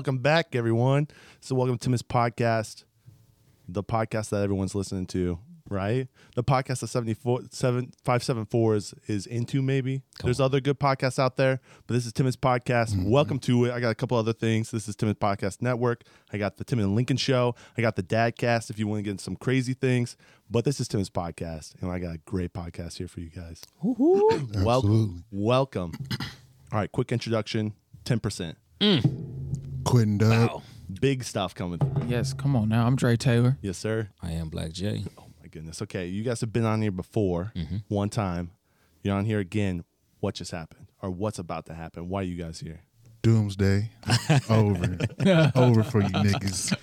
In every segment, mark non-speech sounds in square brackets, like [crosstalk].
Welcome back, everyone. So, welcome to Tim's podcast, the podcast that everyone's listening to, right? The podcast that 74, 7, 574 is, is into, maybe. There's other good podcasts out there, but this is Tim's podcast. Welcome to it. I got a couple other things. This is Tim's Podcast Network. I got the Tim and Lincoln Show. I got the Dadcast if you want to get into some crazy things. But this is Tim's podcast, and I got a great podcast here for you guys. [coughs] Welcome. Welcome. All right, quick introduction 10%. Quentin Dub. Big stuff coming through. Yes, come on now. I'm Dray Taylor. Yes, sir. I am Black J. Oh my goodness. Okay, you guys have been on here before Mm-hmm. one time. You're on here again. What just happened, or what's about to happen? Why are you guys here? Doomsday. [laughs] Over. Over for you niggas.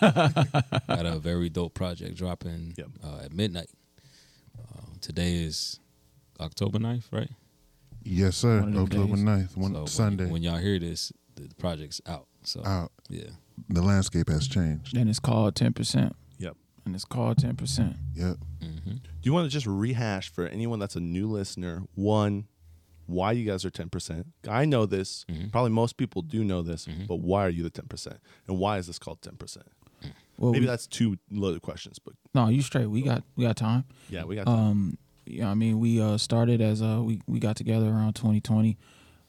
[laughs] Got a very dope project dropping Yep. uh, at midnight. Uh, today is October 9th, right? Yes, sir. One of them October days. 9th, one, So when- Sunday. When, y'all hear this, the, the project's out. So out. yeah, The landscape has changed. And it's called 10%. Yep. And it's called 10%. Yep. hmm Do you want to just rehash for anyone that's a new listener? One, why you guys are ten percent? I know this. Mm-hmm. Probably most people do know this, but why are you the ten percent? And why is this called ten percent? Well, Maybe we- that's two loaded questions, but no, you straight. We got we got time. yeah, we got. Um, yeah, I mean, we uh started as uh we we got together around 2020,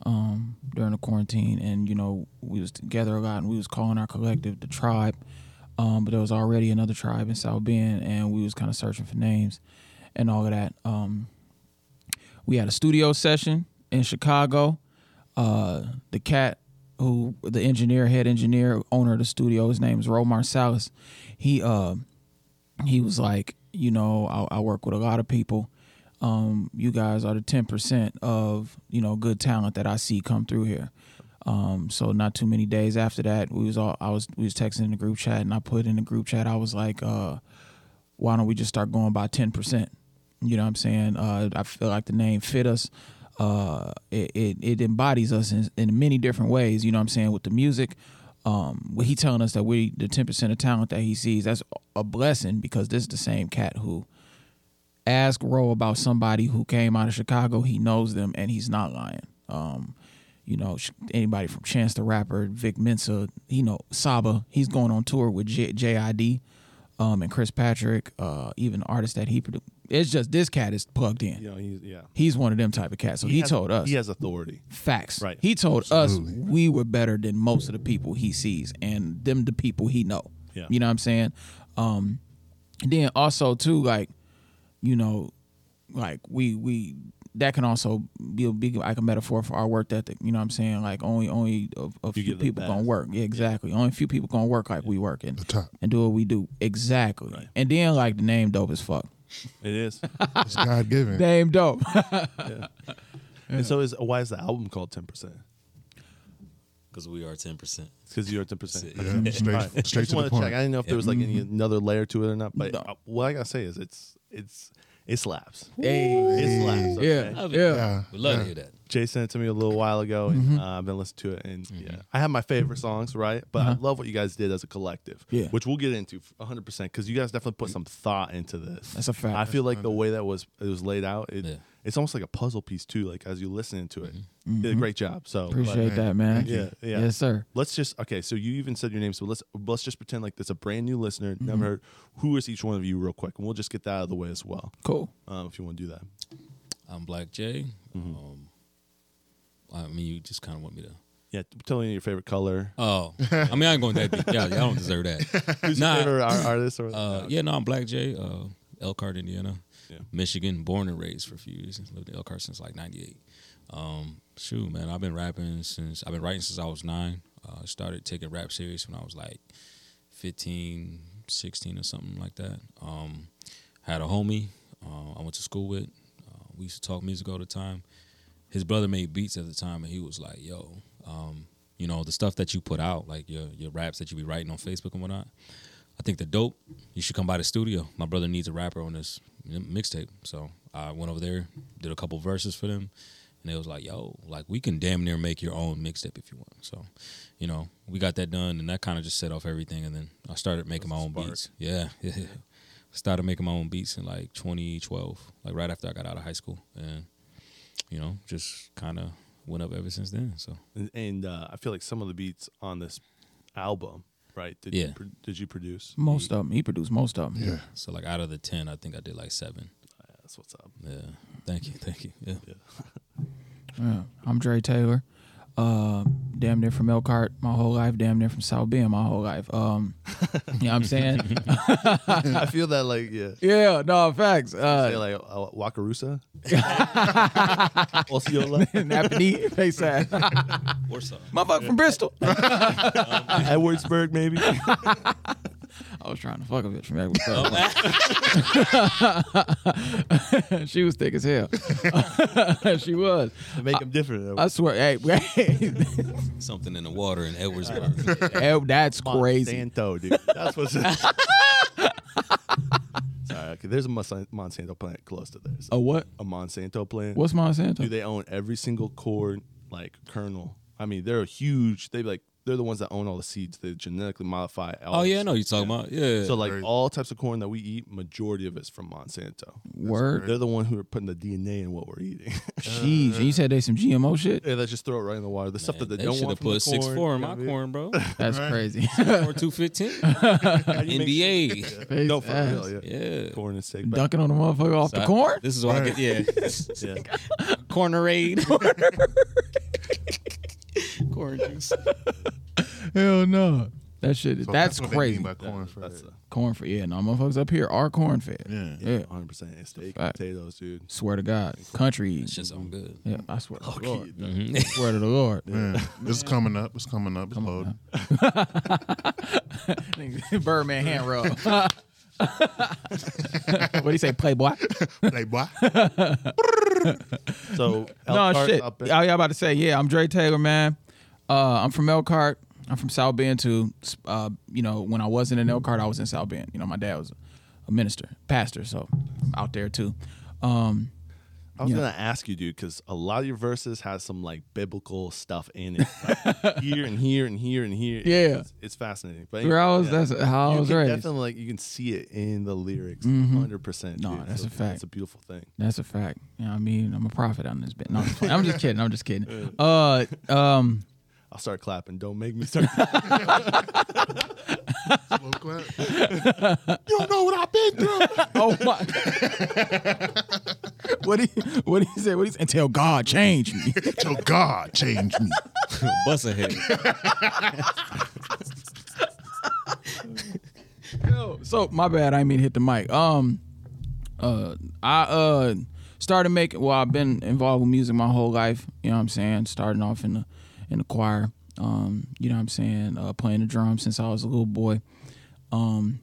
um during the quarantine, and you know we was together a lot, and we was calling our collective the tribe, um, but there was already another tribe in South Bend, and we was kind of searching for names, and all of that. Um, we had a studio session in Chicago. Uh, the cat who the engineer, head engineer, owner of the studio, his name is Ro Marsalis. He uh he was like, you know, I, I work with a lot of people. Um, you guys are the ten percent of you know good talent that I see come through here. Um, so not too many days after that, we was all I was we was texting in the group chat, and I put in the group chat, I was like, uh, why don't we just start going by ten percent? You know what I'm saying? Uh, I feel like the name fit us. Uh, it, it it embodies us in, in many different ways. You know what I'm saying with the music. Um, he telling us that we the ten percent of talent that he sees that's a blessing because this is the same cat who ask Ro about somebody who came out of Chicago. He knows them and he's not lying. Um, you know, anybody from Chance the Rapper, Vic Mensa, you know, Saba. He's going on tour with J- JID um, and Chris Patrick, uh, even artists that he produced. It's just this cat is plugged in. you know, he's, yeah. He's one of them type of cats. So he, has- told us he has authority. facts. Right. He told Absolutely. us we were better than most of the people he sees and them the people he know. Yeah. You know what I'm saying? Um then also too like you know like we we that can also be a big like a metaphor for our work ethic. You know what I'm saying? Like only only a, a few give the people gonna work. Yeah, exactly. Only a few people gonna work like we work and The top. and do what we do. Exactly. Right. And then like the name dope as fuck. It is. It's God given. [laughs] Name dope. [laughs] And so is why is the album called ten percent? because we are 10%. Because you're ten percent. Yeah, straight, All right. straight to the point. Check. I didn't know if there was like any another layer to it or not, but uh, what I gotta say is it's it's it slaps. hey. It slaps. Okay? Yeah. Love Yeah. it. Yeah. Would love yeah. to hear that. Jay sent it to me a little while ago, and mm-hmm. uh, I've been listening to it, and mm-hmm. yeah, I have my favorite songs, right? But I uh-huh. love what you guys did as a collective, Yeah. which we'll get into 100 percent because you guys definitely put some thought into this. That's a fact. I feel like the way that was it was laid out, it, Yeah. It's almost like a puzzle piece too. Like as you listen to it, you did a great job. So Appreciate man. that, man. Yeah, yeah. Yes, sir. Let's just okay. So you even said your name. So let's let's just pretend like there's a brand new listener, never heard. Who is each one of you, real quick, and we'll just get that out of the way as well. Cool. Um, if you want to do that, I'm Black J. Mm-hmm. Um, I mean, you just kind of want me to. yeah. Tell me your favorite color. Oh, I mean, I ain't going that deep. Yeah, y'all don't deserve that. [laughs] Who's Nah. your favorite artist? Or Uh, yeah, no, I'm Black J. Uh, Elkhart, Indiana, Yeah. Michigan, born and raised for a few years. Lived in Elkhart since like '98. Um, shoot, man, I've been rapping since I've been writing since I was nine. Uh, started taking rap serious when I was like 15, 16 or something like that. Um, had a homie uh, I went to school with. Uh, we used to talk music all the time. His brother made beats at the time, and he was like, "Yo, um, you know the stuff that you put out, like your your raps that you be writing on Facebook and whatnot. I think they're dope. You should come by the studio. My brother needs a rapper on this mixtape. So I went over there, did a couple verses for them, and they was like, "Yo, like we can damn near make your own mixtape if you want." So, you know, we got that done, and that kind of just set off everything. And then I started making my own spark. beats. Yeah, [laughs] yeah. Started making my own beats in like 2012, like right after I got out of high school, and you know, just kind of went up ever since then. So And, and uh, I feel like some of the beats on this album, right? Did Yeah. You pro- did you produce? Most of them. He produced most of them. Yeah. so like out of the ten, I think I did like seven. That's what's up. Yeah. Thank you. Thank you. Yeah. Yeah. [laughs] I'm Dray Taylor. Uh, damn near from Elkhart my whole life. Damn near from South Bend my whole life. Um, you know what I'm saying? [laughs] I feel that like yeah. yeah, no facts. Say Uh, like uh, Wakarusa. [laughs] Osceola. [laughs] Nappanee, face ass. Warsaw. Motherfucker from Bristol. Edwardsburg, maybe. I was trying to fuck a bitch from Edwardsburg. [laughs] she was thick as hell. [laughs] she was. to make them different. I swear. Hey, hey [laughs] Something in the water in Edwardsburg. eh, that's crazy. Monsanto, dude. That's what's. Sorry, okay. There's a Monsanto plant close to this. So A what? a Monsanto plant. What's Monsanto? Do they own every single corn like kernel? I mean, they're huge. They like they're the ones that own all the seeds. They genetically modify. All oh yeah, I seeds. know you're talking about. Yeah. So like Crazy. all types of corn that we eat, majority of it's from Monsanto. Word. They're the one who are putting the DNA in what we're eating. Jeez. [laughs] And you said they some GMO shit? yeah, let's just throw it right in the water. The stuff that they, they don't want have from the put six corn, four in you my what corn, bro. [laughs] That's Right. crazy. [laughs] Four two fifteen. NBA. Face No, for ass. real, yeah. Yeah. Corn and steak. but- Dunking on the motherfucker off So the I- corn? This is why I get yeah. Yeah. Cornerade. [laughs] Corn juice. [laughs] Hell no. That shit is So that's, what they crazy. mean by corn fed. That's a, corn for yeah, no motherfuckers up here are corn fed. yeah. Yeah. 100% steak, Fact. potatoes, dude. Swear to God. Country. That shit sound good. Yeah, I swear to the Okay. Lord. Mhm. [laughs] swear to the Lord. Yeah. This is coming up. It's coming up. It's loaded. Birdman hand rub. What do you say, Playboy? Playboy. So, no Elkhart shit. up in- I was about to say, yeah, I'm Dray Taylor, man. Uh, I'm from Elkhart. I'm from South Bend too. Uh, you know, when I wasn't in Elkhart, I was in South Bend. You know, my dad was a minister, pastor, so I'm out there too. Um, I was Yeah. gonna ask you, dude, because a lot of your verses has some like biblical stuff in it, like, [laughs] here and here and here and here. Yeah. it's, it's fascinating. But where I was, yeah. that's how I was can raised. definitely like you can see it in the lyrics, Mhm. 100. percent No, that's a fact. It's a beautiful thing. That's a fact. You know I mean? I'm a prophet on this bit. No, I'm just. [laughs] I'm just kidding. I'm just kidding. Uh, um, I'll start clapping. Don't make me start. [laughs] Slow clap. you don't know what I've been through. oh my. [laughs] what he what he say? What he said? Until God change me. [laughs] Until God change me. [laughs] Bust a head. Yo, so my bad. I didn't mean hit the mic. Um, uh, I uh started making. Well, I've been involved with music my whole life. You know what I'm saying? Starting off in the in the choir. Um, you know what I'm saying? Uh, playing the drums since I was a little boy. Um,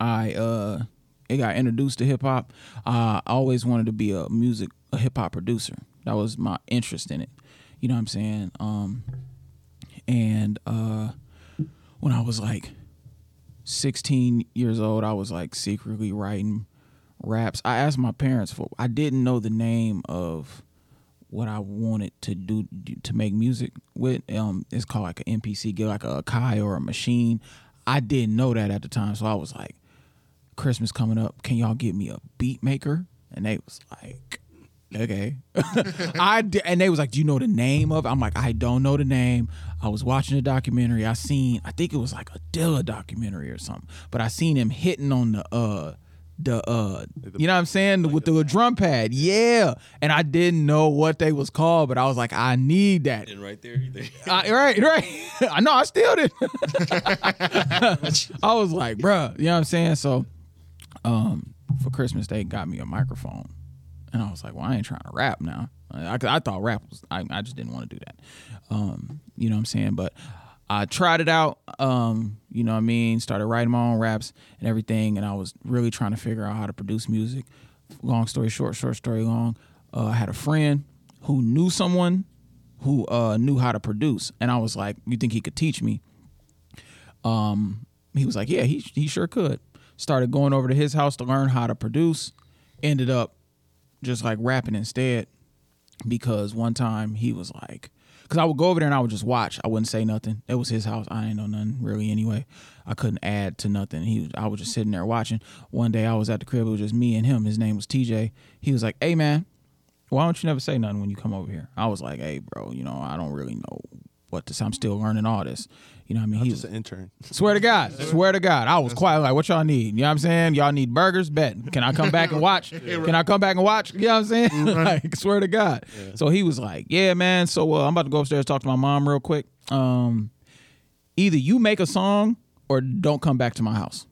I uh, it got introduced to hip hop. Uh, I always wanted to be a music a hip hop producer. That was my interest in it. You know what I'm saying? Um, and uh, when I was like 16 years old, I was like secretly writing raps. I asked my parents for. I didn't know the name of what I wanted to do to make music with. Um, it's called like an MPC, like Akai or a machine. I didn't know that at the time, so I was like, "Christmas coming up, can y'all get me a beat maker?" And they was like, "Okay." [laughs] I di- and they was like, "Do you know the name of?" it? I'm like, "I don't know the name." I was watching a documentary. I seen, I think it was like a Dilla documentary or something, but I seen him hitting on the uh the uh you know what I'm saying with the drum pad. Yeah. And I didn't know what they was called, but I was like, I need that. And right there, there. I, right, right. [laughs] I know I still did. [laughs] I was like, bruh, you know what I'm saying? So um for Christmas they got me a microphone. And I was like, well, I ain't trying to rap now. I, I thought rap was I, I just didn't want to do that. Um, you know what I'm saying? But I tried it out, um, you know what I mean? Started writing my own raps and everything, and I was really trying to figure out how to produce music. Long story short, short story long. Uh, I had a friend who knew someone who uh, knew how to produce, and I was like, "You think he could teach me?" Um, he was like, "Yeah, he he sure could." Started going over to his house to learn how to produce. Ended up just like rapping instead because one time he was like, because I would go over there and I would just watch. I wouldn't say nothing. It was his house. I ain't know nothing really anyway. I couldn't add to nothing. He, was, I was just sitting there watching. One day I was at the crib. It was just me and him. His name was TJ. He was like, "Hey man, why don't you never say nothing when you come over here? I was like, hey, bro, you know, I don't really know what this. I'm still learning all this. You know what I mean? I'm He just was, an intern. swear to God, swear to God, I was quiet. Like, what y'all need? You know what I'm saying? Y'all need burgers? Bet. Can I come back and [laughs] watch? Can I come back and watch? You know what I'm saying? [laughs] like, swear to God. So he was like, yeah, man. So uh, I'm about to go upstairs talk to my mom real quick. Um, either you make a song or don't come back to my house.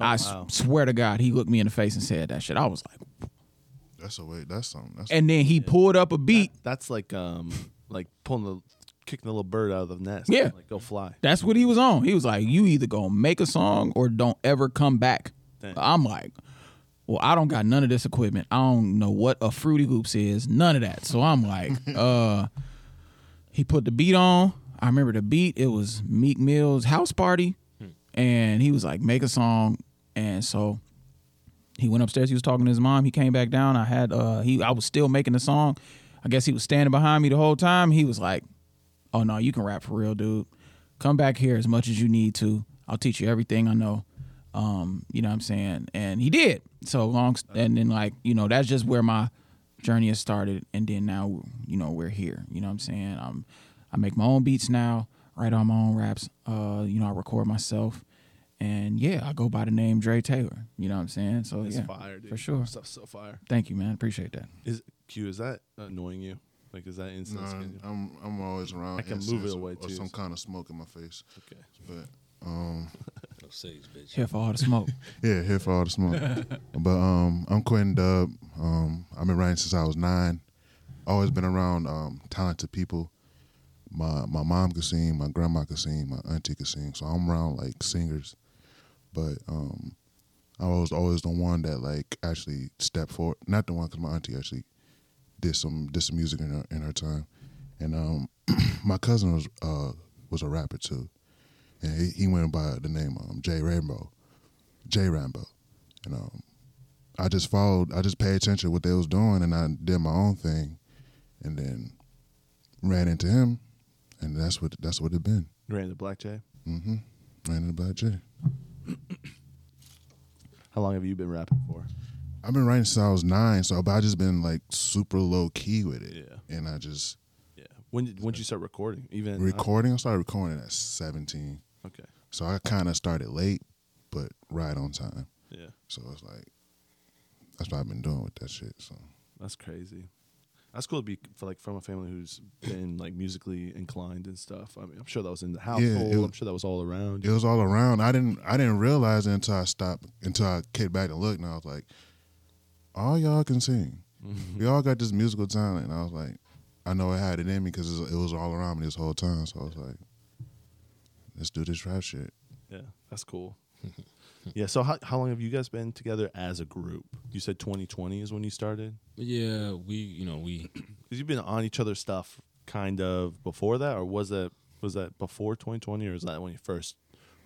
I wow. swear to God, he looked me in the face and said that shit. I was like, That's a way. That's something. That's and then he pulled up a beat. That's like um like pulling the kicking the little bird out of the nest. Yeah. Like go fly. That's what he was on. He was like, "You either gonna make a song or don't ever come back." Dang. I'm like, "Well, I don't got none of this equipment. I don't know what a Fruity Loops is. None of that." So I'm like, [laughs] "Uh." He put the beat on. I remember the beat. It was Meek Mill's house party, and he was like, "Make a song." And so he went upstairs. He was talking to his mom. He came back down. I had uh he I was still making the song. I guess he was standing behind me the whole time. He was like, "Oh no, you can rap for real, dude. Come back here as much as you need to. I'll teach you everything I know." Um, you know what I'm saying? And he did. So long and then like, you know, that's just where my journey has started and then now, you know, we're here. You know what I'm saying? I'm I make my own beats now, write all my own raps. Uh, you know, I record myself. And yeah, I go by the name Dray Taylor. You know what I'm saying? So It's yeah, fire, dude. for sure. Stuff's so fire. Thank you, man. Appreciate that. Is Q? Is that annoying you? Like, is that No, incense? getting you? I'm I'm always around. I can move it away, or too. some kind of smoke in my face. Okay. But um, [laughs] No sage, bitch. Here for all the smoke. [laughs] yeah, here for all the smoke. [laughs] but um, I'm Quentin Dub. Um, I've been writing since I was nine. Always been around um, talented people. My my mom could sing, my grandma could sing, my auntie could sing. So I'm around like singers. But um, I was always the one that like actually stepped forward. Not the one because my auntie actually did some did some music in her in her time, and um, [clears throat] my cousin was uh was a rapper too, and he, he went by the name um Jay Rainbow, Jay Rambo, and um, I just followed. I just paid attention to what they was doing, and I did my own thing, and then ran into him, and that's what that's what it been. Ran into Black Jay. Mm-hmm. Ran into Black Jay. How long have you been rapping for? I've been writing since I was nine, so but I just been like super low key with it, Yeah. and I just Yeah. When did when did you start recording? Even uh, recording. I started recording at seventeen, Okay. so I kind of started late, but right on time. Yeah. So it's like that's what I've been doing with that shit. So That's crazy. That's cool to be for like from a family who's been like musically inclined and stuff. I mean, I'm sure that was in the household. it was- I'm sure that was all around. it was all around. I didn't I didn't realize it until I stopped until I came back and looked, and I was like, all y'all can sing. Mhm. We all got this musical talent. And I was like, I know I had it in me because it was all around me this whole time. So I was like, let's do this rap shit. Yeah, that's cool. [laughs] yeah. So how how long have you guys been together as a group? You said 2020 is when you started. Yeah, we you know we [clears throat] Because you've been on each other's stuff kind of before that, or was that was that before 2020, or was that when you first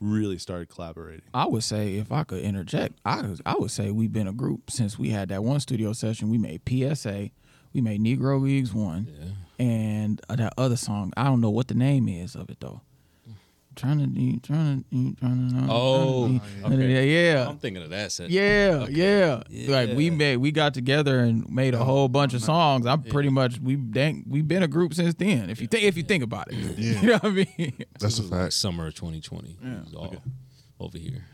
really started collaborating? I would say if I could interject, I would- I would say we've been a group since we had that one studio session. We made PSA, we made Negro Leagues one, yeah. and uh, that other song. I don't know what the name is of it though. Trying to, you trying to, you trying to. Oh, yeah, okay. yeah, I'm thinking of that set. yeah, Okay. yeah. Yeah. Like we made, we got together and made a whole bunch of songs. I'm pretty much we dang, we've been a group since then. If you think, if you think about it, Yeah. [laughs] you know what I mean. That's This a was like fact. summer of 2020. Yeah. All Okay. over here.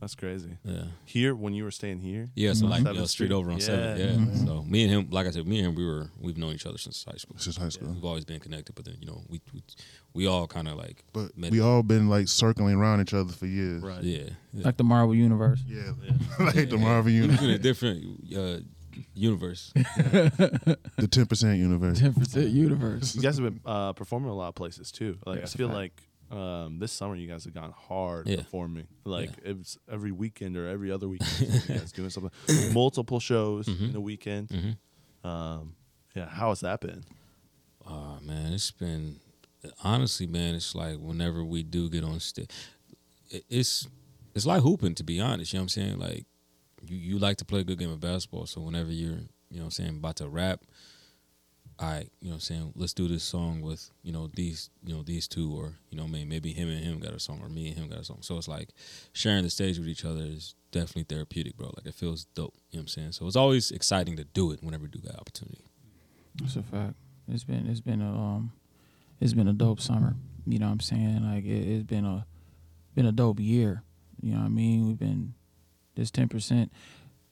That's crazy. Yeah. Here, when you were staying here, Yeah, so Mhm. like Seventh uh, street Street. over on Yeah. seven. Yeah. Mhm. So me and him, like I said, me and him, we were we've known each other since high school. Since high school. We've always been connected, but then you know we we, we all kind of like But Met- we all been like circling around each other for years. right? yeah, yeah. Like the Marvel universe. Yeah. Yeah. [laughs] like the Marvel universe. in a different uh, universe. [laughs] the ten percent universe. Ten percent universe. You guys have been uh, performing a lot of places too. Like That's I a feel like um, this summer you guys have gone hard Yeah. performing. Like it's every weekend or every other weekend you guys doing something. [coughs] Multiple shows Mhm. in a weekend. hmm Um, yeah, how has that been? Oh man, it's been honestly, man. It's like whenever we do get on stage, it's it's like hooping. To be honest, you know what I'm saying. Like you, you like to play a good game of basketball, so whenever you're, you know, what I'm saying about to rap, I, you know, what I'm saying let's do this song with you know these, you know these two, or you know, maybe maybe him and him got a song, or me and him got a song. So it's like sharing the stage with each other is definitely therapeutic, bro. Like it feels dope. You know what I'm saying? So it's always exciting to do it whenever we do that opportunity. That's a fact. It's been it's been a um it's been a dope summer. You know what I'm saying? Like it, it's been a been a dope year. You know what I mean? We've been this ten percent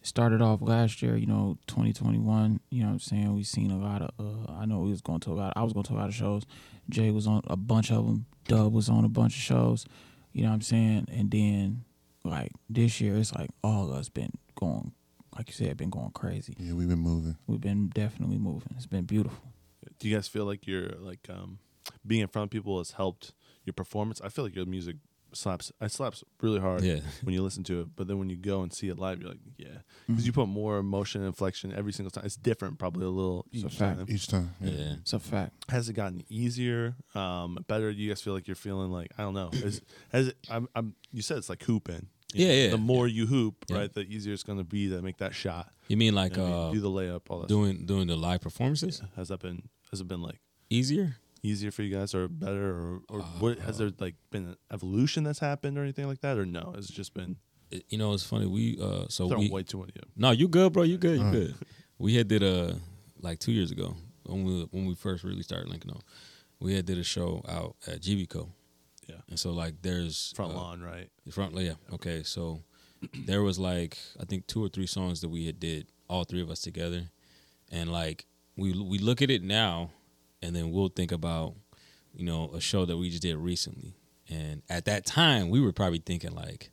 started off last year, you know, 2021, you know what I'm saying? We've seen a lot of uh I know we was going to a lot I was going to a lot of shows. Jay was on a bunch of them. Dub was on a bunch of shows. You know what I'm saying? And then like this year it's like all of us been going like you said, been going crazy. Yeah, we've been moving. We've been definitely moving. It's been beautiful. Do you guys feel like you're like um, being in front of people has helped your performance? I feel like your music slaps. It slaps really hard Yeah. when you listen to it, but then when you go and see it live, you're like, yeah, Mm-hmm. because you put more emotion and inflection every single time. It's different, probably a little It's a each fact. time. Each time. Yeah. Yeah. It's a fact. Has it gotten easier, um, better? Do you guys feel like you're feeling like I don't know? Is has it? I'm, I'm. You said it's like hooping. You Yeah, know, yeah, The more you hoop, Yeah. right, the easier it's going to be to make that shot. You mean like You know what I mean? uh do the layup, all that. doing doing the live performances stuff. Has that been? Has it been like? easier? Easier for you guys or better or, or what has Uh, there like been an evolution that's happened or anything like that or no it's just been It- you know, it's funny. We uh so throwing we way too many No, you good, bro. You good. You All right. good. We had did a like two years ago when we when we first really started linking up. We had did a show out at GBCO. Yeah. And so like there's front uh, lawn right the front yeah. Okay. So there was like I think two or three songs that we had did all three of us together, and like we we look at it now, and then we'll think about you know a show that we just did recently, and at that time we were probably thinking like,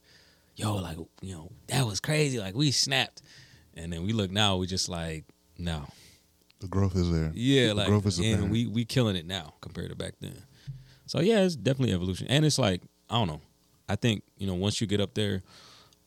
yo, like you know that was crazy, like we snapped, and then we look now, we just like no, The growth is there. yeah, The like growth is and apparent. we we killing it now compared to back then. So yeah, it's definitely evolution, and it's like I don't know. I think you know once you get up there,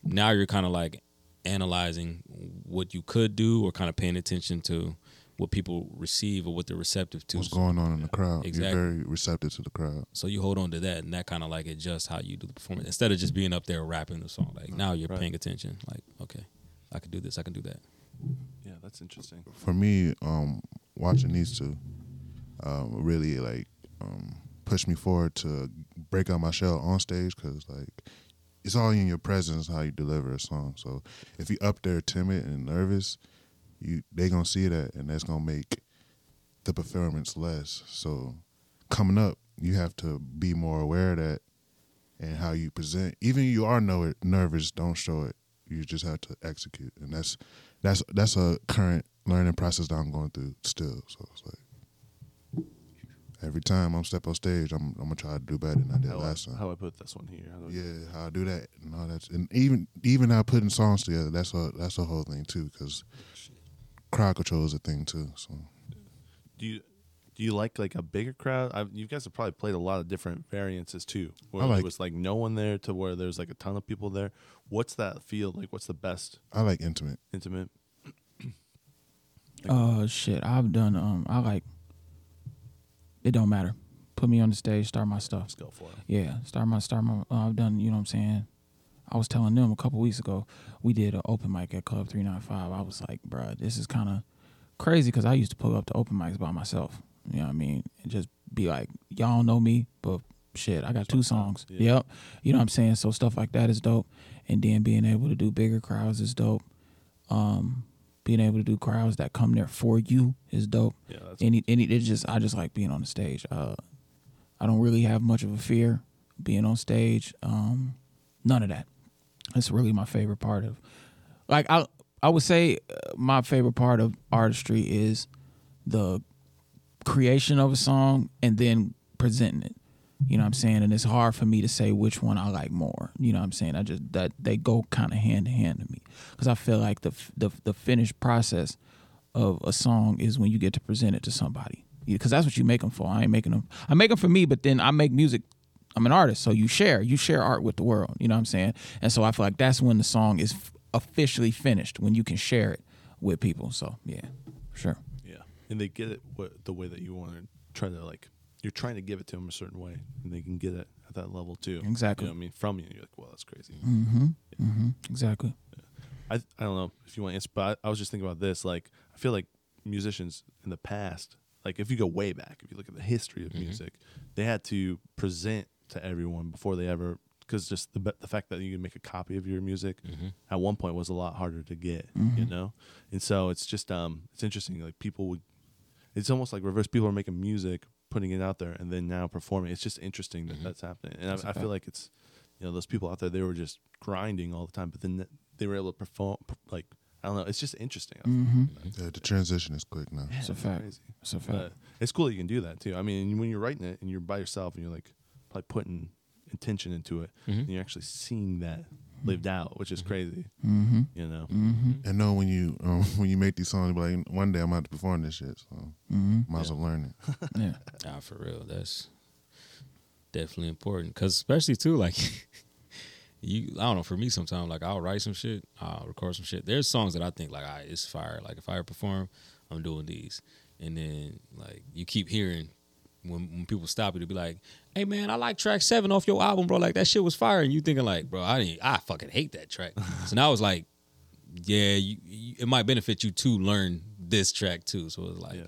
now you're kind of like analyzing what you could do, or kind of paying attention to what people receive or what they're receptive to. What's going on in the crowd? Exactly. You're very receptive to the crowd. So you hold on to that, and that kind of like adjusts how you do the performance instead of just being up there rapping the song. Like now you're Right. paying attention. Like okay, I can do this. I can do that. yeah that's interesting For me, um, watching these two, um, really like um, pushed me forward to break out my shell on stage because like it's all in your presence how you deliver a song. So if you're up there timid and nervous, you they gonna see that and that's gonna make the performance less. So coming up, you have to be more aware of that and how you present. Even you are know nervous, don't show it. You just have to execute, and that's that's that's a current learning process that I'm going through still. So it's like every time I'm step on stage, I'm I'm gonna try to do better than I did how, last I, time. how I put this one here How Yeah, how I do that and all that, and even even how putting songs together. That's a that's a whole thing too, because crowd control is a thing too. So do you do you like like a bigger crowd I, you guys have probably played a lot of different variances too where I it like- was like no one there to where there's like a ton of people there what's that feel like what's the best I like intimate. intimate Uh, shit. I've done. Um, I like. It don't matter. Put me on the stage. Start my stuff. let's go for it Yeah, start my start my. Uh, I've done. You know what I'm saying. I was telling them a couple weeks ago. We did an open mic at Club Three Nine Five. I was like, bruh, this is kind of crazy because I used to pull up to open mics by myself. You know what I mean? And just be like, y'all know me, but shit, I got two songs. Yeah. Yep. You know what I'm saying? So stuff like that is dope. And then being able to do bigger crowds is dope. Um, being able to do crowds that come there for you is dope. yeah Any any it just I just like being on the stage. Uh I don't really have much of a fear being on stage. Um none of that. That's really my favorite part of like I I would say uh, my favorite part of artistry is the creation of a song and then presenting it. You know what I'm saying? And it's hard for me to say which one I like more. You know what I'm saying? I just that they go kind of hand in hand to me cuz I feel like the the the finished process of a song is when you get to present it to somebody. Because that's what you make them for. I ain't making them. I make them for me, but then I make music. I'm an artist, so you share. You share art with the world. You know what I'm saying? And so I feel like that's when the song is officially finished when you can share it with people. So yeah, sure. Yeah, and they get it what, the way that you want to try to like. You're trying to give it to them a certain way, and they can get it at that level too. Exactly. You know what I mean, from you, you're like, well, that's crazy. Mm-hmm. Mm-hmm. Exactly. I I don't know if you want to answer, but I, I was just thinking about this. Like, I feel like musicians in the past, like if you go way back, if you look at the history of Mhm. music, they had to present to everyone before they ever because just the the fact that you can make a copy of your music Mhm. at one point was a lot harder to get, Mm-hmm. you know. And so it's just um it's interesting. Like people would, it's almost like reverse. People are making music, putting it out there, and then now performing. It's just interesting that Mhm. that's happening. And That's a I, I feel like it's you know those people out there they were just grinding all the time, but then they were able to perform. Like I don't know. It's just interesting. Mm-hmm. Yeah, the transition is quick now. It's a It's fact. crazy. It's a fact. But it's cool that you can do that too. I mean, when you're writing it and you're by yourself and you're like probably putting intention into it, Mhm. and you're actually seeing that lived out, which is crazy. Mm-hmm. You know, Mm-hmm. And know when you um, [laughs] when you make these songs, you be like one day I'm gonna have to perform this shit. So Mm-hmm. might as well learn it. [laughs] Yeah. Nah, for real. That's definitely important. Cause especially too, like [laughs] you, I don't know. For me, sometimes like I'll write some shit, I'll record some shit. There's songs that I think like, all right, it's fire. Like if I perform, I'm doing these, and then like you keep hearing. When, when people stop you to be like, "Hey man, I like track seven off your album, bro. Like that shit was fire," and you thinking like, "Bro, I didn't, I fucking hate that track." [laughs] so now it's like, yeah, you, you, it might benefit you to learn this track too. So it's like, yeah,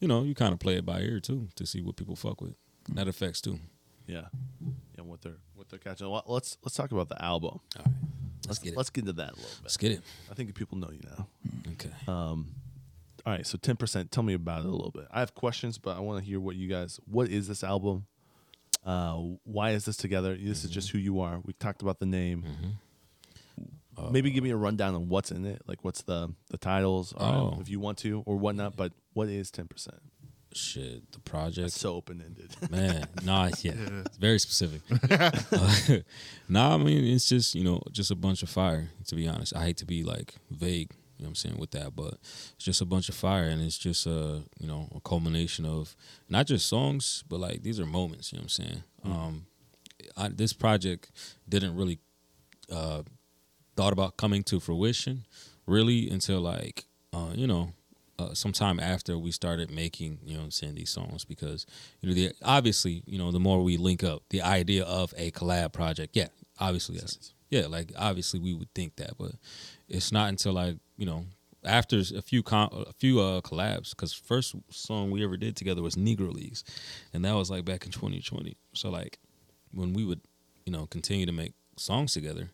you know, you kind of play it by ear too to see what people fuck with. That affects too. yeah, yeah. What they're what they're catching. Well, let's let's talk about the album. All right, let's get it. Let's get into that a little bit. Let's get it. I think people know you now. Okay. Um, all right, so ten percent. Tell me about it a little bit. I have questions, but I want to hear what you guys. What is this album? Uh, why is this together? This is just who you are. We talked about the name. Uh, Maybe give me a rundown on what's in it, like what's the the titles, Oh. if you want to, or whatnot. But what is ten percent? Shit, the project. So open ended. [laughs] Man, nah, yeah, it's very specific. Uh, [laughs] [laughs] nah, I mean, it's just you know, just a bunch of fire. To be honest, I hate to be like vague. You know what I'm saying with that, but it's just a bunch of fire, and it's just a you know a culmination of not just songs, but like these are moments. You know what I'm saying? Um, I, this project didn't really uh, thought about coming to fruition really until like uh, you know uh, sometime after we started making you know I'm saying these songs because you know the obviously you know the more we link up the idea of a collab project yeah obviously yes yeah like obviously we would think that but it's not until like you know after a few a few uh collabs because first song we ever did together was Negro Leagues and that was like back in 2020 so like when we would you know continue to make songs together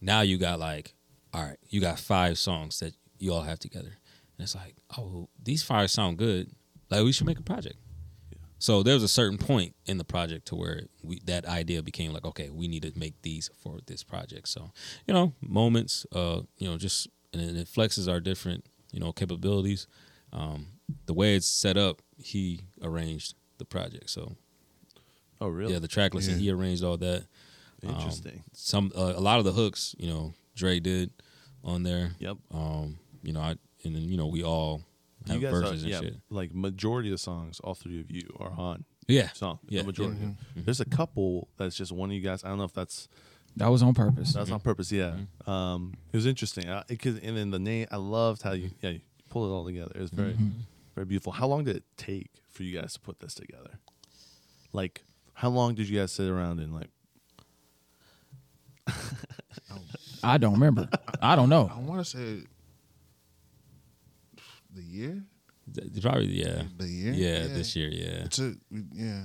now you got like all right you got five songs that you all have together. And it's like oh these five sound good. Like we should make a project so there was a certain point in the project to where we that idea became like okay we need to make these for this project so you know moments uh you know just and it flexes our different you know capabilities um the way it's set up he arranged the project so oh, really? yeah the track listing Yeah. he arranged all that um, Interesting. some uh, a lot of the hooks, you know, Dray did on there. yep. Um, you know, I and then you know we all You have guys are, and yeah, shit. like majority of the songs, all three of you are on Yeah, song. Yeah, the majority. yeah. of them. There's a couple that's just one of you guys. I don't know if that's That was on purpose. That's on purpose, yeah. Mm-hmm. Um, it was interesting. I, it, 'cause- and then the name, I loved how you, yeah, you pulled it all together. It was very, mm-hmm. very beautiful. How long did it take for you guys to put this together? Like, how long did you guys sit around and like? I don't remember. I don't know. I want to say the year, probably yeah, the year, yeah, this year, yeah, It took, yeah.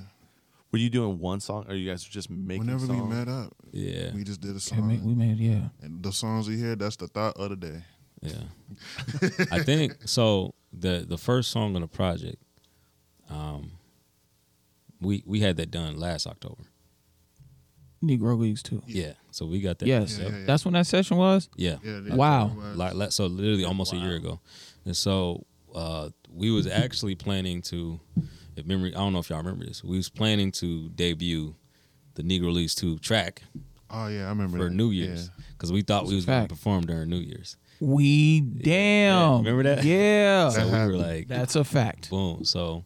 Were you doing one song, or you guys just making? Whenever we met up, yeah, we just did a song, ma- we made yeah. and the songs we hear, that's the thought of the day. yeah. [laughs] I think so. The the first song on the project, um, we we had that done last October. Negro Leagues too. Yeah, so we got that. Yes, Yeah, yeah, yeah. that's when that session was. yeah. Yeah. Wow. like like- so literally almost a year ago and so uh we was [laughs] actually planning to if memory i don't know if y'all remember this we was planning to debut the negro leagues 2 track Oh yeah, I remember for that. new year's because we thought we was going to perform during new year's We damn. remember that? Yeah. [laughs] so we were like That's a fact. boom so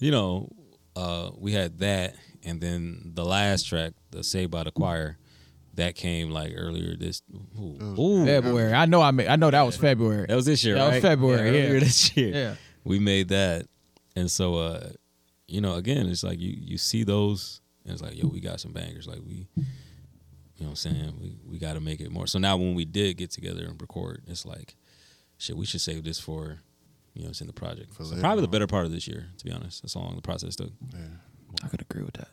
you know uh we had that and then the last track the saved by the choir that came like earlier this ooh, ooh, February. I know I made, I know that was February. that was this year That was right? February, yeah. earlier this year Yeah. we made that and so uh you know again it's like you you see those and it's like yo we got some bangers like we you know what i'm saying we we got to make it more so now when we did get together and record it's like shit we should save this for you know it's in the project so probably the better part of this year to be honest that's how long the process took Yeah. I could agree with that.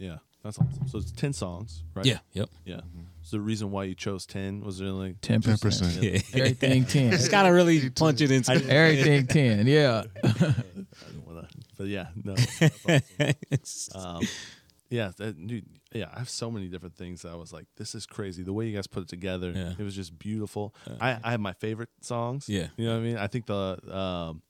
Yeah, That's awesome. So it's ten songs, right? Yeah. Yep. Yeah. So the reason why you chose ten was there like Ten percent. percent. Yeah. Everything ten. [laughs] Just gotta really punch it into. Everything ten. Yeah. [laughs] I don't wanna, but yeah, no. that's awesome. [laughs] um, yeah, that, dude, yeah. I have so many different things that I was like, this is crazy. The way you guys put it together, Yeah. it was just beautiful. I, I have my favorite songs. Yeah. you know what I mean. I think the um,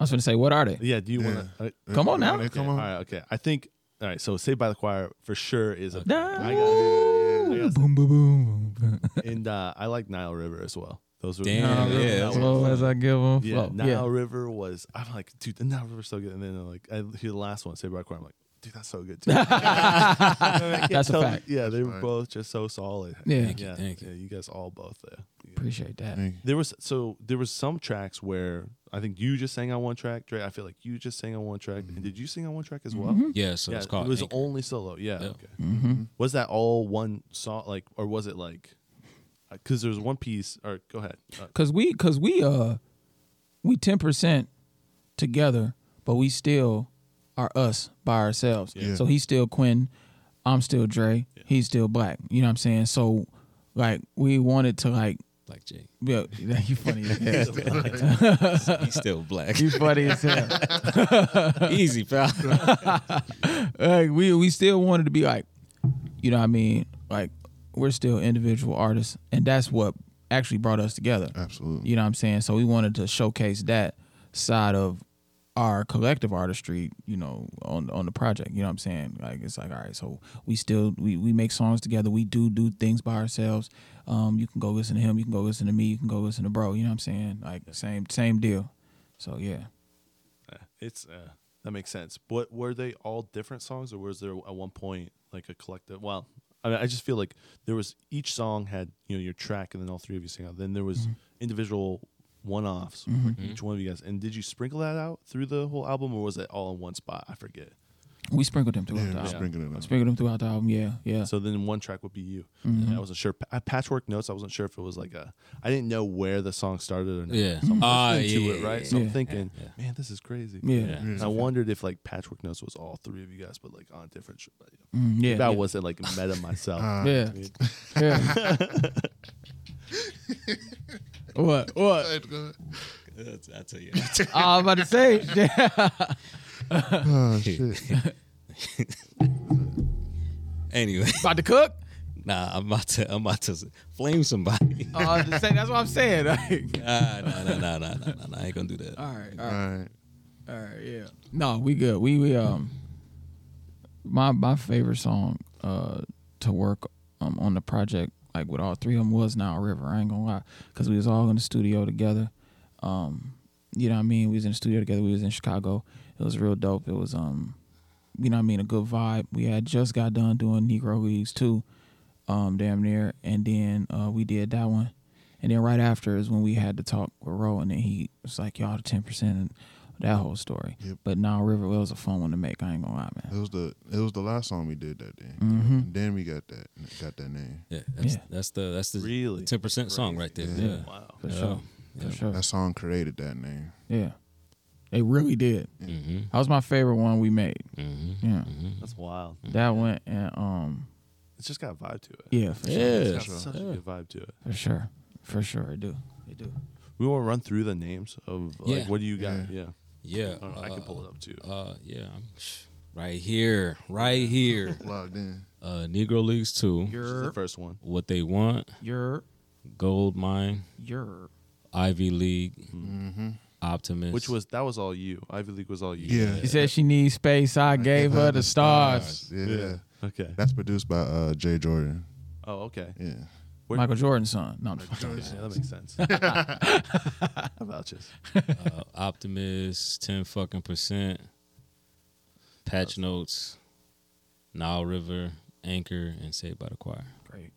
I was going to say, what are they? yeah. Do you Yeah. want to? Uh, Come on now. Okay, Come on. right, okay. I think all right. So Saved by the Choir for sure is a. Nah. I got, I got Boom, boom, boom, boom. [laughs] and uh, I like Nile River as well. Those were Damn, Nile yeah, River, that's that Slow was- as I give them. Yeah. Nile Yeah. River was. I'm like, dude, the Nile River's so good. And then like, I hear the last one, Saved by the Choir. I'm like, dude, that's so good [laughs] too. That's a fact. Yeah, they were right. both just so solid. Yeah. Thank you, yeah, thank you. yeah. You guys all both there. Appreciate that. Thank you. There was so there was some tracks where I think you just sang on one track. Dray, I feel like you just sang on one track. And did you sing on one track as well? Yeah. So yeah, it's called. it was Anchor. only solo. Yeah. Yeah. Okay. Mm-hmm. Was that all one song? Like, or was it like? Because there was one piece. Or go ahead. Uh, Cause we, cause we, uh, we ten percent together, but we still are us by ourselves. Yeah. So he's still Quinn, I'm still Dray, he's still Black. You know what I'm saying? So, like, we wanted to like, Black Jay. yeah, [laughs] you funny [laughs] as hell. He's still black. you funny as hell. [laughs] Easy, pal. like we we still wanted to be like, you know what I mean? Like we're still individual artists, and that's what actually brought us together. Absolutely. You know what I'm saying? So we wanted to showcase that side of our collective artistry, you know, on on the project. You know what I'm saying? Like it's like, all right, so we still we, we make songs together. We do do things by ourselves. Um, you can go listen to him, you can go listen to me, you can go listen to bro. You know what I'm saying? Like same same deal. So yeah. uh, it's uh, that makes sense. What were they all different songs, or was there at one point like a collective? Well, I mean, I just feel like there was each song had you know your track, and then all three of you sing out. Then there was individual one-offs for each one of you guys. And did you sprinkle that out through the whole album, or was it all in one spot? I forget. We sprinkled them throughout Yeah, the album. sprinkling it out. Sprinkled them throughout the album. Yeah, yeah. So then one track would be you. Mhm. And I wasn't sure. Pa- Patchwork Notes. I wasn't sure if it was like a. I didn't know where the song started or not. Yeah. So I'm Ah, listening yeah, to it, yeah, right? yeah, So I'm thinking, Yeah, man, this is crazy. Yeah. Yeah. And I wondered if like Patchwork Notes was all three of you guys, but like on different. Sh- but, yeah. Mm, yeah, that yeah. wasn't like meta myself. Uh, [laughs] Yeah. [laughs] yeah. [laughs] what? What? That's, I tell you. [laughs] Oh, I was about to say. yeah. [laughs] Oh shit. [laughs] anyway, about to cook? nah, I'm about to. I'm about to flame somebody. Oh, I was just saying, that's what I'm saying. Like, Nah, nah, nah, nah, nah, nah, nah, I ain't gonna do that. all right, all All right, right. all right, yeah. No, we good. We we um, my my favorite song uh to work um on the project like with all three of them was Nile River. I ain't gonna lie, cause we was all in the studio together. Um, you know what I mean? We was in the studio together. We was in Chicago. It was real dope. It was um, you know what I mean, a good vibe. We had just got done doing Negro Leagues too, um, damn near, and then uh, we did that one, and then right after is when we had to talk with Ro, and then he was like, "Y'all the ten percent," that whole story. Yep. But now River it was a fun one to make. I ain't gonna lie, man. It was the it was the last song we did that day. Mhm. And then we got that got that name. Yeah, that's, Yeah. that's the that's the Really? ten percent song right there. Yeah. Yeah, Wow. For Yeah. sure, Yeah. for sure. That song created that name. Yeah, it really did. Mm-hmm. That was my favorite one we made. Mm-hmm. Yeah, That's wild. that one and um, It's just got a vibe to it. yeah, for sure, Yeah. It's got sure. such a good vibe to it. for sure, for sure. I do, I do. We want to run through the names of like Yeah. what do you got? Yeah, Yeah, I, don't I can pull it up too. Uh, yeah, I'm right here, right here. [laughs] Logged in. Uh, Negro Leagues two. This is the first one. What they want. you're, Gold Mine. you're. Ivy League. Mm-hmm. Optimist. Which was that was all you. Ivy League was all you. Yeah. She said she needs space. I gave her the stars. Yeah. Okay. That's produced by uh, Jay Jordan. Oh, okay. Yeah. Where- Michael Jordan's son. No, I'm just Yeah, that makes sense. [laughs] How about you? uh, Optimist. Ten fucking percent. Patch Notes. Nile River. Anchor and Saved by the Choir. great.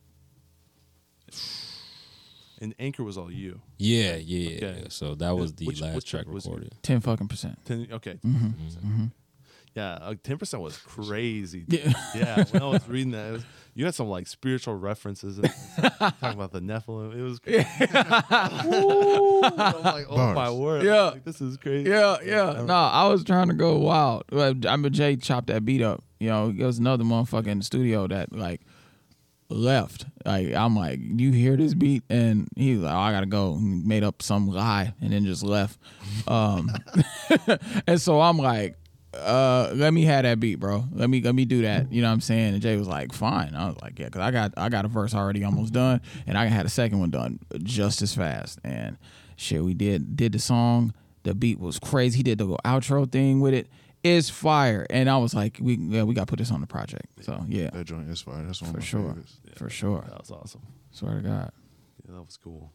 And Anchor was all you. Yeah, yeah, yeah. Okay. yeah. So that was the Which- last which track track was it? recorded. Ten fucking percent. Ten. Okay. Mm-hmm. Mm-hmm. Yeah. uh, Ten percent was crazy. Yeah. [laughs] Yeah. When I was reading that, it was, you had some like spiritual references. And, [laughs] talking about the Nephilim. It was. Crazy. [laughs] I'm like, oh Bars. my word. Yeah. Like, this is crazy. Yeah, yeah. No, I was trying to go wild. I mean, Jay chopped that beat up, You know, there was another motherfucker in the studio that like left. Like I'm like, you hear this beat? And he's like, oh, I gotta go. He made up some lie and then just left. Um, and so I'm like, uh, let me have that beat, bro. Let me let me do that. You know what I'm saying? And Jay was like, fine. I was like, yeah, because I got I got a verse already almost done, and I had a second one done just as fast. And shit, we did did the song. The beat was crazy. He did the little outro thing with it. It's fire. And I was like, we yeah, we got to put this on the project. So yeah, That joint is fire. That's one for of my sure, favorites. for sure. That was awesome. Swear to God. Yeah, that was cool.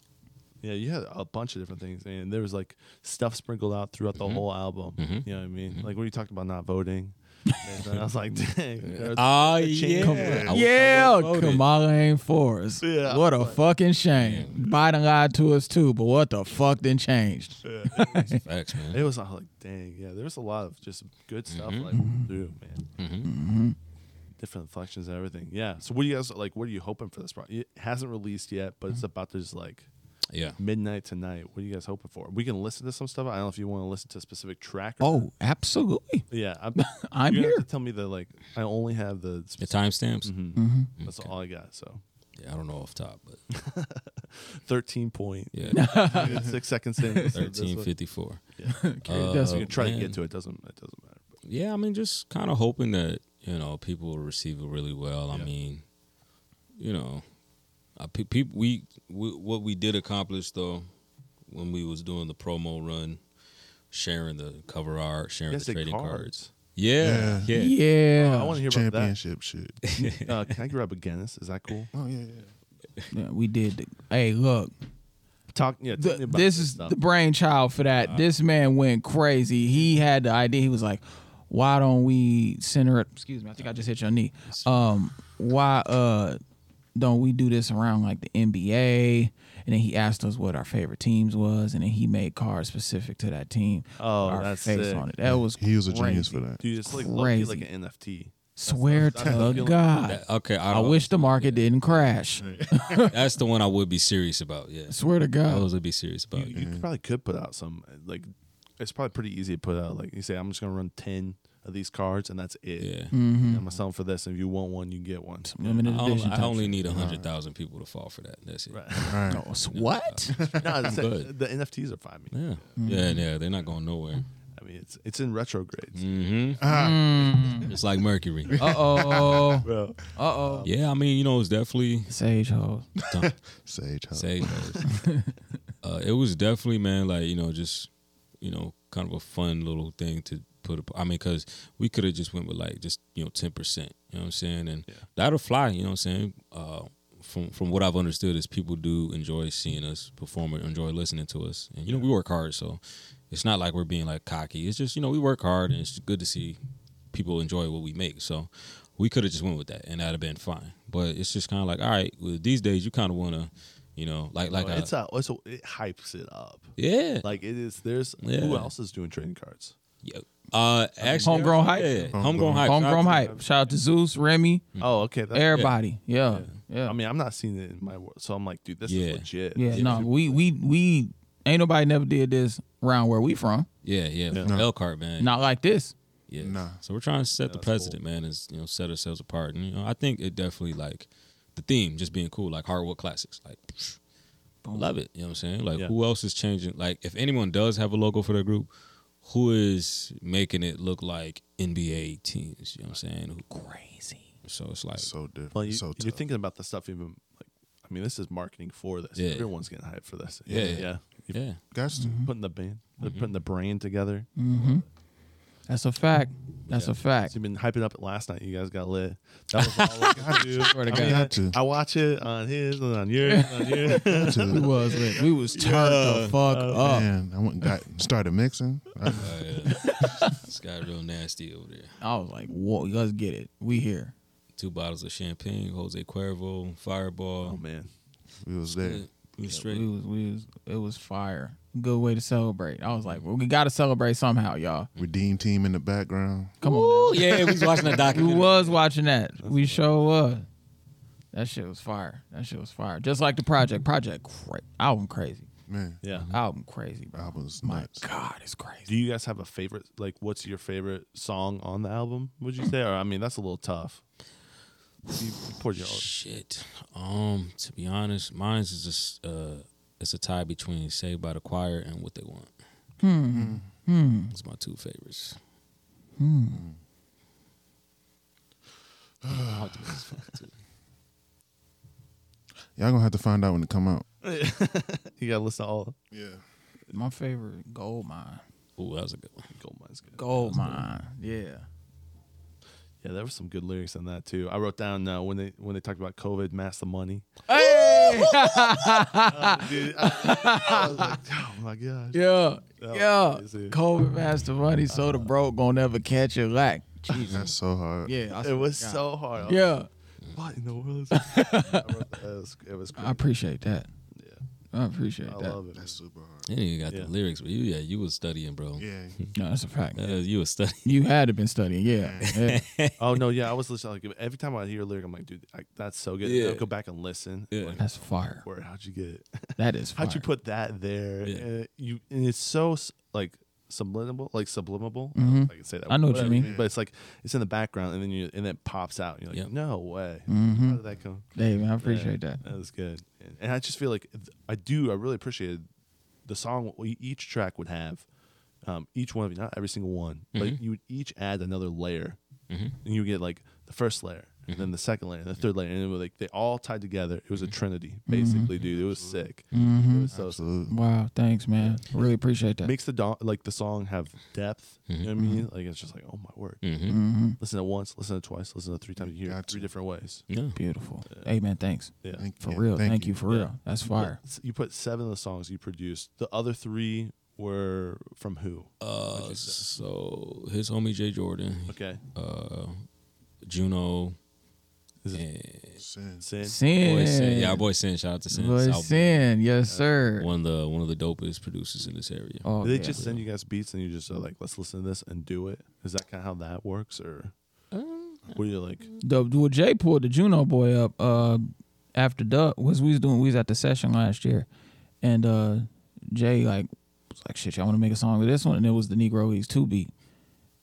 Yeah, you had a bunch of different things, and there was like stuff sprinkled out throughout the whole album. Mhm. You know what I mean? Like when you talked about not voting, and then I was like, [laughs] dang. there was- Oh yeah, Come- I wish I yeah. Kamala ain't for us. Yeah, what a like- fucking shame. Biden lied to us too, but what the fuck then changed? [laughs] Facts, man. It was all like, dang, yeah. There was a lot of just good stuff Mhm. like through, man. hmm Different inflections and everything. Yeah. So what do you guys like? What are you hoping for this project? It hasn't released yet, but it's about to just like Yeah. midnight tonight. What are you guys hoping for? We can listen to some stuff. I don't know if you want to listen to a specific track. Or Oh, absolutely. yeah. I'm, [laughs] I'm you're here. have to tell me the like. I only have the. The Specific, timestamps. Mm-hmm. That's all I got. So Yeah, I don't know off top, but [laughs] thirteen point yeah, [laughs] six seconds in. this one. thirteen fifty four. Yeah. Okay, Uh, that's So you can try to get to it. Doesn't it? Doesn't matter. But Yeah, I mean, just kind of hoping that you know people will receive it really well. I mean, you know, I, pe- people we, we what we did accomplish though when we was doing the promo run, sharing the cover art, sharing You the trading cards. cards. Yeah, yeah. yeah. Oh, I want to hear about that. Championship shit. [laughs] Uh, can I grab a Guinness? Is that cool? Oh yeah, yeah. Yeah, we did. The, hey, look, Talk. Yeah. The, about this is stuff. the brainchild for that. this man went crazy. He had the idea. He was like, "Why don't we center it?" Excuse me. I think I just hit your knee. Um, why uh don't we do this around like the NBA? And then he asked us what our favorite teams was, and then he made cards specific to that team. Oh, our that's face sick. on it. That was He was a genius for that. Dude, it's like low-key like an NFT. Swear that's- to that's the feeling. God. That- okay, I don't- wish the market didn't crash. [laughs] that's the one I would be serious about. Yeah, Swear to God. was would be serious You, about. you probably could put out some like. It's probably pretty easy to put out. Like you say, I'm just gonna run ten of these cards, and that's it. Yeah. Mm-hmm. I'm gonna sell them for this. And if you want one, you get one. Limited I only. I only need a hundred thousand people to fall for that. That's it. Right. All [laughs] right. Oh, s- what? [laughs] no, it's- good. the NFTs are fine. I mean, Yeah, yeah, yeah. They're not going nowhere. I mean, it's it's in retrograde. hmm Ah, Mm. It's like Mercury. Uh oh. Uh oh. Yeah, I mean, you know, it's definitely Sage hole. [laughs] Sage. House. say uh, it was definitely man, like you know, just you know, kind of a fun little thing to put. I mean, because we could have just went with like just you know ten percent. You know what I'm saying? And Yeah. that'll fly. You know what I'm saying? Uh, from from what I've understood is people do enjoy seeing us perform and enjoy listening to us. And you know, we work hard, so it's not like we're being like cocky. It's just you know we work hard, and it's good to see people enjoy what we make. So we could have just went with that, and that'd have been fine. But it's just kind of like, all right, well, these days you kind of want to, you know, like like Oh, a- it's a, it's a, it hypes it up. yeah, Like it is. There's who else is doing trading cards? Yeah. Uh, actually, Homegrown hype? Yeah, Homegrown homegrown hype. Homegrown Shout out hype. Shout out to Zeus, Remy, Oh, okay. That's, everybody. Yeah. Yeah. I mean, I'm not seeing it in my world, so I'm like, dude, this Yeah. is legit. Yeah, This no, we we we ain't nobody never did this around where we from. Yeah, yeah. Yeah. From Elkhart, man. Not like this. Yeah. Nah. So we're trying to set Yeah, the that's cool. precedent, man, is you know set ourselves apart, and you know I think it definitely like the theme just being cool, like hardwood classics, like psh, love it. You know what I'm saying? Like Yeah. who else is changing? Like if anyone does have a logo for their group, who is making it look like NBA teams? You know what I'm saying? Who, Crazy. so it's like so different. Well, you, so you're tough. thinking about the stuff even like. I mean, this is marketing for this. Yeah. Everyone's getting hyped for this. Yeah. yeah. You're yeah, Got to. putting the band, they're putting the brain together. Mm-hmm. That's a fact. That's Yeah. a fact. So you've been hyping up it last night. You guys got lit. That was all like, dude. [laughs] To I, mean, Got to. I watch it on his and on yours, and on [laughs] yours. We was lit. We was turned the [laughs] fuck up. Man, I went and got started mixing. Uh, yeah. it's got real nasty over there. I was like, "Whoa, let's get it. We here." Two bottles of champagne, Jose Cuervo, Fireball. oh man, we was there. Yeah, we straight. We was, we was, it was fire. Good way to celebrate. I was like, well, we got to celebrate somehow, y'all. Redeem team in the background. Come Ooh, on. now. yeah, we was watching that [laughs] We documentary. was watching that. We sure was. That shit was fire. That shit was fire. Just like the project. Project, cra- album crazy. Man, Yeah. Album mm-hmm. crazy, bro. album's My nuts. God, it's crazy. Do you guys have a favorite? Like, what's your favorite song on the album? Would you say? Or I mean, that's a little tough. You, you poured your Shit. Um, to be honest, mine's is just uh, it's a tie between Saved by the Choir and What They Want. Hmm. Hmm. It's my two favorites. Hmm. [sighs] Hard to miss. [sighs] Y'all gonna have to find out when it come out. [laughs] you gotta listen to all. Yeah. My favorite Gold Mine. Ooh, that was a good one. Gold Mine's good. Gold Mine. Yeah. Yeah, there were some good lyrics in that too. I wrote down uh, when they when they talked about COVID, mask the money. Hey. [laughs] [laughs] Dude, I, I was like, [laughs] oh my gosh. yeah. That Yeah. crazy. COVID master money, so the broke gonna never catch a lack. Jesus. That's so hard. Yeah. I It was God. so hard. Yeah. what in the world is this? I wrote that. It was, it was I appreciate that. Yeah. I appreciate that. I that. love it. That's super hard. You ain't even got Yeah. the lyrics, but you yeah, you was studying, bro. Yeah. No, that's a fact. Uh, you was studying. You had to been studying. Yeah. yeah. [laughs] Oh no, yeah, I was listening. Like every time I hear a lyric, I'm like, dude, I, that's so good. Yeah. I'll go back and listen. Yeah. Like, That's fire. where how'd you get it? That is fire. [laughs] How'd you put that there? Yeah. Uh, you and it's so s- like subliminal, like sublimable. Mhm. I can say that. I know what you mean. But it's like it's in the background, and then you and it pops out. And you're like, Yep. no way. How Mm-hmm. did that come? Hey, man, I appreciate that. That was good. And, I just feel like I do. I really appreciated the song. Each track would have. Um, each one of you, not every single one, but Mhm. you would each add another layer, Mhm. and you get like the first layer, and then the second layer, and the third layer, and it was like they all tied together. It was a trinity, basically, dude. It was sick. Mm-hmm. was so Absolutely. Wow, thanks, man. Really appreciate that. makes the do- like the song have depth. You know what I Mhm. mean? Like it's just like, oh my word. Mm-hmm. Mm-hmm. Listen to it once, listen to it twice, listen to it three times. You hear it Got three different ways. Yeah. Beautiful. Hey, man, thanks. Yeah. Thank For yeah, real. Thank, you. for Yeah. real. That's You fire. put- You put seven of the songs you produced. The other three were from who? Uh, so his homie Jay Jordan, Okay. uh, Juno, Is it and Sin. Sin? Sin. boy Sin. Yeah, our boy Sin. Shout out to Sin. Boy, South- Sin. Yes, sir. One of the one of the dopest producers in this area. Oh, Do they yeah. just send you guys beats and you just are like, let's listen to this and do it? Is that kind of how that works, or Um, were you like, the well, Jay pulled the Juno boy up uh after Duck was we was doing we was at the session last year, and uh Jay like was like shit, y'all want to make a song with this one, and it was the Negro Leagues two beat,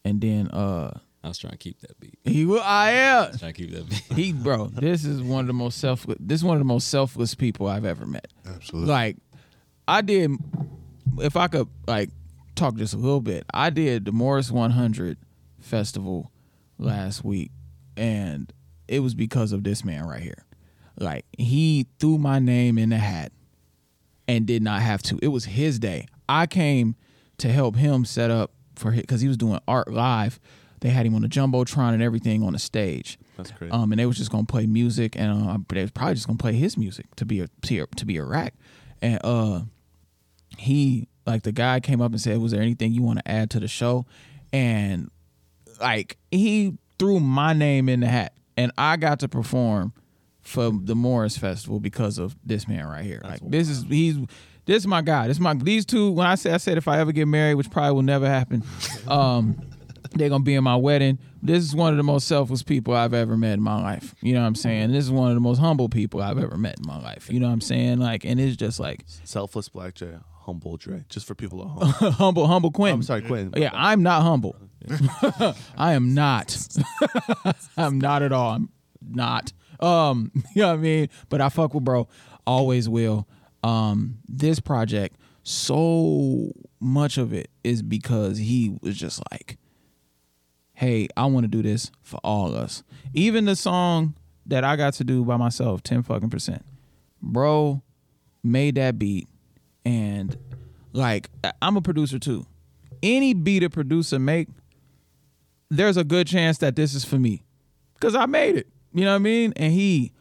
and then uh I was trying to keep that beat. he wa- I am Trying to keep that beat. he bro this is one of the most self this is one of the most selfless people I've ever met. Absolutely. Like I did if I could like talk just a little bit. I did the Morris 100 festival last week and it was because of this man right here. Like he threw my name in the hat and did not have to. It was his day. I came to help him set up for his cuz he was doing art live. They had him on the jumbotron and everything on the stage. that's crazy? Um, and they was just gonna play music, and uh, they was probably just gonna play his music to be a to, be- a rack. And uh, he like the guy came up and said, "Was there anything you want to add to the show?" And like he threw my name in the hat, and I got to perform for the Morris Festival because of this man right here. like this is he's this is my guy. This is my these two. When I said I said if I ever get married, which probably will never happen, [laughs] um, they're gonna be in my wedding. This is one of the most selfless people I've ever met in my life. You know what I'm saying? This is one of the most humble people I've ever met in my life. You know what I'm saying? Like, and it's just like Selfless Black Jay, humble Dre, just for people at home. [laughs] humble, humble Quinn. I'm sorry, Quinn. Yeah, I'm not humble. [laughs] I am not. [laughs] I'm not at all. I'm not. Um, you know what I mean? But I fuck with bro. Always will. Um, this project, so much of it is because he was just like, Hey, I want to do this for all of us. Even the song that I got to do by myself, 10 fucking percent. Bro made that beat and like I'm a producer too. Any beat a producer make, there's a good chance that this is for me. Cause I made it. You know what I mean? And he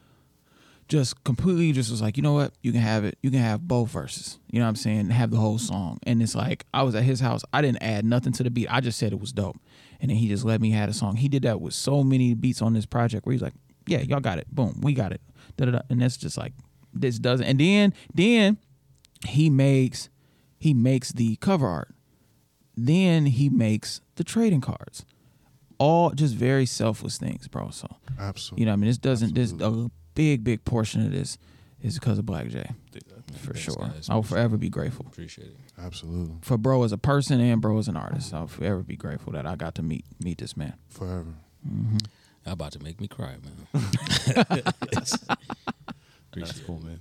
just completely just was like, you know what? You can have it. You can have both verses. You know what I'm saying? Have the whole song. And it's like I was at his house. I didn't add nothing to the beat. I just said it was dope. And then he just let me have a song. He did that with so many beats on this project where he's like, Yeah, y'all got it. Boom, we got it. Da-da-da. And that's just like this doesn't and then then he makes he makes the cover art. Then he makes the trading cards. All just very selfless things, bro. So Absolutely. you know, what I mean, this doesn't. This a big, big portion of this is because of Black J. for Thanks, sure. guys. I will forever be grateful Appreciate it. Absolutely. for bro as a person and bro as an artist. I'll forever be grateful that I got to meet meet this man. Forever. Mm-hmm. Y'all about to make me cry, man. [laughs] That's cool, it. man.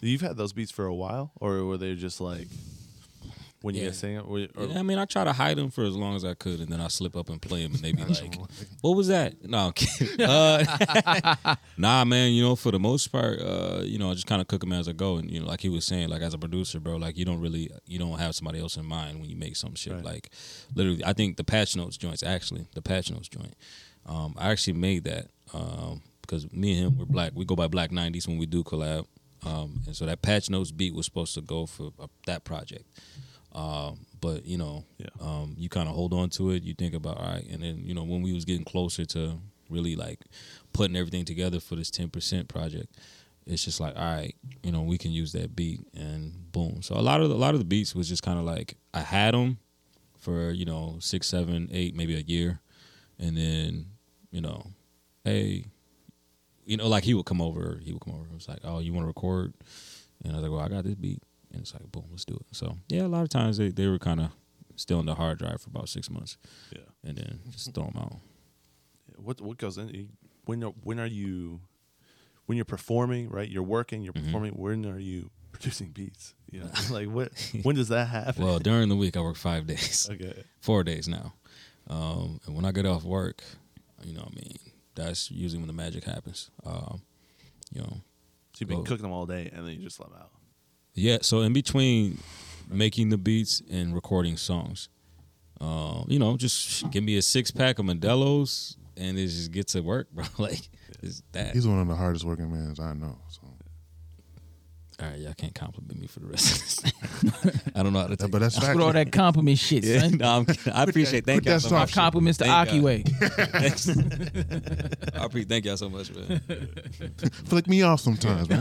You've had those beats for a while, or were they just like when you Yeah. guys sang it? Were, or, Yeah, I mean, I try to hide them for as long as I could, and then I slip up and play them, and they be [laughs] like, "What was that?" No, I'm kidding. [laughs] Uh, [laughs] nah, man. You know, for the most part, uh, you know, I just kind of cook them as I go, and you know, like he was saying, like as a producer, bro, like you don't really, you don't have somebody else in mind when you make some shit. Right. Like, literally, I think the patch notes joints, actually, the patch notes joint, um, I actually made that um, because me and him we're black. We go by Black Nineties when we do collab, um, and so that patch notes beat was supposed to go for uh, that project. Um, but you know, Yeah. um, you kind of hold on to it. You think about all right, and then you know when we was getting closer to really like putting everything together for this ten percent project, it's just like all right, you know we can use that beat, and boom. So a lot of the, a lot of the beats was just kind of like I had them for you know six, seven, eight, maybe a year, and then you know, hey, you know, like he would come over, he would come over. It was like, oh, you want to record? And I was like, well, I got this beat. And it's like, boom, let's do it. So yeah, a lot of times they, they were kind of still in the hard drive for about six months, yeah. and then just throw them out. What what goes in when are, when are you when you're performing? Right, you're working, you're Mhm. performing. When are you producing beats? You know, [laughs] like what? When does that happen? Well, during the week I work five days, okay, [laughs] four days now, um, and when I get off work, you know, what I mean, that's usually when the magic happens. Um, you know, so you've been Well- cooking them all day, and then you just let them out. Yeah, so in between making the beats and recording songs, uh, you know, just give me a six pack of Modelo's and it just get to work, [laughs] bro. like it's that. He's one of the hardest working men I know. So, All right, y'all can't compliment me for the rest of this. [laughs] I don't know how to take but that's Put fact. all that compliment [laughs] shit, Yeah, son. no, I'm, I appreciate. Thank put y'all that so My much. soft compliments to Thank Aki Way. [laughs] Thanks. I appreciate. Thank y'all so much, man. Flick me off sometimes, man.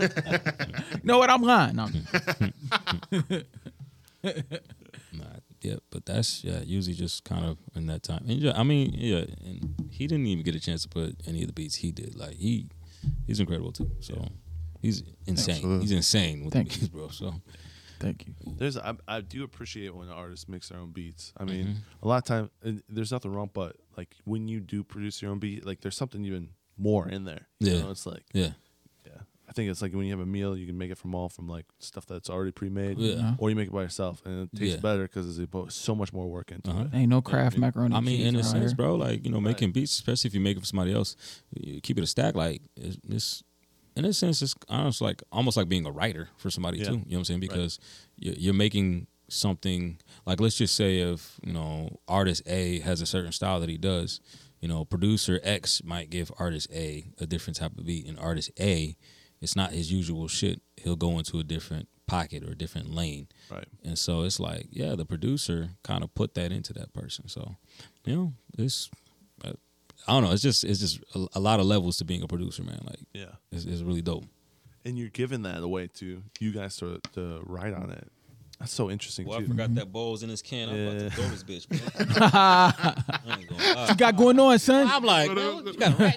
You know what? I'm lying. No. Nah, yeah, but that's yeah, usually just kind of in that time. And yeah, I mean, yeah, and he didn't even get a chance to put any of the beats he did. Like he, he's incredible too. So he's insane. Absolutely. He's insane with Thank the beats, bro. So Thank you. There's I, I do appreciate when artists mix their own beats. I mean, Mhm. a lot of time and there's nothing wrong, but like when you do produce your own beat, like there's something even more in there. You Yeah. know, it's like yeah, yeah. I think it's like when you have a meal, you can make it from all from like stuff that's already pre-made, yeah. or you make it by yourself, and it tastes Yeah. better because there's so much more work into Uh-huh. it. Ain't no craft Yeah, macaroni. I mean, cheese in a sense, here. bro, like you know, Right. making beats, especially if you make it for somebody else, you keep it a stack. Like it's, it's in a sense, it's almost like almost like being a writer for somebody Yeah. too. You know what I'm saying? Because you're, you're making something like let's just say if you know artist A has a certain style that he does, you know, producer X might give artist A a different type of beat, and artist A, it's not his usual shit. He'll go into a different pocket or a different lane. Right. And so it's like, yeah, the producer kind of put that into that person. So, you know, it's I don't know. It's just it's just a, a lot of levels to being a producer, man. Like Yeah. it's, it's really dope. And you're giving that away to you guys to to write on it. That's so interesting too. I forgot that bowl's in this can. I'm about to Yeah. throw this bitch. Man. [laughs] What you got going on, son? I'm like, bro, you gotta write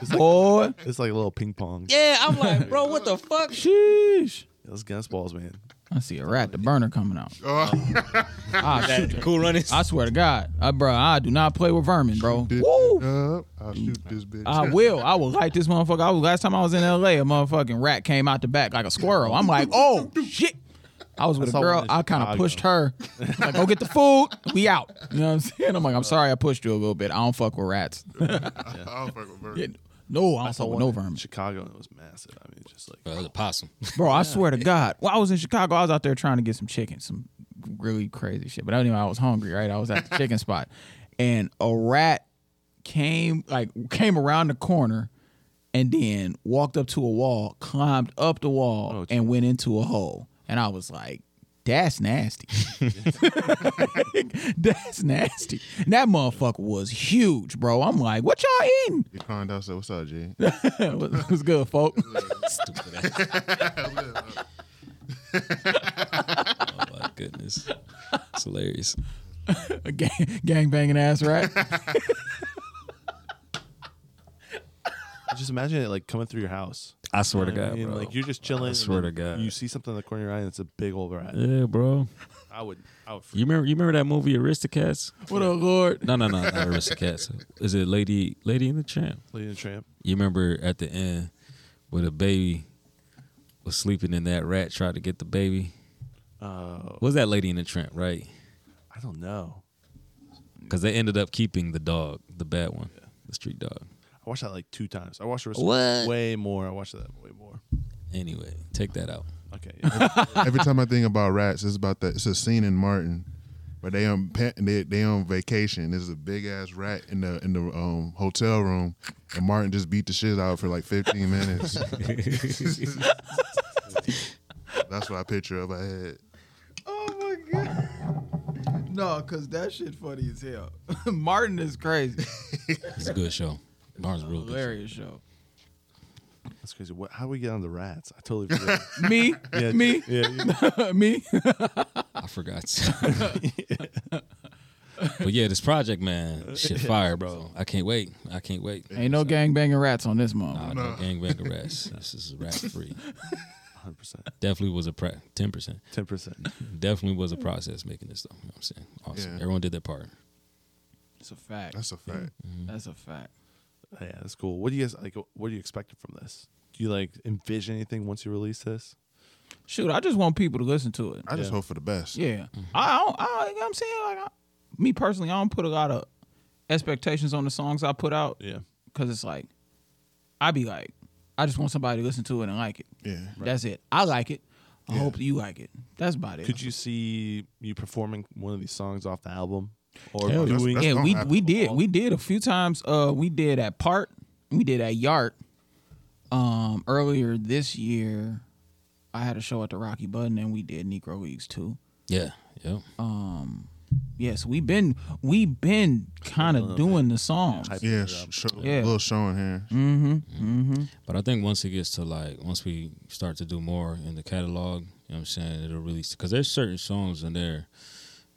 this. Boy. It's like a little ping pong. yeah. I'm like, bro, what the fuck? Sheesh. Those gas balls, man. I see a rat, the burner coming out. Oh, [laughs] Ah, shoot. That cool runnings. I swear to God, uh, bro, I do not play with vermin, bro. this Woo! bitch up. I'll shoot this bitch. I [laughs] will. I will light this motherfucker. I was, last time I was in LA, a motherfucking rat came out the back like a squirrel. I'm like, oh shit. I was with I a saw girl. I kind of pushed her. Like, go get the food. We out. You know what I'm saying? I'm like, I'm sorry I pushed you a little bit. I don't fuck with rats. [laughs] I don't fuck with Bird. Yeah, no, I I don't saw fuck with one no in vermin. Chicago, and it was massive. I mean, just like Bro, that's a possum. [laughs] Bro, I swear to God. Well, I was in Chicago. I was out there trying to get some chicken, some really crazy shit. But anyway, I was hungry, right? I was at the chicken [laughs] spot. And a rat came like came around the corner and then walked up to a wall, climbed up the wall, Oh, and went into a hole. And I was like, that's nasty. [laughs] that's nasty. And that motherfucker was huge, bro. I'm like, what y'all eating? He climbed out. Said, "What's up, G?" [laughs] What's good, folk? [laughs] Stupid ass. oh my goodness, it's hilarious. A gang, gang banging ass right? just imagine it like coming through your house. I swear to You know what God, bro. Like you're just chilling. I and swear then to God. You see something in the corner of your eye, and it's a big old rat. yeah, bro. [laughs] I would. I would. You remember? You remember that movie Aristocats? What up, Lord? No, no, no, not [laughs] Aristocats. Is it Lady Lady in the Tramp? Lady and the Tramp. You remember at the end where the baby was sleeping and that rat tried to get the baby? Uh, Was that Lady in the Tramp, right? I don't know. Because they ended up keeping the dog, the bad one, the street dog. I watched that like two times. I watched it What? way more. I watched that way more. Anyway, take that out. Okay. Yeah. Every time I think about rats, it's about that. It's a scene in Martin where they on pa- they they on vacation. There's a big ass rat in the in the um, hotel room, and Martin just beat the shit out for like 15 minutes. [laughs] That's what I picture of my head. Oh my god. No, cause that shit funny as hell. [laughs] Martin is crazy. It's a good show. Barnes real good. show. Hilarious show. That's crazy. What, how do we get on the rats? I totally forgot. [laughs] Me, Yeah, me, Yeah. [laughs] me. I forgot. but yeah, this project, man, shit [laughs] fire, bro. I can't wait. I can't wait. Ain't no gang banging rats on this Nah, mom. no gangbanger rats. This is rat free. 100%. Definitely was a pre- ten percent. 10%. Definitely was a process making this stuff. You know what I'm saying? Awesome. Yeah. Everyone did their part. It's a fact. That's a fact. Mm-hmm. That's a fact. Oh, yeah, that's cool. What do you guys like? What are you expecting from this? Do you like envision anything once you release this? Shoot, I just want people to listen to it. I just Yeah. hope for the best. Yeah, mm-hmm. I don't. I, you know what I'm saying, like, I, me personally, I don't put a lot of expectations on the songs I put out Yeah. because it's like, I be like, I just want somebody to listen to it and like it. Yeah. That's it. I like it. I Yeah. hope you like it. That's about it. Could you see you performing one of these songs off the album, or Hell yeah. doing? That's yeah, gonna we happen. we did we did a few times. Uh, we did at Part. We did at Yart. Um, earlier this year, I had a show at the Rocky Button, and we did Negro Leagues too. Yeah. Yep. Um, yes, we've been we've been kind of doing the songs. Hype Yeah. it Sh- up. show, Yeah. little showing here. Mm-hmm. Mm-hmm. But I think once it gets to like once we start to do more in the catalog, you know what I'm saying, it'll really because there's certain songs in there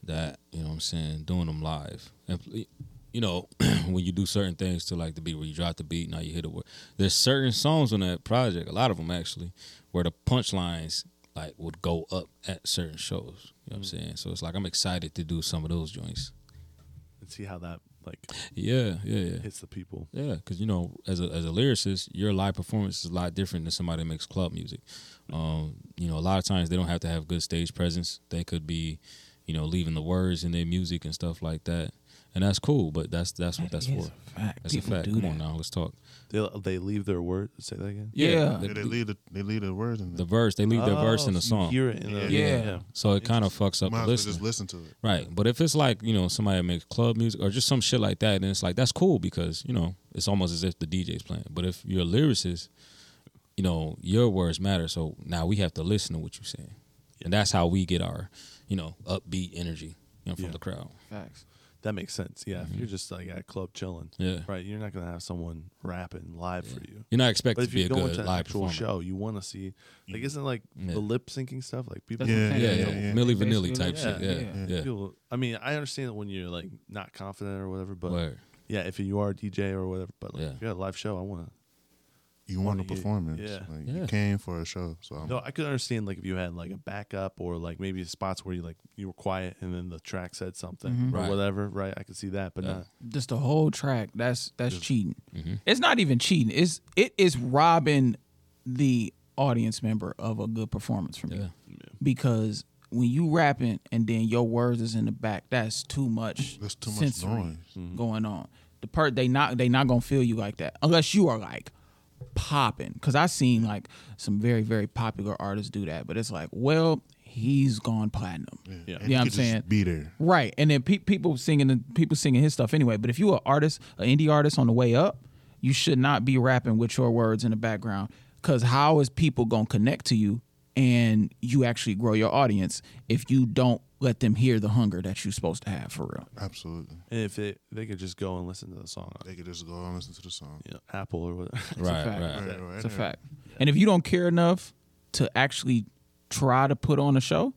that, you know what I'm saying, doing them live. And you know, [clears throat] when you do certain things to like the beat where you drop the beat, now you hit it with there's certain songs on that project, a lot of them actually, where the punchlines like would go up at certain shows. You know what I'm saying? So it's like I'm excited to do some of those joints. and see how that like Yeah, yeah, yeah. hits the people. Yeah, because you know, as a as a lyricist, your live performance is a lot different than somebody that makes club music. Um, you know, a lot of times they don't have to have good stage presence. They could be, you know, leaving the words in their music and stuff like that, and that's cool. But that's that's what that's for. Fact. That's a People fact. do Come that. on now, let's talk. They they leave their word. Say that again. Yeah. Yeah, the, they leave the they leave the words in the there. verse. They leave their oh, verse Oh, in the so you song, hear it in the, Yeah. yeah. so it kind of fucks up Might the well just listen to it. Right. But if it's like, you know, somebody that makes club music or just some shit like that, then it's like, that's cool because, you know, it's almost as if the DJ's playing. But if you're a lyricist, you know, your words matter. So now we have to listen to what you're saying. And that's how we get our, you know, upbeat energy, you know, from Yeah. the crowd. Facts. That makes sense. Yeah, if mm-hmm. you're just like at a club chilling, Yeah. right? You're not gonna have someone rapping live for you. You're not But expected to be you're a good to live actual performer. show, you want to see like isn't like Yeah. the lip syncing stuff like people. That's Yeah, what Yeah, yeah, yeah. Milli Vanilli type yeah, shit. Yeah, yeah. yeah. People, I mean, I understand that when you're like not confident or whatever, but Word. yeah, if you are a DJ or whatever, but like Yeah. if you got a live show, I want to. You want a Wanna performance. yeah. Like, Yeah. You came for a show. So I'm, No, I could understand like if you had like a backup or like maybe spots where you like you were quiet and then the track said something Mhm. or Right. whatever, right? I could see that, but Yeah. not. Just the whole track. That's that's Just- cheating. Mhm. It's not even cheating. It's it is robbing the audience member of a good performance from you Yeah. because when you rapping and then your words is in the back, that's too much. That's too much sensory noise. Mm-hmm. going on. The part they not they not gonna feel you like that unless you are like popping. Cause I seen like some very very popular artists do that, but it's like, well, he's gone platinum. Yeah. Yeah, you I'm saying- be there. Right, and then pe- people singing the people singing his stuff anyway. But if you are an artist, an indie artist on the way up, you should not be rapping with your words in the background. Cause how is people gonna connect to you and you actually grow your audience if you don't let them hear the hunger that you're supposed to have for real? Absolutely. And if it, they could just go and listen to the song, They could just go and listen to the song. you know, Apple or whatever. Right, fact. right. Right, right, It's a right. fact. And if you don't care enough to actually try to put on a show,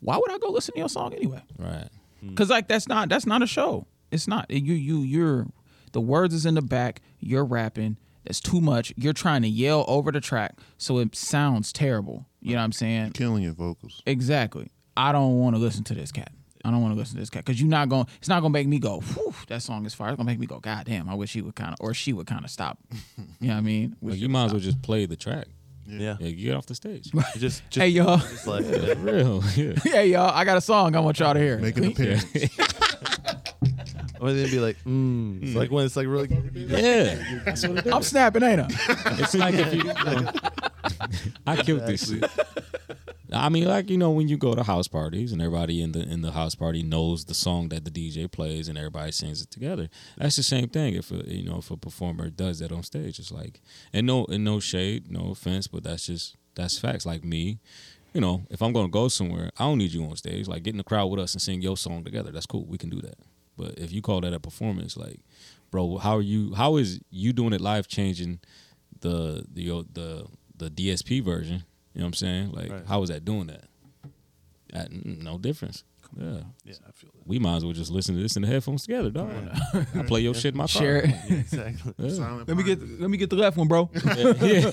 why would I go listen to your song anyway? Right. Because like that's not that's not a show. It's not. You you you're the words is in the back. You're rapping. that's too much. You're trying to yell over the track, so it sounds terrible. You know what I'm saying? Killing your vocals. Exactly. I don't want to listen to this cat. I don't want to listen to this cat because you're not going. It's not going to make me go. Whew, that song is fire. It's gonna make me go. God damn. I wish he would kind of, or she would kind of stop. [laughs] you know what I mean? Wish Like, you would might as well just play the track. Yeah. Yeah, you get off the stage. Just, just, Hey y'all. just like, [laughs] For real. [laughs] Yeah. hey y'all. I got a song I want y'all to hear. Make an appearance. or they'd be like, mm. It's like when it's like really. Yeah. That's what it is. I'm snapping, ain't I? It's like if you, you know, I killed this shit. I mean, like you know, when you go to house parties and everybody in the in the house party knows the song that the DJ plays and everybody sings it together. That's the same thing. If a, you know if a performer does that on stage, it's like and no and no shade, no offense, but that's just that's facts. Like me, you know, if I'm gonna go somewhere, I don't need you on stage. Like get in the crowd with us and sing your song together. That's cool. We can do that. But if you call that a performance, like, bro, how are you? How is you doing it live changing the the the the DSP version? You know what I'm saying? Like, Right. how is that doing that? That- mm, no difference. Yeah. Yeah, I feel it. We might as well just listen to this in the headphones together, dog. [laughs] I play your shit in my car. Share it. Yeah, exactly. [laughs] Yeah. Let me get partners. let me get the left one, bro. [laughs] yeah.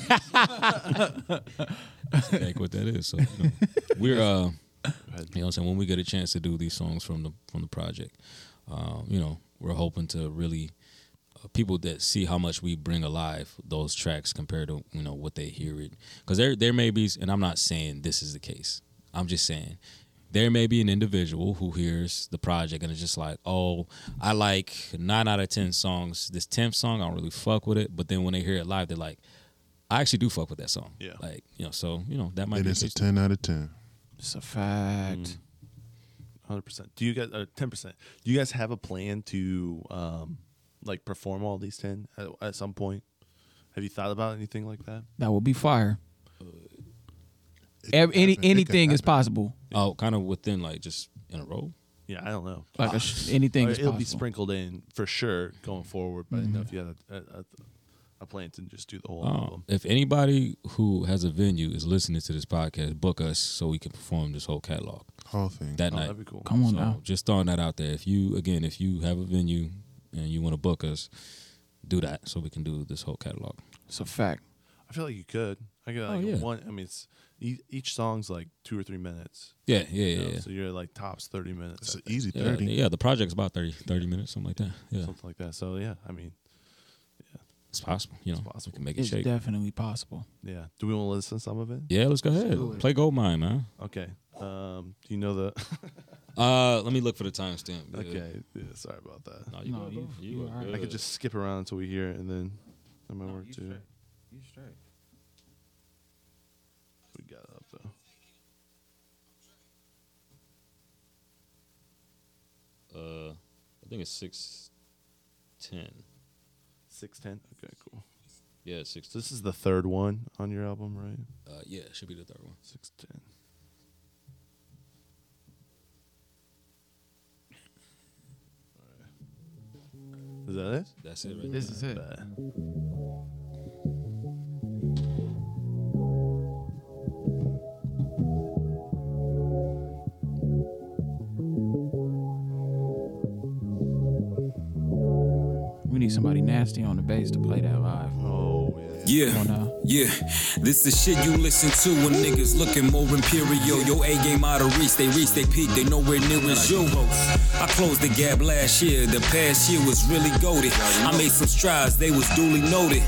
That's what that is. So you know, we're uh, you know, what I'm saying when we get a chance to do these songs from the from the project, um, you know, we're hoping to really uh, people that see how much we bring alive those tracks compared to you know what they hear it because there there may be and I'm not saying this is the case. I'm just saying there may be an individual who hears the project and is just like, oh, I like nine out of ten songs. This tenth song, I don't really fuck with it. But then when they hear it live, they're like, I actually do fuck with that song. Yeah. Like, you know, so you know, that might Then be it's a ten out of ten. It's a fact. Hundred percent. Do you guys uh, ten percent? Do you guys have a plan to um like perform all these ten at, at some point? Have you thought about anything like that? That would be fire. Uh, it Ev- any happen. It could anything is happen. possible. Oh, kind of within like just in a row. Yeah, I don't know. Like a sh- anything Or is uh, it'll possible. be sprinkled in for sure going forward. But I didn't know if mm-hmm. you had a, a, a, a plan to just do the whole Oh, album. if anybody who has a venue is listening to this podcast, book us so we can perform this whole catalog Whole thing. that Oh, night. that'd be cool. Come on So now. just throwing that out there. If you again, if you have a venue and you want to book us, do that so we can do this whole catalog. It's a fact. I feel like you could. I get Oh, like yeah. one. I mean, it's e- each song's like two or three minutes. Yeah, yeah, you yeah. know, yeah. So you're like tops thirty minutes. It's an easy Yeah, thirty. yeah, the project's about 30, 30 minutes, something like that. Yeah, something like that. So yeah, I mean, yeah, it's possible. You know, It's possible. we can make it It's shake. definitely possible. yeah. Do we want to listen to some of it? Yeah, let's go do ahead. it. Play Goldmine, man. Okay. Um, do you know the? [laughs] Uh, let me look for the timestamp. Yeah. okay. Yeah, sorry about that. No, you No, good, you- bro. you You, are alright. good. I could just skip around until we hear it, and then that might work too. You straight. We got it up though. Uh, I think it's six ten. Six ten. Okay, cool. Yeah, six. So this is the third one on your album, right? Uh, yeah, it should be the third one. Six ten. Is that it? That's it right This is it. Bet. We need somebody nasty on the bass to play that live. Oh yeah. Yeah, Come on now. yeah. This the shit you listen to when niggas looking more imperial. Your A game out of reach, they reach they peak, they nowhere near as you. I closed the gap last year, the past year was really goaded. I made some strides, they was duly noted.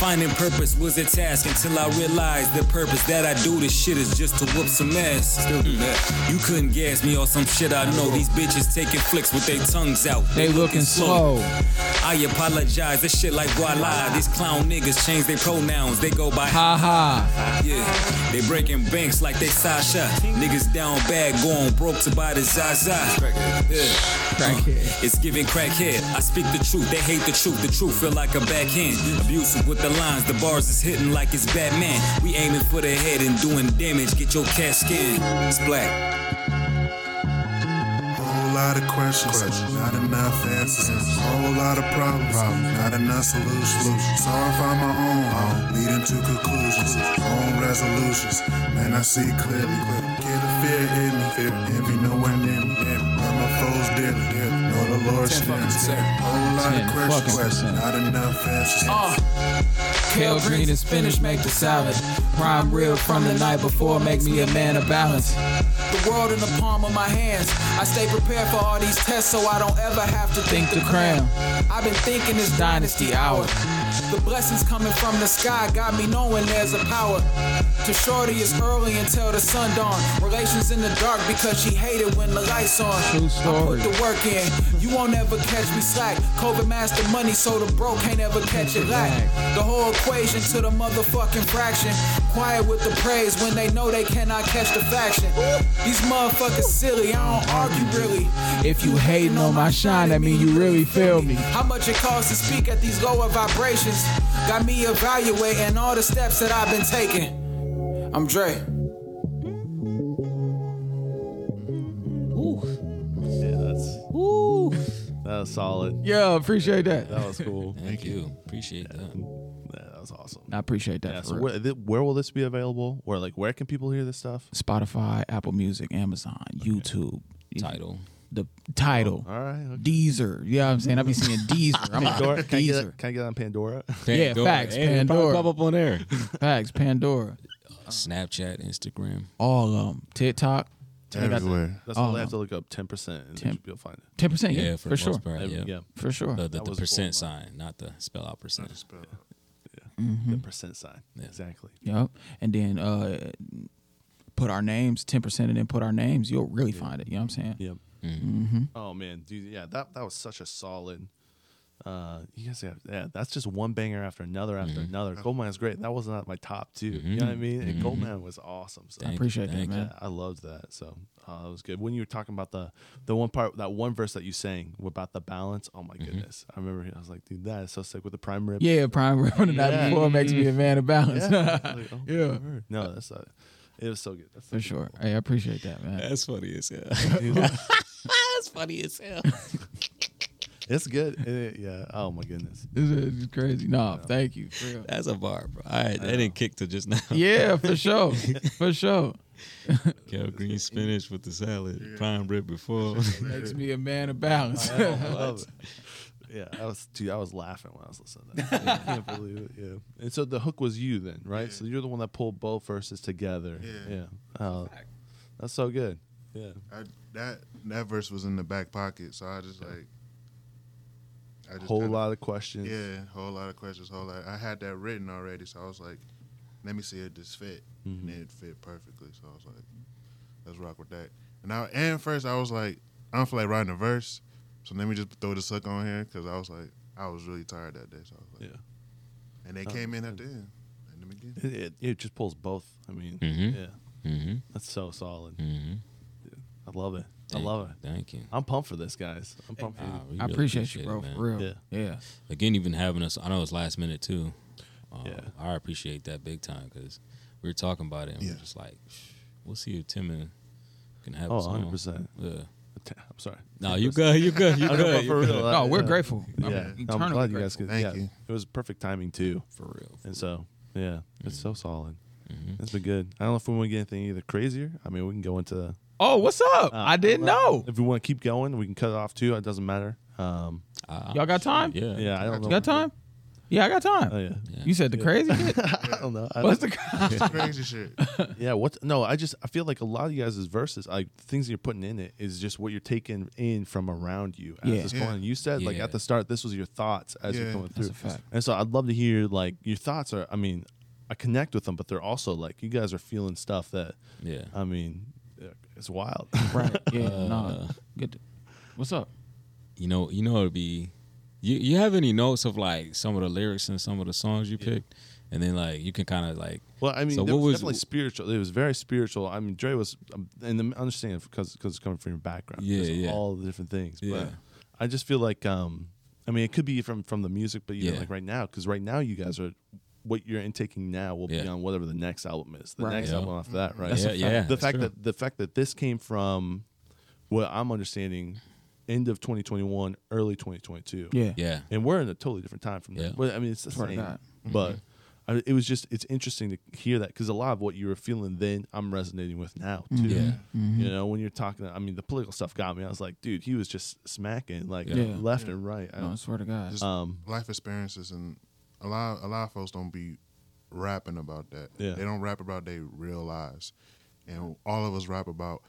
Finding purpose was a task until I realized the purpose that I do this shit is just to whoop some ass. Still do that. You couldn't gas me or some shit I know. These bitches taking flicks with their tongues out. They looking slow. I apologize, this shit like voila. These clown niggas change their pronouns, they go by Ha ha. yeah, they breaking banks like they Sasha. Niggas down bad, going broke to buy the Zaza. Yeah. Crackhead. Uh, it's giving crackhead. I speak the truth, they hate the truth. The truth feel like a backhand. Abusive with the lines, the bars is hitting like it's Batman. We aiming for the head and doing damage. Get your cat skin. It's black. Lot of questions, not enough answers. A whole lot of problems, not enough solutions. So I find my own, home. leading to conclusions, own resolutions. Man, I see clearly. Get a fear in me, fear envy nowhere near me. Love my foes dearly, Lord, 10 fucking percent. Whole lot 10 of fucking questions, not enough answers. Uh, kale, green and spinach make the salad. Prime rib from the night before make me a man of balance. The world in the palm of my hands. I stay prepared for all these tests so I don't ever have to think the crown. I've been thinking this dynasty hour. The blessings coming from the sky got me knowing there's a power. To shorty it's early until the sun dawn. Relations in the dark because she hated when the lights on. True I story. put the work in. You won't ever catch me slack. COVID master money, so the broke can't ever catch it lack. The whole equation to the motherfucking fraction. Quiet with the praise when they know they cannot catch the faction. These motherfuckers silly, I don't argue really. If you hating on my shine, that mean you really feel me. How much it costs to speak at these lower vibrations got me evaluating all the steps that I've been taking. I'm Dre. That was solid. Yeah, appreciate that. That was cool. [laughs] Thank you. Appreciate that. Yeah, that was awesome. I appreciate that. Yeah, for so real. where, th- where will this be available? Where like where can people hear this stuff? Spotify, Apple Music, Amazon, YouTube. Title. The title. Oh, all right. Okay. Deezer. You know I'm saying? I be seeing Deezer. [laughs] I'm Pandora. like, Can I, get Deezer. that, can I get on Pandora? [laughs] Yeah, facts, Hey, it'll probably Pandora. Pop up on there. Facts, Pandora. Snapchat, Instagram. All of them. TikTok. Everywhere. That's all Oh. they have to look up ten percent and 10. you'll find it. 10%. Yeah, Yeah, for, for, sure. part. Yeah. yeah. For sure. The, the, the percent full sign, not the spell out percent. Mm-hmm. The percent sign. Yeah. Exactly. Yep. And then uh, put our names, 10%, and then put our names. You'll really find it. You know what I'm saying? Yep. Mm-hmm. Oh man, dude, yeah, that that was such a solid. Uh, you guys have yeah, that's just one banger after another after Mm-hmm. another. Gold Mine is great. That wasn't at my top 2 You know what I mean? And Gold Mine was awesome. So I Thank you, appreciate that, man. yeah, I loved that. So uh, that was good. When you were talking about the the one part, that one verse that you sang about the balance. Oh my goodness, I remember. I was like, dude, that is so sick with the prime rib. Yeah, prime rib on the night Yeah. before makes me a man of balance. Yeah. [laughs] Like, oh, Yeah. No, that's uh, it was so good. That's For such sure. Hey, I appreciate that, man. That's funny as hell. one. [laughs] That's funny as hell. [laughs] it's good. It- yeah. Oh my goodness. This is crazy. No, thank you. For real. That's a bar, bro. All right, that didn't kick to just now. [laughs] Yeah, for sure. [laughs] For sure. Kale green spinach with the salad, prime rib before. [laughs] Makes me a man of balance. I love it. Yeah, I was dude. I was laughing when I was listening. To that. I can't believe it. Yeah, and so the hook was you then, right? So you're the one that pulled both verses together. Yeah. yeah. Oh, that's so good. Yeah, I, that that verse was in the back pocket, so I just like. I just whole kinda- lot of questions. Yeah, whole lot of questions. Whole lot. I had that written already, so I was like, "Let me see if this fit," Mhm. and it fit perfectly. So I was like, "Let's rock with that." And I and first I was like, "I don't feel like writing a verse, so let me just throw this hook on here," because I was like, I was really tired that day. So I was like, yeah. and they Oh, came in at the end, And the beginning. It, it, it just pulls both. I mean, Mhm. yeah, mm-hmm. that's so solid. Mm-hmm. I love it. Thank I love you. it. Thank you. I'm pumped for this, guys. I'm pumped for you. we I really appreciate you, bro. man. For real. Yeah. Yeah. Again, even having us, I know it's last minute too. Um, Yeah. I appreciate that big time because we were talking about it and we Yeah. we're just like, we'll see if Timon can have Oh, us on. 100%. Yeah. I'm sorry. No, you good. You good. You [laughs] I know, good. but You for good. real. No, we're yeah. grateful. I'm Yeah, I'm eternally glad you guys could. Thank yeah, you. It was perfect timing too, For real. and so yeah, it's so solid. Mhm. It's been good. I don't know if we want to get anything either crazier. I mean, we can go into. Oh, what's up? uh, I didn't know. If we want to keep going, we can cut it off too. It doesn't matter. Um, I- Y'all got time? Yeah. yeah, I don't know. You got time? Yeah, I got time. Oh yeah. Yeah. You said the crazy [laughs] shit? I don't know. I What's don't- the It's crazy shit. [laughs] yeah. What? No, I just I feel like a lot of you guys' verses, like things you're putting in it, is just what you're taking in from around you at Yeah. it's Yeah. going. You said like at the start, this was your thoughts as you're Yeah. going That's through. a fact. And so I'd love to hear like your thoughts are. I mean, I connect with them, but they're also like you guys are feeling stuff that Yeah. I mean, yeah, it's wild. [laughs] right? Yeah, Uh, no. Get the, what's up? You know, you know, it'd be. You you have any notes of like some of the lyrics and some of the songs you picked, and then like you can kind of like. Well, I mean, So what was, was- definitely spiritual. It was very spiritual. I mean, Dre was, um, and the understanding because because it's coming from your background. Yeah, because of yeah. all the different things. Yeah. But I just feel like, um, I mean, it could be from from the music, but you know, Yeah. like right now, because right now you guys are. What you're intaking now will be on whatever the next album is. The Right. next Yeah. album after that, right? That's yeah, fact. yeah. the that's fact true. that the fact that this came from what I'm understanding, end of 2021, early 2022. Yeah. Yeah. and we're in a totally different time from Yeah. that. But I mean, it's the Swear to same. God. But I, it was just it's interesting to hear that because a lot of what you were feeling then, I'm resonating with now too. Yeah. Mm-hmm. You know, when you're talking, I mean, the political stuff got me. I was like, dude, he was just smacking like Yeah. left Yeah. and right. I No, I don't- swear to God. Just um, life experiences and a lot a lot of folks don't be rapping about that. Yeah. They don't rap about their real lives. And all of us rap about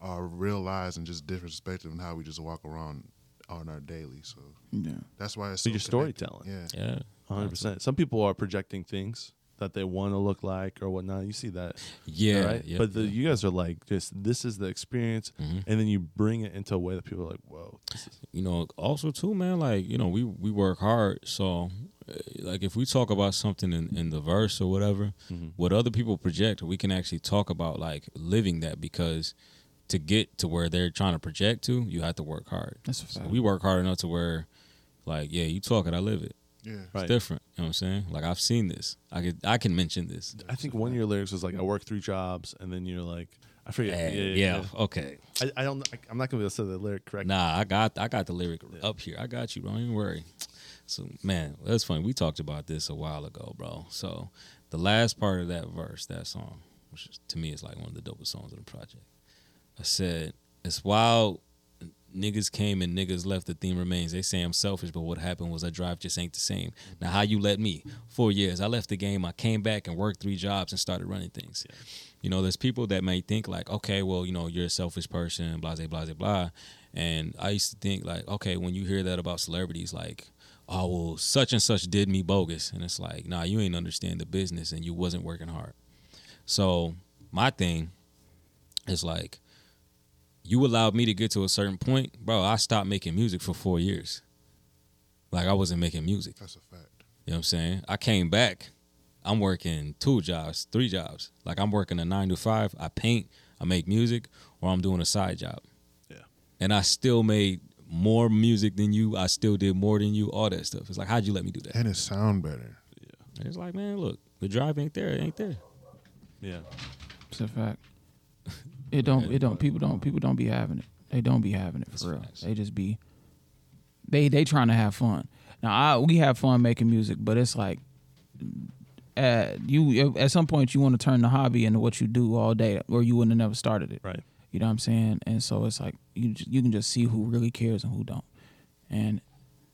our real lives and just different perspective and how we just walk around on our daily. So yeah. that's why it's So so your connected. storytelling. Yeah. Yeah. hundred percent. Some people are projecting things that they want to look like or whatnot. You see that, Yeah. right? yeah, but the, yeah. you guys are like, just this is the experience, Mhm. and then you bring it into a way that people are like, whoa, this is you know also too man like you know we we work hard so like if we talk about something in, in the verse or whatever Mm-hmm. what other people project we can actually talk about like living that because to get to where they're trying to project to you have to work hard That's a so we work hard enough to where like yeah you talk it i live it Yeah. right. it's different you know what i'm saying like i've seen this i could i can mention this I think one of your lyrics was like, I work three jobs, and then you're like, I forget. yeah, yeah, yeah, yeah. okay I, I don't. I, I'm not gonna be able to say the lyric correctly. Nah, I got I got the lyric up here. I got you. Don't even worry. So man, that's funny. We talked about this a while ago, bro. So the last part of that verse, that song, which is, to me is like one of the dopest songs of the project. I said, "It's wild." Niggas came and niggas left. The theme remains. They say I'm selfish, but what happened was I drive just ain't the same. Now, how you let me? Four years. I left the game. I came back and worked three jobs and started running things. You know, there's people that may think like, okay, well, you know, you're a selfish person, blah, blah, blah, blah. And I used to think like, okay, when you hear that about celebrities, like, oh, well, such and such did me bogus. And it's like, nah, you ain't understand the business and you wasn't working hard. So my thing is like, you allowed me to get to a certain point, bro. I stopped making music for four years. Like I wasn't making music. That's a fact. You know what I'm saying? I came back. I'm working two jobs, three jobs. Like I'm working a nine to five. I paint, I make music, or I'm doing a side job. Yeah. And I still made more music than you. I still did more than you. All that stuff. It's like, how'd you let me do that? And it sound better. And it's like, man, look, the drive ain't there. It ain't there. Yeah. It's a fact. It don't. It don't. People don't. People don't be having it. They don't be having it for That's real. facts. They just be. They they trying to have fun. Now I we have fun making music, but it's like, uh, you at some point you want to turn the hobby into what you do all day, or you wouldn't have never started it. Right. You know what I'm saying? And so it's like you you can just see who really cares and who don't. And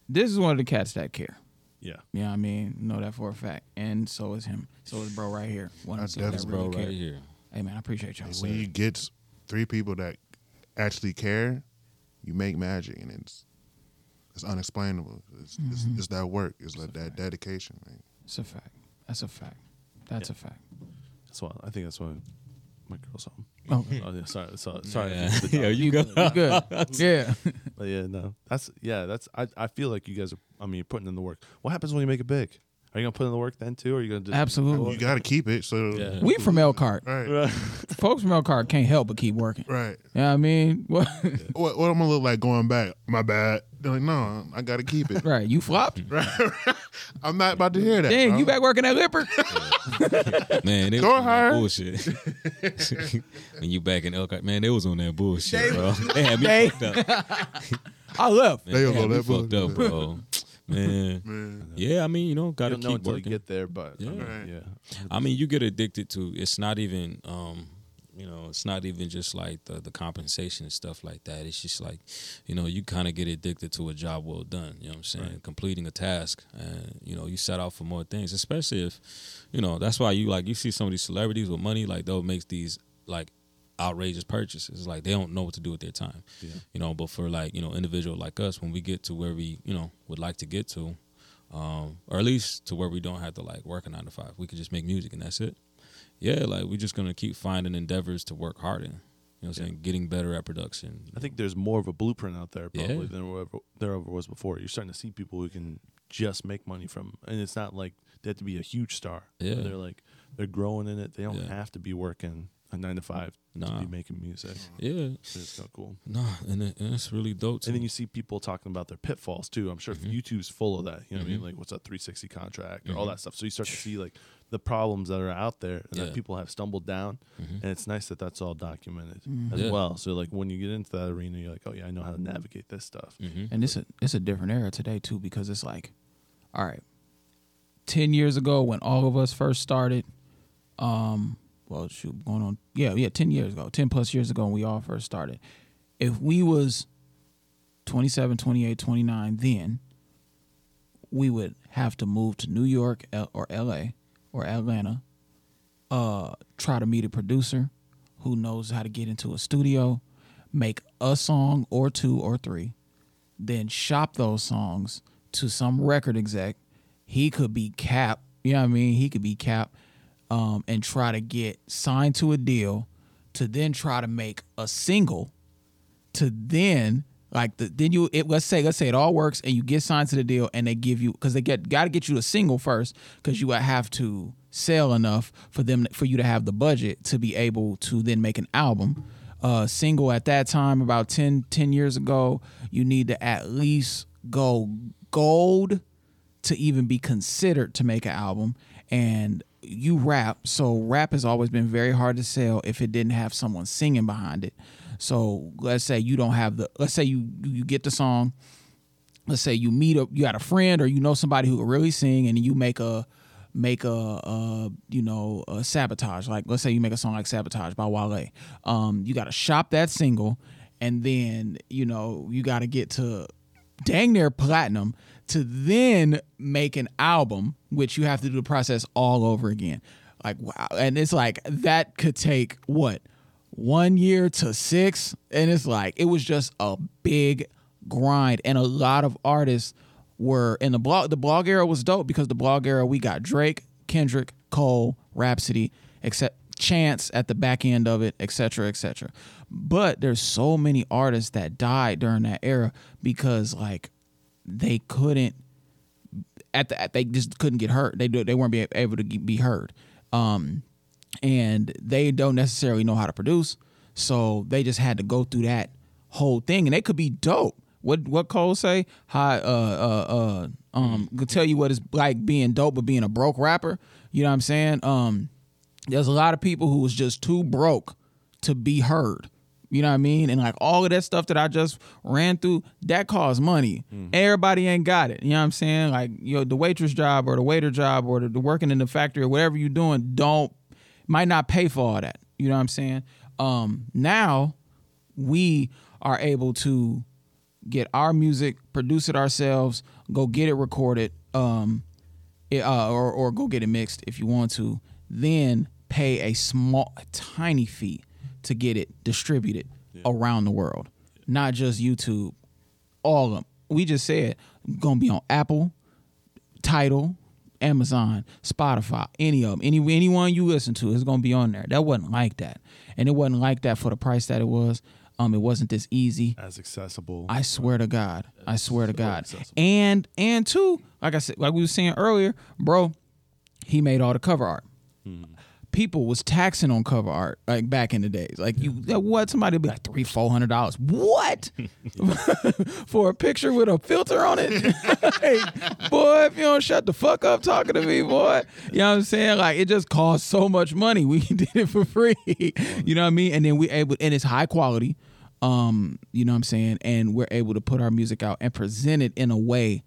this is one of the cats that care. Yeah. You know what I mean? Know that for a fact. And so is him. So is bro right here. One of the that definitely- really Bro, care. right here. Hey man, I appreciate y'all. when you get three people that actually care, you make magic, and it's it's unexplainable. It's, it's, Mm-hmm. it's that work. It's like that dedication, man. It's a fact. That's a fact. That's a fact. That's why I think that's why my girl's home. Oh, Oh yeah. Sorry. Sorry. Sorry. Yeah, [laughs] yeah you go. you good? [laughs] yeah. But yeah, no. That's yeah. That's I. I feel like you guys are. I mean, you're putting in the work. What happens when you make it big? Are you gonna put in the work then too, or are you gonna just Absolutely. You got to keep it. So Yeah. We from Elkhart. right, Folks from Elkhart can't help but keep working. right. You know what I mean? [laughs] What? What, what I'm gonna look like going back? My bad. They're like, no, I got to keep it. right. You flopped? [laughs] I'm not about to hear that. Dang, bro. you back working at Lippert? [laughs] Man, they Go was on that hard. bullshit. when you back in Elkhart, man, they was on that bullshit, bro. They had me fucked up. I left. Man, They they was had on me that fucked up, bullshit. bro. Man, [laughs] Man. yeah, I mean, you know, You gotta don't know keep until you working. get there, but Yeah. Right. yeah. I mean, you get addicted to. It's not even, um, you know, it's not even just like the the compensation and stuff like that. It's just like, you know, you kind of get addicted to a job well done. You know what I'm saying? Right. Completing a task, and you know, you set out for more things. Especially if, you know, that's why you like you see some of these celebrities with money, like they'll make these like outrageous purchases. Like they don't know what to do with their time. Yeah. You know, but for like you know, individual like us, when we get to where we you know would like to get to, um, or at least to where we don't have to like work a nine to five. We could just make music and that's it. Yeah, like we're just gonna keep finding endeavors to work hard in. You know what I'm saying? Getting better at production. I think there's more of a blueprint out there probably Yeah. than there ever, there ever was before. You're starting to see people who can just make money from, and it's not like they have to be a huge star. Yeah. they're like they're growing in it. They don't Yeah. have to be working a nine to five Nah. to be making music. Yeah, It's so cool. Nah, and, it, and it's really dope. And then you see people talking about their pitfalls too. I'm sure Mhm. YouTube's full of that. You know what I mean? Mhm. Like what's that 360 contract or all Mhm. that stuff. So you start to see like the problems that are out there and Yeah. that people have stumbled down. Mhm. And it's nice that that's all documented Mhm. as Yeah. well. So like when you get into that arena, you're like, oh yeah, I know how to navigate this stuff. And it's a it's a different era today too because it's like, all right, ten years ago when all of us first started. Um, well, shoot, going on, yeah, yeah, ten years ago, ten plus years ago when we all first started. If we was 27, 28, 29 then, we would have to move to New York or LA or Atlanta, uh, try to meet a producer who knows how to get into a studio, make a song or two or three, then shop those songs to some record exec. He could be cap, you know what I mean? He could be cap um, and try to get signed to a deal to then try to make a single to then like the then you it, let's say let's say it all works and you get signed to the deal and they give you because they get got to get you a single first because you have to sell enough for them for you to have the budget to be able to then make an album. Uh single at that time about 10 10 years ago you need to at least go gold to even be considered to make an album. And you rap so rap has always been very hard to sell if it didn't have someone singing behind it. So let's say you don't have the let's say you you get the song let's say you meet a you got a friend or you know somebody who can really sing and you make a make a, a you know a sabotage. Like let's say you make a song like sabotage by Wale. Um you got to shop that single and then you know you got to get to dang near platinum to then make an album which you have to do the process all over again like wow and it's like that could take what one year to six and it's like it was just a big grind and a lot of artists were in the blog the blog era was dope because the blog era we got Drake, Kendrick, Cole, Rapsody, except Chance at the back end of it, etc., etc. But there's so many artists that died during that era because like they couldn't at the they just couldn't get hurt. They they weren't be able to be heard. Um and they don't necessarily know how to produce, so they just had to go through that whole thing and they could be dope. What what Cole say? Hi, uh, uh, uh, um, could tell you what it's like being dope, but being a broke rapper. You know what I'm saying? Um, there's a lot of people who was just too broke to be heard. You know what I mean? And like all of that stuff that I just ran through, that costs money. Everybody ain't got it. You know what I'm saying? Like, you know, the waitress job or the waiter job or the, the working in the factory or whatever you're doing, don't might not pay for all that. You know what I'm saying? Um, now we are able to get our music, produce it ourselves, go get it recorded, um, it, uh, or or go get it mixed if you want to. Then pay a small, a tiny fee to get it distributed around the world, not just YouTube. All of them. We just said gonna be on Apple, Tidal, Amazon, Spotify, any of them, any anyone you listen to is gonna be on there. That wasn't like that, and it wasn't like that for the price that it was. Um, it wasn't this easy. as accessible. I swear to God. I swear to God. accessible. And and two, like I said, like we were saying earlier, bro, he made all the cover art. People was taxing on cover art like back in the days. Like you, what somebody would be like three, four hundred dollars. What [laughs] for a picture with a filter on it? [laughs] hey, boy, if you don't shut the fuck up talking to me, boy, you know what I'm saying? Like it just cost so much money. We [laughs] did it for free. you know what I mean? And then we able, and it's high quality um you know what i'm saying and we're able to put our music out and present it in a way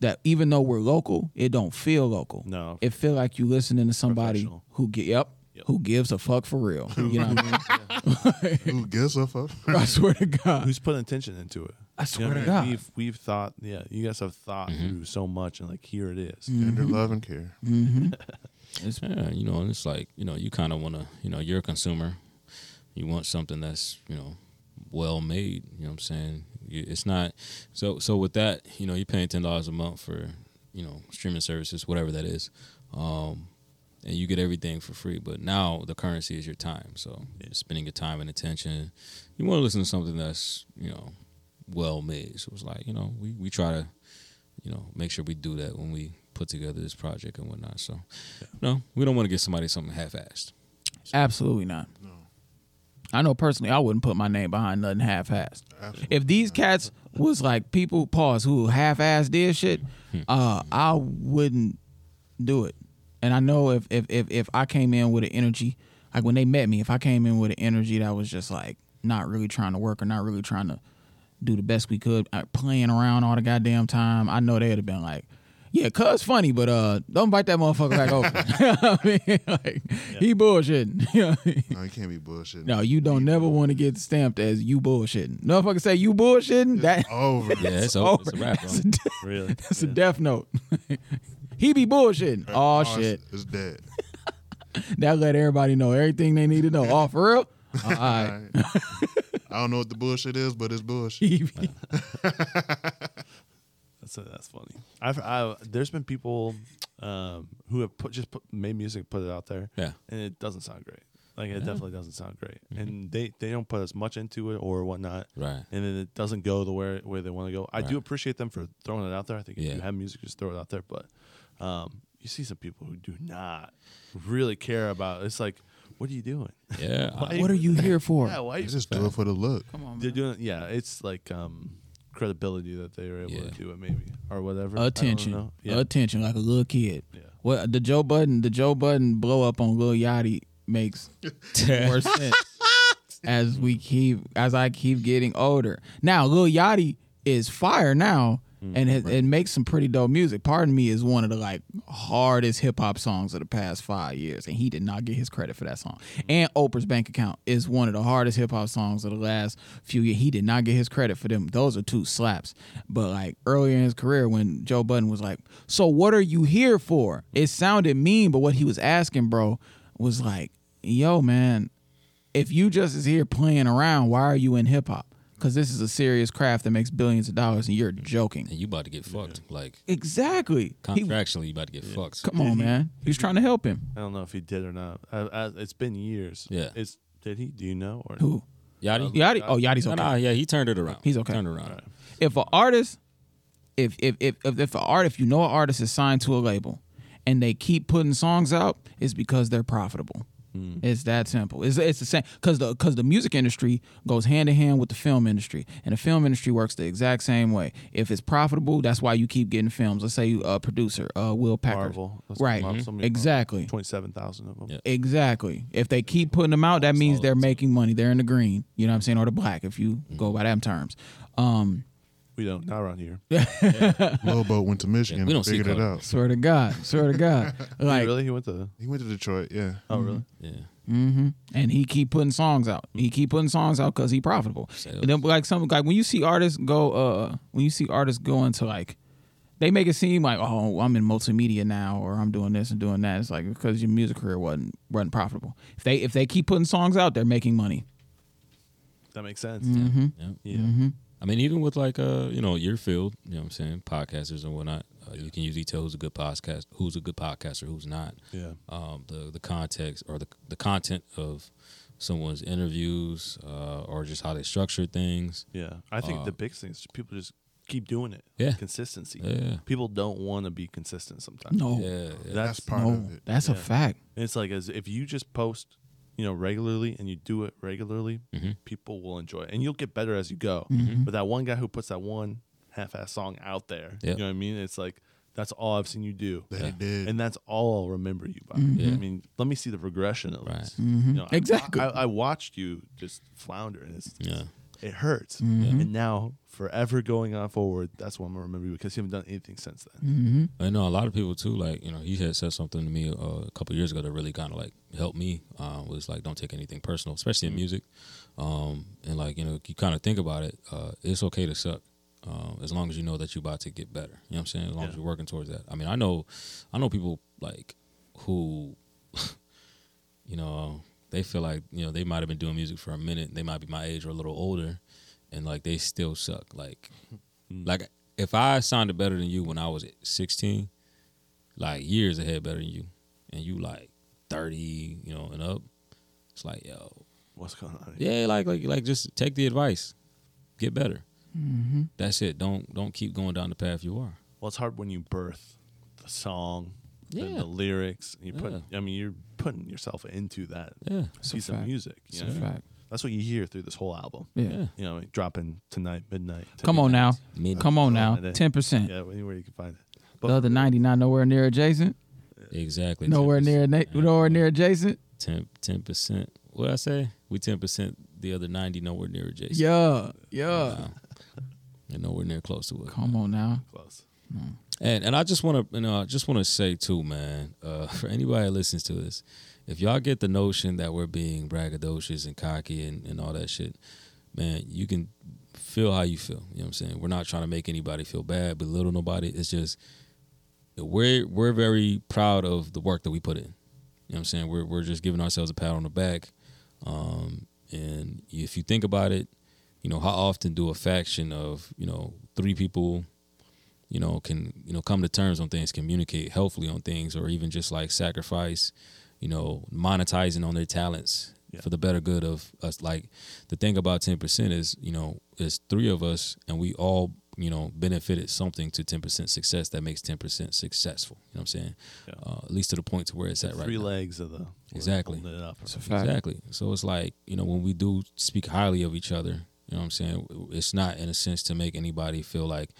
that even though we're local it don't feel local No. it feel like you listening to somebody who get yep, who gives a fuck for real [laughs] you know what i mean [laughs] Who gives a fuck? [laughs] i swear to god Who's putting attention into it? i You swear know to what I mean? god We've we've thought, yeah, you guys have thought Mm-hmm. through so much, and like here it is. Tender love and care. It's- Yeah, you know, and it's like you know, you kind of want to, you know, you're a consumer. You want something that's you know well made. You know what I'm saying? It's not so. So with that, you know, you're paying ten dollars a month for you know streaming services, whatever that is, um, and you get everything for free. But now the currency is your time. So you're spending your time and attention. You want to listen to something that's you know well made. So it's like you know we we try to you know make sure we do that when we put together this project and whatnot. So no, we don't want to get somebody something half-assed. absolutely not i know personally i wouldn't put my name behind nothing half-assed. Absolutely. if these cats was like people pause who half-assed did shit uh i wouldn't do it. And i know if if if, if i came in with an energy like when they met me if i came in with an energy that was just like not really trying to work or not really trying to do the best we could uh, playing around all the goddamn time i know they'd have been like Yeah, cuz funny, but uh, don't bite that motherfucker back open. [laughs] I mean, [laughs] like, he bullshitting. [laughs] You know what I mean? No, you can't be bullshitting. No, you don't never want to get stamped as you bullshitting. Motherfucker say you bullshitting. That over. Yeah, it's over. It's a wrap. That's, a, de- Really? that's a death note. he be bullshitting. Oh shit. It's dead. That let everybody know everything they need to know. Oh, for real? All right. Alright. I don't know what the bullshit is, but it's bullshit. He be- That's that's funny. I've I, there's been people um, who have put just put, made music, put it out there, Yeah. and it doesn't sound great. Like it Yeah. definitely doesn't sound great, Mm-hmm. and they they don't put as much into it or whatnot, Right. and then it doesn't go the way where they want to go. I do appreciate them for throwing it out there. I think if Yeah. you have music, just throw it out there. But um, you see some people who do not really care about. It's like, what are you doing? Yeah. [laughs] Why- what are you here for? Yeah, why? They just do it for the look. Come on, They're man. doing. Yeah, it's like um, credibility that they were able Yeah. to do it, maybe or whatever. Attention. Yeah. Attention, like a little kid. Yeah. What the Joe Budden, the Joe Budden blow up on Lil Yachty makes [laughs] more sense as we keep as I keep getting older. Now Lil Yachty is fire now Mm. and it, it makes some pretty dope music. Pardon me is one of the like hardest hip hop songs of the past five years, and he did not get his credit for that song. And Oprah's Bank Account is one of the hardest hip hop songs of the last few years. He did not get his credit for them. Those are two slaps. But like earlier in his career, when Joe Budden was like, "So what are you here for?" It sounded mean, but what he was asking, bro, was like, "Yo, man, if you just is here playing around, why are you in hip hop? Because this is a serious craft that makes billions of dollars, and you're mm. joking." and you about to get fucked. Like Exactly. He- contractually, you about to get fucked. come on, man. He was trying to help him. I don't know if he did or not. I, I, it's been years. Yeah. It's did he? Do you know? Or Who? Yachty. Uh, Yachty? Oh, Yachty's No, okay. no, yeah, he turned it around. He's okay. Turned it around. If an artist, if if if if, if an art, if you know an artist is signed to a label, and they keep putting songs out, it's because they're profitable. It's that simple. It's it's the same because the because the music industry goes hand in hand with the film industry, and the film industry works the exact same way. If it's profitable, that's why you keep getting films. Let's say a producer, uh, Will Packer, Marvel. That's right? Marvel, so many- Exactly. Twenty-seven thousand of them. Yeah. Exactly. If they keep putting them out, that means they're making money. They're in the green. You know what I'm saying, or the black, if you go by them terms. Um, We don't. Not around here. [laughs] Low boat went to Michigan. we don't see figured it color. out. swear to God, swear to God, [laughs] like, really? He went to. He went to Detroit. Yeah. Oh, really? Yeah. hmm and he keep putting songs out. He keep putting songs out because he profitable. And then, like some like when you see artists go, uh, when you see artists go into like, they make it seem like, oh, I'm in multimedia now, or I'm doing this and doing that. It's like because your music career wasn't wasn't profitable. If they if they keep putting songs out, they're making money. That makes sense. Mm-hmm. Yeah. Yeah. I mean, even with like uh, you know, your field, you know what I'm saying, podcasters and whatnot, uh, you can usually tell who's a good podcast, who's a good podcaster, who's not. Yeah. Um, the the context or the the content of someone's interviews, uh, or just how they structure things. Yeah. I think Uh, the biggest thing is people just keep doing it. Yeah. Consistency. Yeah. People don't want to be consistent sometimes. No, Yeah, yeah. That's, That's part no, of it. that's a Yeah. fact. It's like as if you just post, you know, regularly and you do it regularly, Mhm. people will enjoy it, and you'll get better as you go. Mm-hmm. But that one guy who puts that one half-ass song out there, Yep. you know what I mean? It's like that's all I've seen you do, That Yeah. did. and that's all I'll remember you by. Mm-hmm. Yeah. I mean, let me see the progression of Right. this. You know, Exactly. I, I watched you just flounder, and it's Yeah. it hurts. Mm-hmm. And now, forever going on forward, that's what I'm gonna remember you because you haven't done anything since then. Mm-hmm. I know a lot of people too. Like you know, he had said something to me uh, a couple years ago that really kind of like helped me. Uh, was like, don't take anything personal, especially in music. Um, and like you know, you kind of think about it. Uh, it's okay to suck. Um, as long as you know that you're about to get better, you know what I'm saying. As long as you're working towards that. I mean, I know, I know people like who, [laughs] you know, they feel like you know they might have been doing music for a minute. They might be my age or a little older, and like they still suck. Like, like if I sounded better than you when I was 16, like years ahead better than you, and you like 30, you know, and up, it's like yo, What's going on? yeah, like like like just take the advice, get better. Mm-hmm. That's it. Don't don't keep going down the path you are. Well, it's hard when you birth the song, the, Yeah. the lyrics. You put, Yeah. I mean, you're putting yourself into that Yeah, piece of fact. music. It's You a fact. That's what you hear through this whole album. Yeah. yeah. You know, dropping tonight, midnight. Come on now. Mid- Come on now. Friday. Ten percent. Yeah, anywhere you can find it. But The other ninety nine nowhere near adjacent. exactly. Nowhere 10%. near na- nowhere near adjacent. 10 percent. What I say? We ten percent. The other ninety nowhere near adjacent. Yeah. Yeah. Wow. and nowhere near close to it. Come on now. Close. And and I just want to you know I just want to say too, man. Uh, [laughs] for anybody that listens to this, if y'all get the notion that we're being braggadocious and cocky and, and all that shit, man, you can feel how you feel. You know what I'm saying? We're not trying to make anybody feel bad, belittle nobody. It's just we're we're very proud of the work that we put in. You know what I'm saying? We're we're just giving ourselves a pat on the back. Um, and if you think about it, you know, how often do a faction of, you know, three people, you know, can, you know, come to terms on things, communicate helpfully on things, or even just like sacrifice, you know, monetizing on their talents Yeah. for the better good of us. Like the thing about 10% is, you know, it's three of us and we all, you know, benefited something to 10% success that makes 10% successful. You know what I'm saying? Yeah. Uh, at least to the point to where it's at right Three now. legs of the Exactly. it up. It's a fact. Exactly. So it's like, you know, when we do speak highly of each other, you know what I'm saying? It's not in a sense to make anybody feel like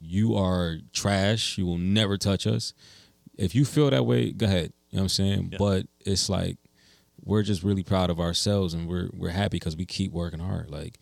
you are trash, you will never touch us. If you feel that way, go ahead. You know what I'm saying? Yeah. But it's like we're just really proud of ourselves and we're we're happy because we keep working hard. Like,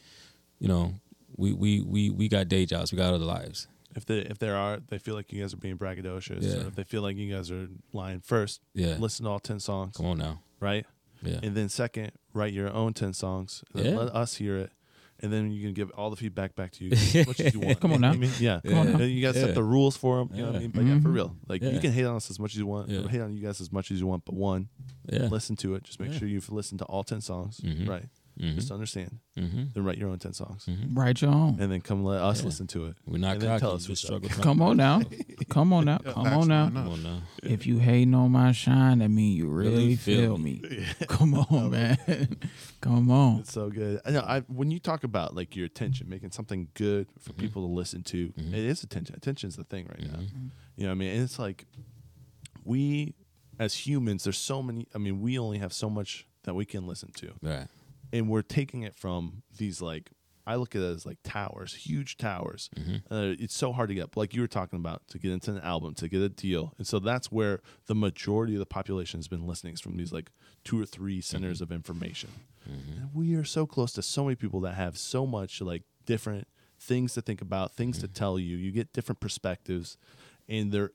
you know, we we we we got day jobs, we got other lives. If they if there are they feel like you guys are being braggadocious, Yeah. or if they feel like you guys are lying, first Yeah. listen to all ten songs, Come on now. right? Yeah. And then second, write your own ten songs. Yeah. Let us hear it, and then you can give all the feedback back to you as much as you [laughs] want. Come on now. I mean, yeah. Come on now. And you guys Yeah. set the rules for them. You know what I mean? But yeah, for Mhm. real, like you can hate on us as much as you want. Hate on you guys as much as you want. But one, Yeah. listen to it. Just make sure you've listened to all ten songs, Mhm. right? Mm-hmm. Just understand. Mm-hmm. Then write your own ten songs, Mm-hmm. Write your own. and then come let us Yeah. listen to it. We're not And then cocky. tell us just what's struggle. [laughs] Come on now. Come on now. [laughs] Come on now. Come on now. If you hating on my shine, that mean you really Really feel feel me. [laughs] Come on, man. Come on. It's so good. I know. I when you talk about like your attention, making something good for Mm-hmm. people to listen to, Mhm. it is attention. Attention's the thing right now. You know what I mean? And it's like we as humans, there's so many I mean, we only have so much that we can listen to. Right. And we're taking it from these like I look at it as like towers, huge towers. Mhm. Uh, it's so hard to get, like you were talking about, to get into an album, to get a deal, and so that's where the majority of the population has been listening is from these like two or three centers of information. And we are so close to so many people that have so much like different things to think about, things to tell you. You get different perspectives, and they're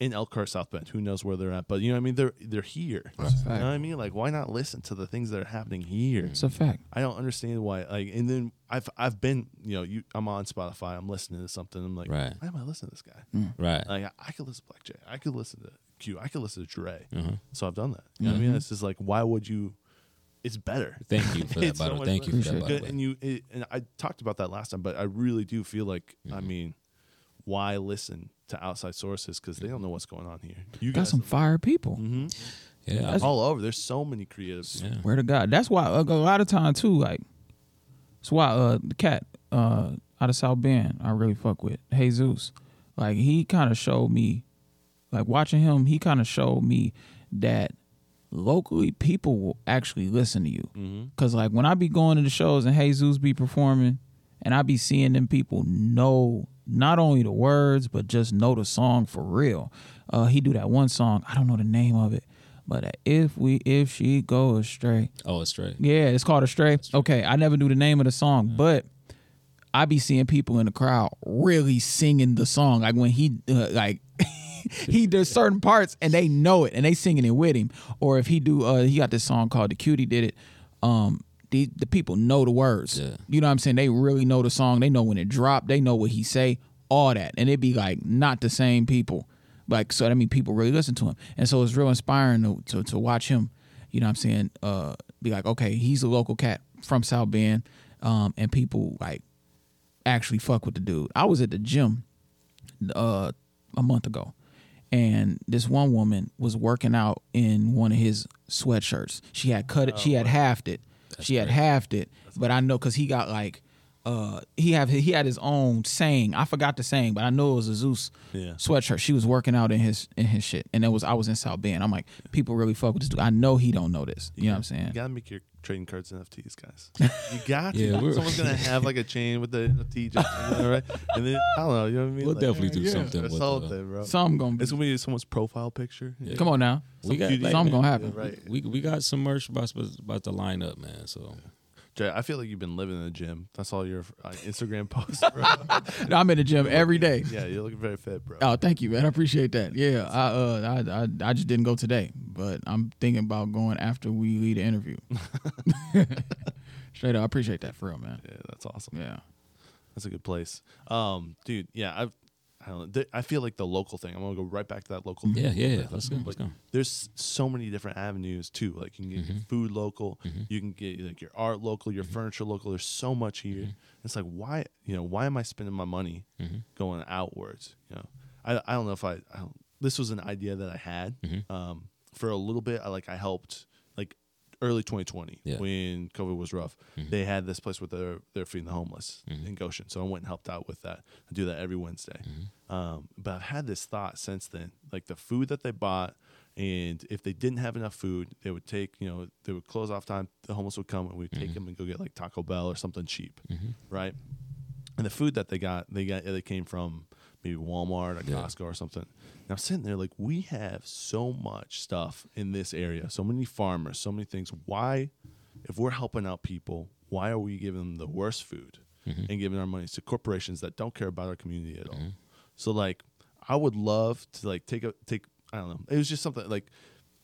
in Elkhart, South Bend. Who knows where they're at? But you know, what I mean, they're they're here. You know what I mean? Like, why not listen to the things that are happening here? It's a fact. I don't understand why. Like, and then I've I've been, you know, you I'm on Spotify. I'm listening to something. I'm like, Right. why am I listening to this guy? Right. Like, I, I could listen to blkk j. I could listen to Q. I could listen to Dray. Uh-huh. So I've done that. You know what I mean? Mhm. It's just like, why would you? It's better. Thank you for [laughs] that, so the way. much Thank you for that, Good. And you it, and I talked about that last time, but I really do feel like I Mm-hmm. mean, why listen to outside sources because they don't know what's going on here. You Got some fire people. hmm Yeah. I- all over. There's so many creatives. yeah. Where to God? That's why uh, a lot of time too. Like, that's why uh the cat uh out of South Bend I really fuck with Jesus. Like he kind of showed me, like watching him, he kind of showed me that locally people will actually listen to you. Mm-hmm. Cause like when I be going to the shows and Jesus be performing, and I be seeing them people know not only the words but just know the song for real. Uh, he do that one song. I don't know the name of it, but if we if she go astray, Oh, straight. yeah, it's called Astray. Okay, I never knew the name of the song, but I be seeing people in the crowd really singing the song. Like when he uh, like [laughs] he does certain parts and they know it and they singing it with him. Or if he do, uh, he got this song called "The Cutie Did It." Um, the the people know the words. Yeah. You know what I'm saying? They really know the song. They know when it dropped. They know what he say. All that, and it'd be like not the same people. Like so, I mean people really listen to him, and so it's real inspiring to to, to watch him. You know what I'm saying? Uh, be like, okay, he's a local cat from South Bend, um, and people like actually fuck with the dude. I was at the gym uh a month ago and this one woman was working out in one of his sweatshirts. She had cut it, she had halved it. She had great. halved it. But I know cuz he got like uh he have he had his own saying. I forgot the saying, but I know it was a Zeus Yeah. sweatshirt. She was working out in his in his shit. And it was I was in South Bend. I'm like, people really fuck with this dude. I know he don't know this. You know what I'm saying? You gotta make your trading cards and NFTs, guys. [laughs] You got to. Yeah, we're- Someone's gonna [laughs] have like a chain with the NFT, just, [laughs] right? And then I don't know. You know what I mean? We'll Like, definitely do yeah. something with all uh, the, thing, bro. Some gonna be. It's gonna be someo's profile picture. Yeah. Come on now. we got like, Something man, gonna happen. Yeah, right. We we got some merch about about to line up, man. So Jay, I feel like you've been living in the gym. That's all your uh, Instagram [laughs] posts, bro. I'm in the gym every day. yeah, you're looking very fit, bro. Oh, thank you, man. I appreciate that. Yeah, I uh, I, I, I just didn't go today, but I'm thinking about going after we lead the interview. [laughs] [laughs] Straight up, I appreciate that for real, man. Yeah, that's awesome. Yeah, That's a good place. Um, dude, yeah, I've I don't know. I feel like the local thing. I'm gonna go right back to that local. thing. Yeah, yeah, yeah. Let's go. Let's go. There's so many different avenues too. Like you can get Mm-hmm. your food local, you can get like your art local, your furniture local. There's so much here. Mm-hmm. It's like why you know why am I spending my money going outwards? You know, I I don't know if I, I don't, this was an idea that I had Mm-hmm. um, for a little bit. I like I helped early 2020 Yeah. Mm-hmm. when COVID was rough. They had this place where they're they're feeding the homeless in Goshen, so I went and helped out with that. I do that every Wednesday. Mm-hmm. Um, but I've had this thought since then, like the food that they bought, and if they didn't have enough food, they would take you know they would close off time. The homeless would come and we'd Mm-hmm. take them and go get like Taco Bell or something cheap, right? And the food that they got, they got they came from maybe Walmart or Yeah. Costco or something. And I'm sitting there like, we have so much stuff in this area, so many farmers, so many things. Why, if we're helping out people, why are we giving them the worst food mm-hmm. and giving our money to corporations that don't care about our community at all? Mm-hmm. So like, I would love to like take a take. I don't know. It was just something like,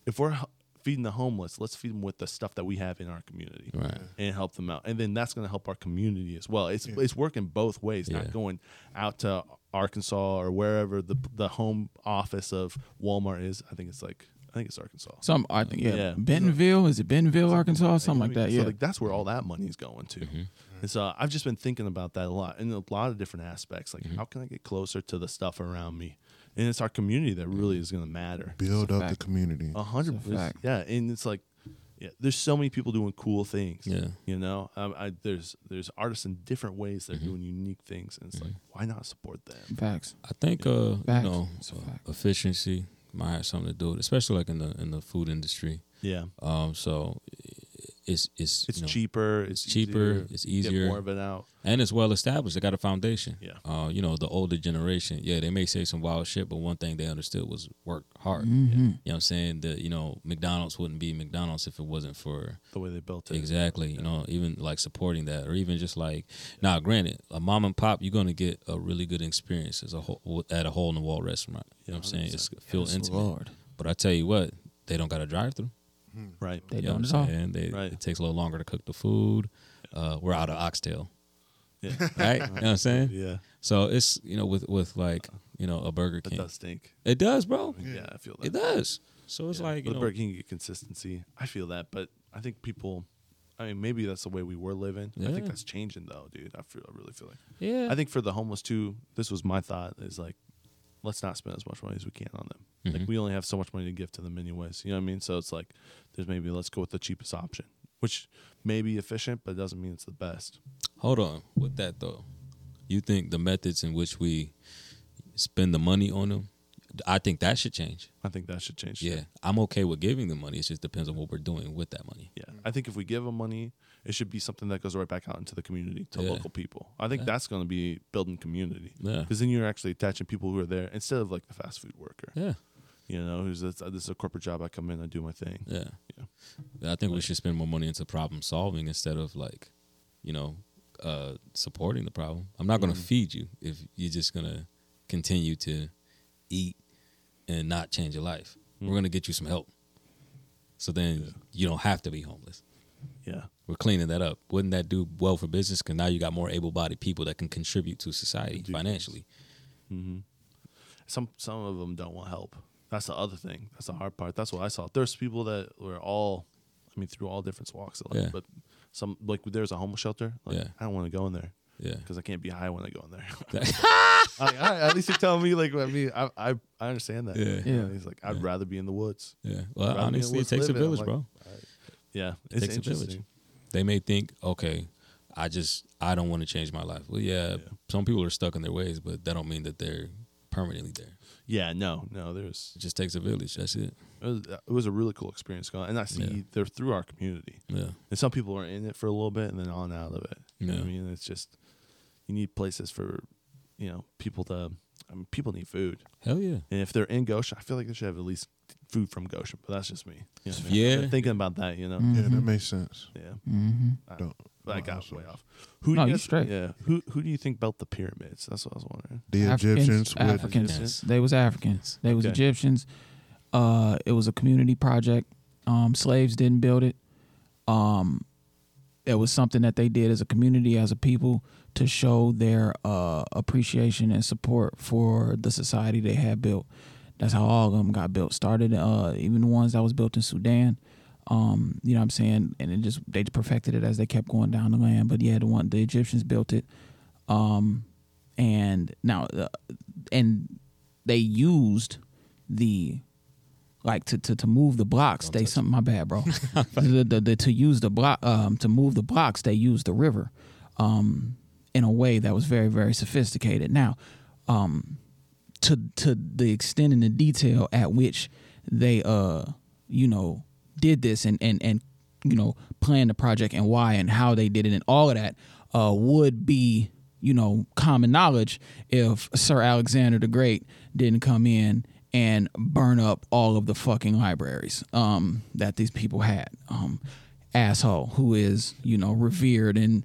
if we're feeding the homeless, let's feed them with the stuff that we have in our community Right. and help them out. And then that's going to help our community as well. It's it's working both ways, Yeah. not going out to Arkansas or wherever the the home office of Walmart is. I think it's like I think it's Arkansas. some I think yeah, Yeah. Bentonville is it Bentonville, Arkansas, something like that. So Yeah, like that's where all that money is going to. Mm-hmm. And so I've just been thinking about that a lot in a lot of different aspects. Like mm-hmm. how can I get closer to the stuff around me? And it's our community that really mm-hmm. is going to matter. Build up the community. A hundred It's a percent. Yeah, and it's like, yeah, there's so many people doing cool things. Yeah. you know, um, I, there's there's artists in different ways that are Mm-hmm. doing unique things, and it's like, why not support them? facts. I think uh, Facts. you know, It's uh, efficiency might have something to do with it, especially like in the in the food industry. Yeah, Um, so it's it's it's you know, cheaper. It's, cheaper, easier, it's you get easier. more of it out. and it's well established. They got a foundation. Yeah. Uh, you know, the older generation, yeah, they may say some wild shit, but one thing they understood was work hard. Mhm. You know what I'm saying? That, you know, McDonald's wouldn't be McDonald's if it wasn't for The way they built it. exactly, you know, even like supporting that or even just like now granted, a mom and pop, you're gonna get a really good experience as a whole at a hole in the wall restaurant. You know what I'm saying? It's feel Yes, intimate. Lord. But I tell you what, they don't got a drive through. Right. They You know don't what at all. I'm saying? They, Right. It takes a little longer to cook the food. Uh, we're out of oxtail, Yeah. right? you know what I'm [laughs] saying? yeah. So it's you know with with like you know a Burger That King, does stink. it does, bro. Yeah, I feel that. It does. So it's Yeah. like you With know, Burger King, get consistency. I feel that, but I think people. I mean, maybe that's the way we were living. I think that's changing, though, dude. I feel. I really feel like. yeah. I think for the homeless too, this was my thought is like, let's not spend as much money as we can on them. Like Mhm. we only have so much money to give to them anyways. You know what I mean? So it's like, there's maybe let's go with the cheapest option, which may be efficient, but it doesn't mean it's the best. Hold on with that though. You think the methods in which we spend the money on them? I think that should change. I think that should change. too. Yeah, I'm okay with giving the money. It just depends on what we're doing with that money. Yeah. I think if we give them money, it should be something that goes right back out into the community to Yeah. local people. I think Yeah. that's going to be building community. Yeah. Because then you're actually attaching people who are there instead of like the fast food worker. Yeah, You know, who's this, this is a corporate job. I come in, I do my thing. yeah. Yeah. I think we should spend more money into problem solving instead of like, you know, uh, supporting the problem. I'm not going to feed you if you're just going to continue to eat and not change your life. We're going to get you some help. So then you don't have to be homeless. Yeah. We're cleaning that up. Wouldn't that do well for business? Because now you got more able-bodied people that can contribute to society Do financially. Mm-hmm. some some of them don't want help. That's the other thing. That's the hard part. That's what I saw. There's people that were all, I mean, through all different walks of life. Yeah. But some like there's a homeless shelter. Like, Yeah. I don't want to go in there Yeah, because I can't be high when I go in there. Like, all right, at least you're telling me like I mean I I, I understand that. Yeah. Yeah. He's like I'd Yeah. rather be in the woods. yeah. Well, Rather be in the honestly, it takes a living. I'm village, like, bro. Yeah, It it's takes a interesting. village. They may think, okay, I just I don't want to change my life. Well, yeah, some people are stuck in their ways, but that don't mean that they're permanently there. Yeah, no, no. There's It just takes a village. That's it. it was, it was a really cool experience going, and I see Yeah. they're through our community. Yeah, And some people are in it for a little bit and then on out of it. You know what I mean? It's just you need places for you know people to. I mean, people need food, hell yeah. and if they're in Goshen, I feel like they should have at least food from Goshen. But that's just me. You know what I mean? Yeah. I've thinking about that. You know. Mm. Yeah, that Mhm. makes sense. Yeah. Mm-hmm. I- Don't I got awesome. way off. Who? No, do you guys- straight. Yeah. Who? Who do you think built the pyramids? That's what I was wondering. The Africans, Egyptians with Africans. Egyptians? They was Africans. They was Okay. Egyptians. Uh, it was a community project. Um, slaves didn't build it. Um, it was something that they did as a community, as a people, to show their uh, appreciation and support for the society they had built. That's how all of them got built. Started uh, even the ones that was built in Sudan. Um, you know what I'm saying? And it just they perfected it as they kept going down the land. But yeah, the one the Egyptians built it. Um, and now uh, and they used the like to, to, to move the blocks they something my bad bro [laughs] the, the, the, to use the block um to move the blocks they used the river um in a way that was very very sophisticated now um to to the extent and the detail at which they uh you know did this and and and you know planned the project and why and how they did it and all of that uh would be you know common knowledge if Sir Alexander the Great didn't come in and burn up all of the fucking libraries um that these people had. Um asshole who is you know revered in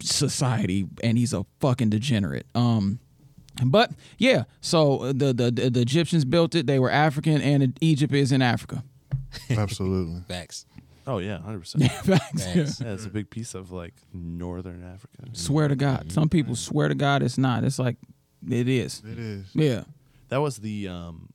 society and he's a fucking degenerate. Um but yeah, so the, the the Egyptians built it. They were African, and Egypt is in Africa. [laughs] Absolutely. Facts. Oh yeah, hundred percent. [laughs] Facts. Facts. Yeah, it's a big piece of like northern Africa. Swear to God, some people swear to God it's not. It's like it is. It is. Yeah, That was the um,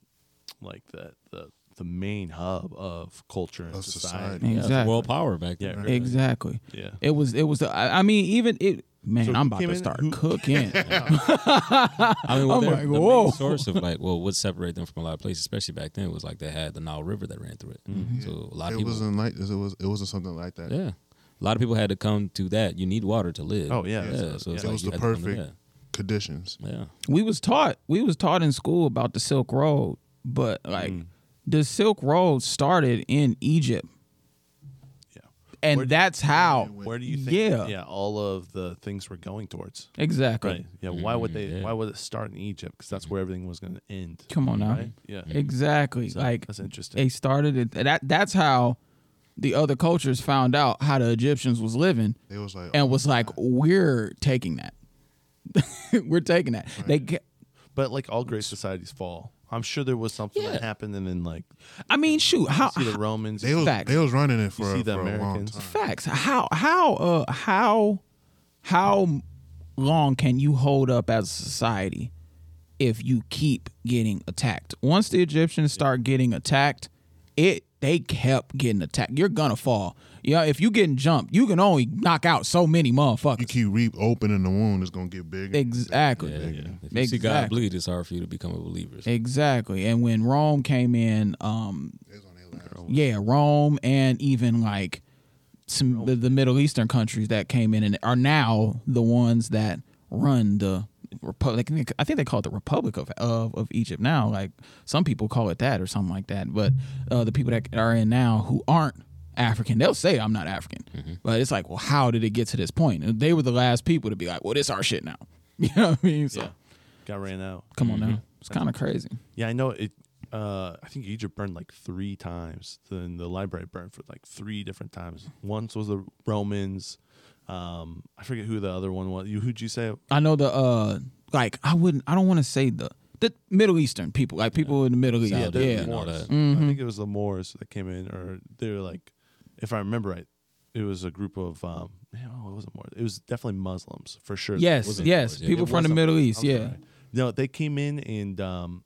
like the the the main hub of culture and Of society. society. Yeah, exactly. world power back Yeah, then. right. exactly. Yeah. It was. It was. The, I, I mean, even it. Man, So I'm about to start Who- cooking. [laughs] [laughs] I mean, well, I'm they're- like, the main source of like, well, what separated them from a lot of places, especially back then, was like they had the Nile River that ran through it. So a lot of It people, wasn't like it was. It wasn't something like that. yeah, a lot of people had to come to that. You need water to live. Oh, yeah. yeah. So- So yeah. it's It like was the had to come to perfect conditions. Yeah. we was taught. We was taught in school about the Silk Road, but like Mm. the Silk Road started in Egypt, Yeah. And Where- that's how. Where do you think? Yeah. Yeah. All of the things were going towards. Exactly. Right. Yeah. Why would they? Yeah. Why would it start in Egypt? Because that's mm-hmm. where everything was going to end. Come on now. Right. Yeah. Mm-hmm. Exactly. So, like that's interesting. they started it. That that's how the other cultures found out how the Egyptians was living It was like and oh, was like, we're taking that. [laughs] we're taking that. They, ca- But like all great societies fall. I'm sure there was something that happened, and then like I mean, shoot, how, you see the Romans. they was Facts. they was running it for, see the for a long Americans. time. facts? How how uh how how long can you hold up as a society if you keep getting attacked? Once the Egyptians start getting attacked, it they kept getting attacked. You're gonna fall. Yeah, if you getting jumped, you can only knock out so many motherfuckers. You motherfuckers. keep reopening the wound, it's gonna get bigger. Exactly. Yeah, yeah. If you see God Exactly. bleed, it's hard for you to become a believer. Exactly. And when Rome came in, um, It's on their last. yeah, Rome and even like some the, the Middle Eastern countries that came in and are now the ones that run the republic. I think they call it the Republic of of, of Egypt now. Like some people call it that or something like that. But uh, the people that are in now who aren't African, they'll say I'm not African. But it's like, well, how did it get to this point? And they were the last people to be like, well, this our shit now. [laughs] You know what I mean? So yeah, got ran out. come on now, it's kind of crazy. Yeah, I know it. Uh, I think Egypt burned like three times. Then the library burned for like three different times. Once was the Romans. Um, I forget who the other one was. You who'd you say? I know the uh like I wouldn't I don't want to say the the Middle Eastern people like people in the Middle East. Saudi Yeah, the yeah. and all Moors. I think it was the Moors that came in, or they were like, if I remember right, it was a group of. Um, no, it wasn't Moors. It was definitely Muslims for sure. Yes, yes. Moors, yeah. People It from the Middle East. Yeah. sorry. No, they came in and um,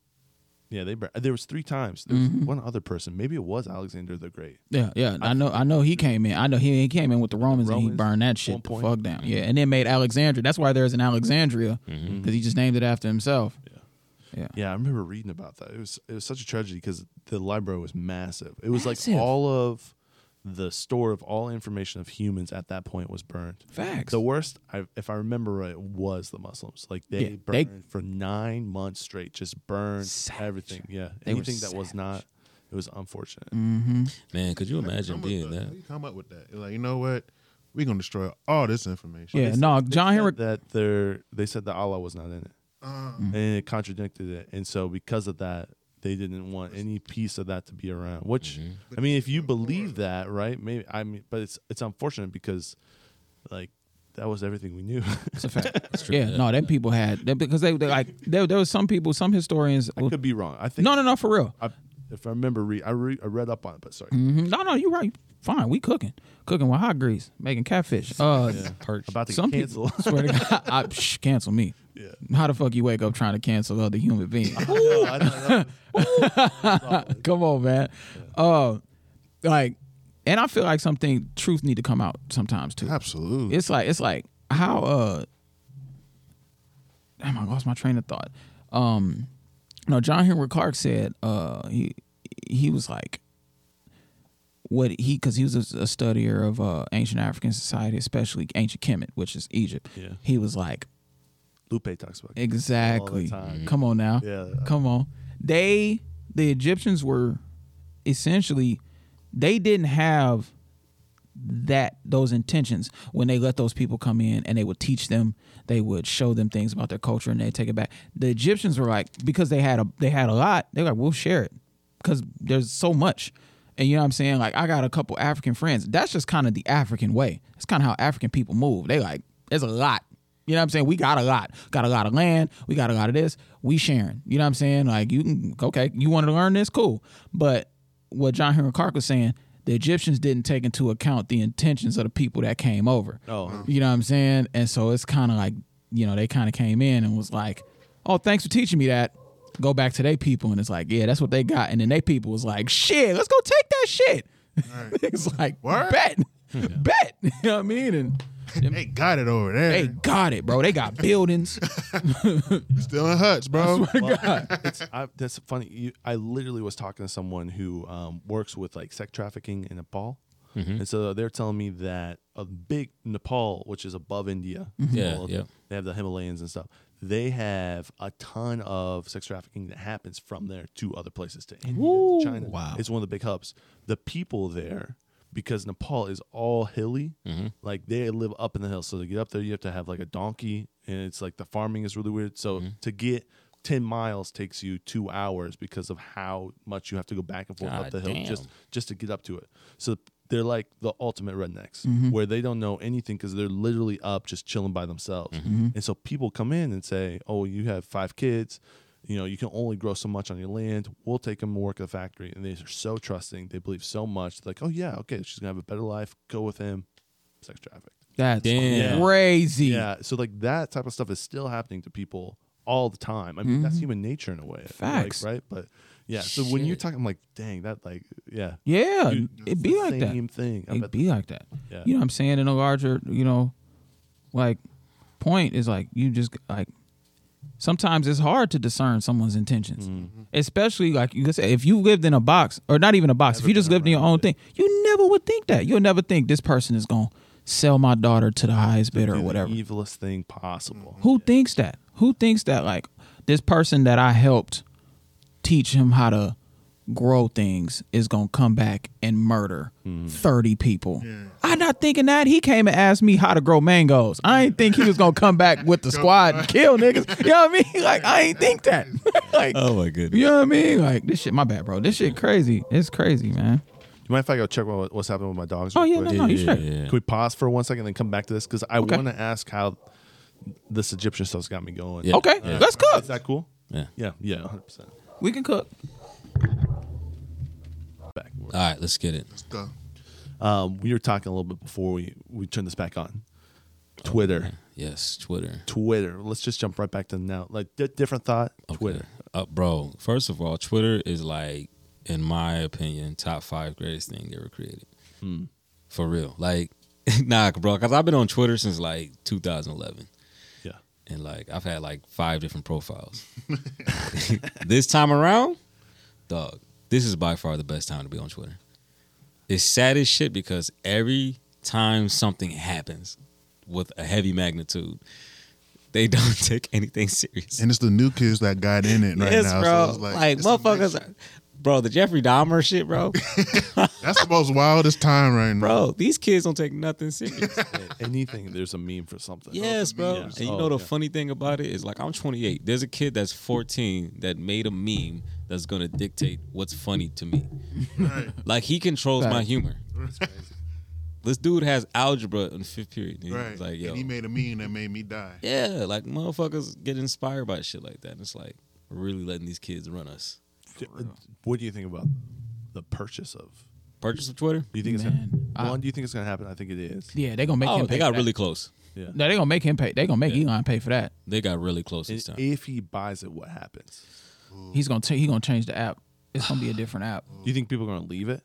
yeah, they bur- there was three times. There was Mm-hmm. one other person. Maybe it was Alexander the Great. Yeah, yeah. I know. I know he came in. I know he, he came in with the Romans, and he burned that shit the fuck down. Yeah, and then made Alexandria. That's why there's an Alexandria because he just named it after himself. Yeah. Yeah, I remember reading about that. It was it was such a tragedy because the library was massive. It was Massive. like all of the store of all information of humans at that point was burned. Facts. The worst, I, if I remember right, was the Muslims. Like they Yeah, they- burned for nine months straight, just burned Savage. everything. Yeah, They anything that was not, it was unfortunate. Mm-hmm. Man, could you imagine Come with being the- that? You come up with that. Like, you know what? We're gonna destroy all this information. Yeah. No, They John said Henry. that they're they said that Allah was not in it, Uh, and it contradicted it, and so because of that, they didn't want any piece of that to be around. Which Mm-hmm. I mean, if you believe that, right? Maybe I mean, but it's it's unfortunate because like that was everything we knew. [laughs] It's a fact. That's true. Yeah, no, them people had they, because they, they like there, there was some people, some historians. I could be wrong. I think no, no, no, for real. I, if I remember, re- I, re- I read up on it, but sorry. Mhm. No, no, you're right. Fine, we cooking, cooking with hot grease, making catfish. Uh, Perch. About to some get people swear to God, I, [laughs] psh, cancel me. Yeah. How the fuck you wake up trying to cancel other human beings? [laughs] I don't know. [laughs] Come on, man. Uh, like, and I feel like something truth need to come out sometimes too. Absolutely. It's like it's like how uh damn I lost my train of thought. Um no, John Henrik Clarke said uh he he was like what he because he was a, a studier of uh ancient African society, especially ancient Kemet, which is Egypt. Yeah. He was like Lupe talks about it. exactly. time. Come on now. Yeah. Come on. They the Egyptians were essentially they didn't have that those intentions when they let those people come in and they would teach them they would show them things about their culture and they take it back the egyptians were like because they had a they had a lot they're like we'll share it because there's so much and you know what i'm saying like i got a couple african friends that's just kind of the african way it's kind of how african people move they like there's a lot you know what I'm saying? We got a lot. Got a lot of land. We got a lot of this. We sharing. You know what I'm saying? Like you can okay, you wanted to learn this, cool. But what John Henrik Clarke was saying, the Egyptians didn't take into account the intentions of the people that came over. Oh. Uh-huh. Mm-hmm. You know what I'm saying? And so it's kind of like, you know, they kind of came in and was like, "Oh, thanks for teaching me that." Go back to their people and it's like, "Yeah, that's what they got." And then they people was like, "Shit, let's go take that shit." [laughs] it's like, Word? "Bet." [laughs] [laughs] Bet. You know what I mean? And they got it over there. they got it, bro. They got [laughs] buildings. We still in huts, bro. it's I, that's funny. You, I literally was talking to someone who um, works with like sex trafficking in Nepal, and so they're telling me that a big Nepal, which is above India, Yeah, all of- yeah. they have the Himalayas and stuff. They have a ton of sex trafficking that happens from there to other places to India, to China. Wow. it's one of the big hubs. The people there. Because Nepal is all hilly, mm-hmm. like they live up in the hills. So to get up there, you have to have like a donkey, and it's like the farming is really weird. So mm-hmm. to get 10 miles takes you two hours because of how much you have to go back and forth up the hill damn. just just to get up to it. So they're like the ultimate rednecks mm-hmm. where they don't know anything because they're literally up just chilling by themselves. And so people come in and say oh you have five kids you know you can only grow so much on your land we'll take them to work at the factory and they're so trusting they believe so much They're like oh yeah okay she's gonna have a better life go with him sex traffic That's Damn. crazy. yeah so like that type of stuff is still happening to people all the time i mean that's human nature in a way I feel like, Mm-hmm. Facts. right but yeah so when you're Shit. talking I'm like dang that like yeah Yeah, Dude, it'd be the like that. same thing I It'd bet- be like that. Yeah. You know what I'm saying? In a larger, you know, like point is like you just like sometimes it's hard to discern someone's intentions. Mm-hmm. Especially like you could say if you lived in a box or not even a box, if you just lived in your own thing, you never would think that. You'll never think this person is going to sell my daughter to the highest bidder or the whatever. evilest thing possible Who thinks that? Who thinks that like this person that I helped teach him how to grow things is gonna come back and murder thirty people? I'm not thinking that he came and asked me how to grow mangoes. I ain't think he was gonna come back with the [laughs] squad and kill niggas. You know what I mean? [laughs] Like I ain't think that. [laughs] like Oh my goodness. you know what I mean? Like this shit. My bad, bro. This shit crazy. It's crazy, man. you mind if I go check what, what's happening with my dogs Oh real yeah, no, quick? no, you Yeah, straight. yeah. can we pause for one second and then come back to this because I Okay. want to ask how this Egyptian stuff's got me going Yeah. Okay, Yeah. let's cook. is that cool Yeah. yeah yeah 100 percent We can cook. Back All right, let's get it. Let's go. um, we were talking a little bit before we we turned this back on Twitter Yes, Twitter. Twitter let's just jump right back to now like di- different thought Twitter Uh, bro, first of all, Twitter is like, in my opinion, top five greatest thing ever created. Hmm. For real. Like, [laughs] nah, bro, because I've been on Twitter since like 2011. yeah And like, I've had like five different profiles. [laughs] [laughs] this time around, dog, this is by far the best time to be on Twitter. It's sad as shit because every time something happens with a heavy magnitude, they [laughs] don't take anything serious. And it's the new kids that got in it right yes, now. bro. So it's like, like, motherfuckers, amazing. Bro. The Jeffrey Dahmer shit, bro. [laughs] That's the most wildest time right now. bro, these kids don't take nothing serious. [laughs] anything there's a meme for something yes, bro. Yeah. And you Oh, know the yeah. funny thing about it is, like, I'm 28. There's a kid that's 14 that made a meme that's gonna dictate what's funny to me. Right. [laughs] Like he controls my Facts. humor. this dude has algebra in the fifth period. And Right. Like, yo, and he made a meme that made me die. yeah, like motherfuckers get inspired by shit like that. And it's like really letting these kids run us. What do you think about the purchase of? Purchase of Twitter? Do you think Man, it's I- gonna, one? Do you think it's gonna happen? I think it is. Yeah, they're gonna make Oh, him. Pay they got for that. really close. Yeah. No, they're gonna make him pay. They're gonna make Elon pay for that. They got really close And this time. if he buys it, what happens? He's gonna ta- he gonna change the app. It's gonna be a different app. Do you think people are gonna leave it?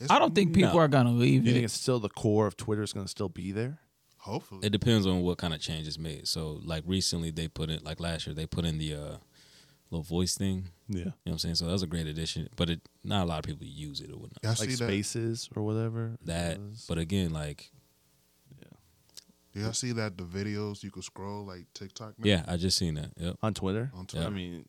It's- I don't think people No. are gonna leave Do you it. think it's still the core of Twitter is gonna still be there? Hopefully. It depends on what kind of change is made. So like recently they put in like last year they put in the uh little voice thing. Yeah. You know what I'm saying? So that was a great addition. But it not a lot of people use it or whatnot. Y'all Like see that? spaces or whatever. That but again, like Yeah. Do y'all see that the videos you could scroll like TikTok? now? yeah, I just seen that. Yep. on Twitter. On Twitter. I mean,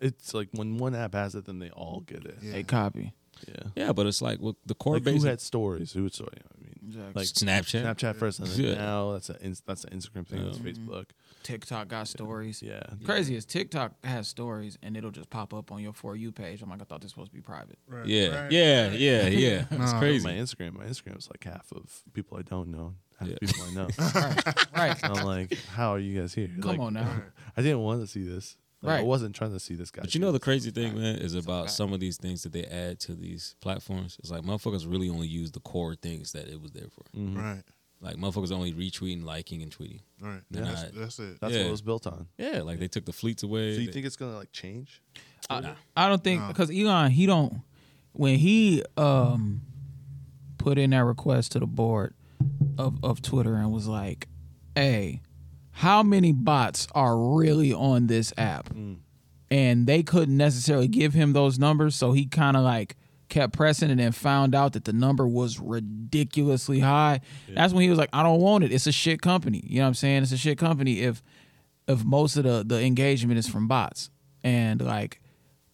it's like when one app has it, then they all get it. Yeah. A copy. Yeah. Yeah, but it's like well, the core Like who had stories? Who had story? I mean, Exactly. like Snapchat. Snapchat first, and then Yeah. now that's a that's an Instagram thing. That's Yeah. Facebook. TikTok got stories. Yeah. Crazy is TikTok has stories and it'll just pop up on your for you page. I'm like, I thought this was supposed to be private. Right, Yeah, right, yeah, right. yeah, yeah. [laughs] It's Nah. My. Instagram, my Instagram is like half of people I don't know, half Yeah. of people I know. [laughs] right. Right. And I'm like, how are you guys here? Come Like, on now. [laughs] I didn't want to see this. Like, I wasn't trying to see this guy. But you know the crazy thing, man, is about fact. some of these things that they add to these platforms. It's like motherfuckers really only use the core things that it was there for. Mhm. Right. Like motherfuckers only retweeting, liking, and tweeting. Right. They're That's, that's it. That's Yeah. what it was built on. Yeah, like they took the fleets away. So you They- think it's gonna like change? I, I don't think No. because Elon he don't when he um put in that request to the board of of Twitter and was like, "Hey, how many bots are really on this app?" And they couldn't necessarily give him those numbers, so he kind of like kept pressing and then found out that the number was ridiculously high. That's when he was like, "I don't want it. It's a shit company." You know what I'm saying? It's a shit company if if most of the the engagement is from bots and like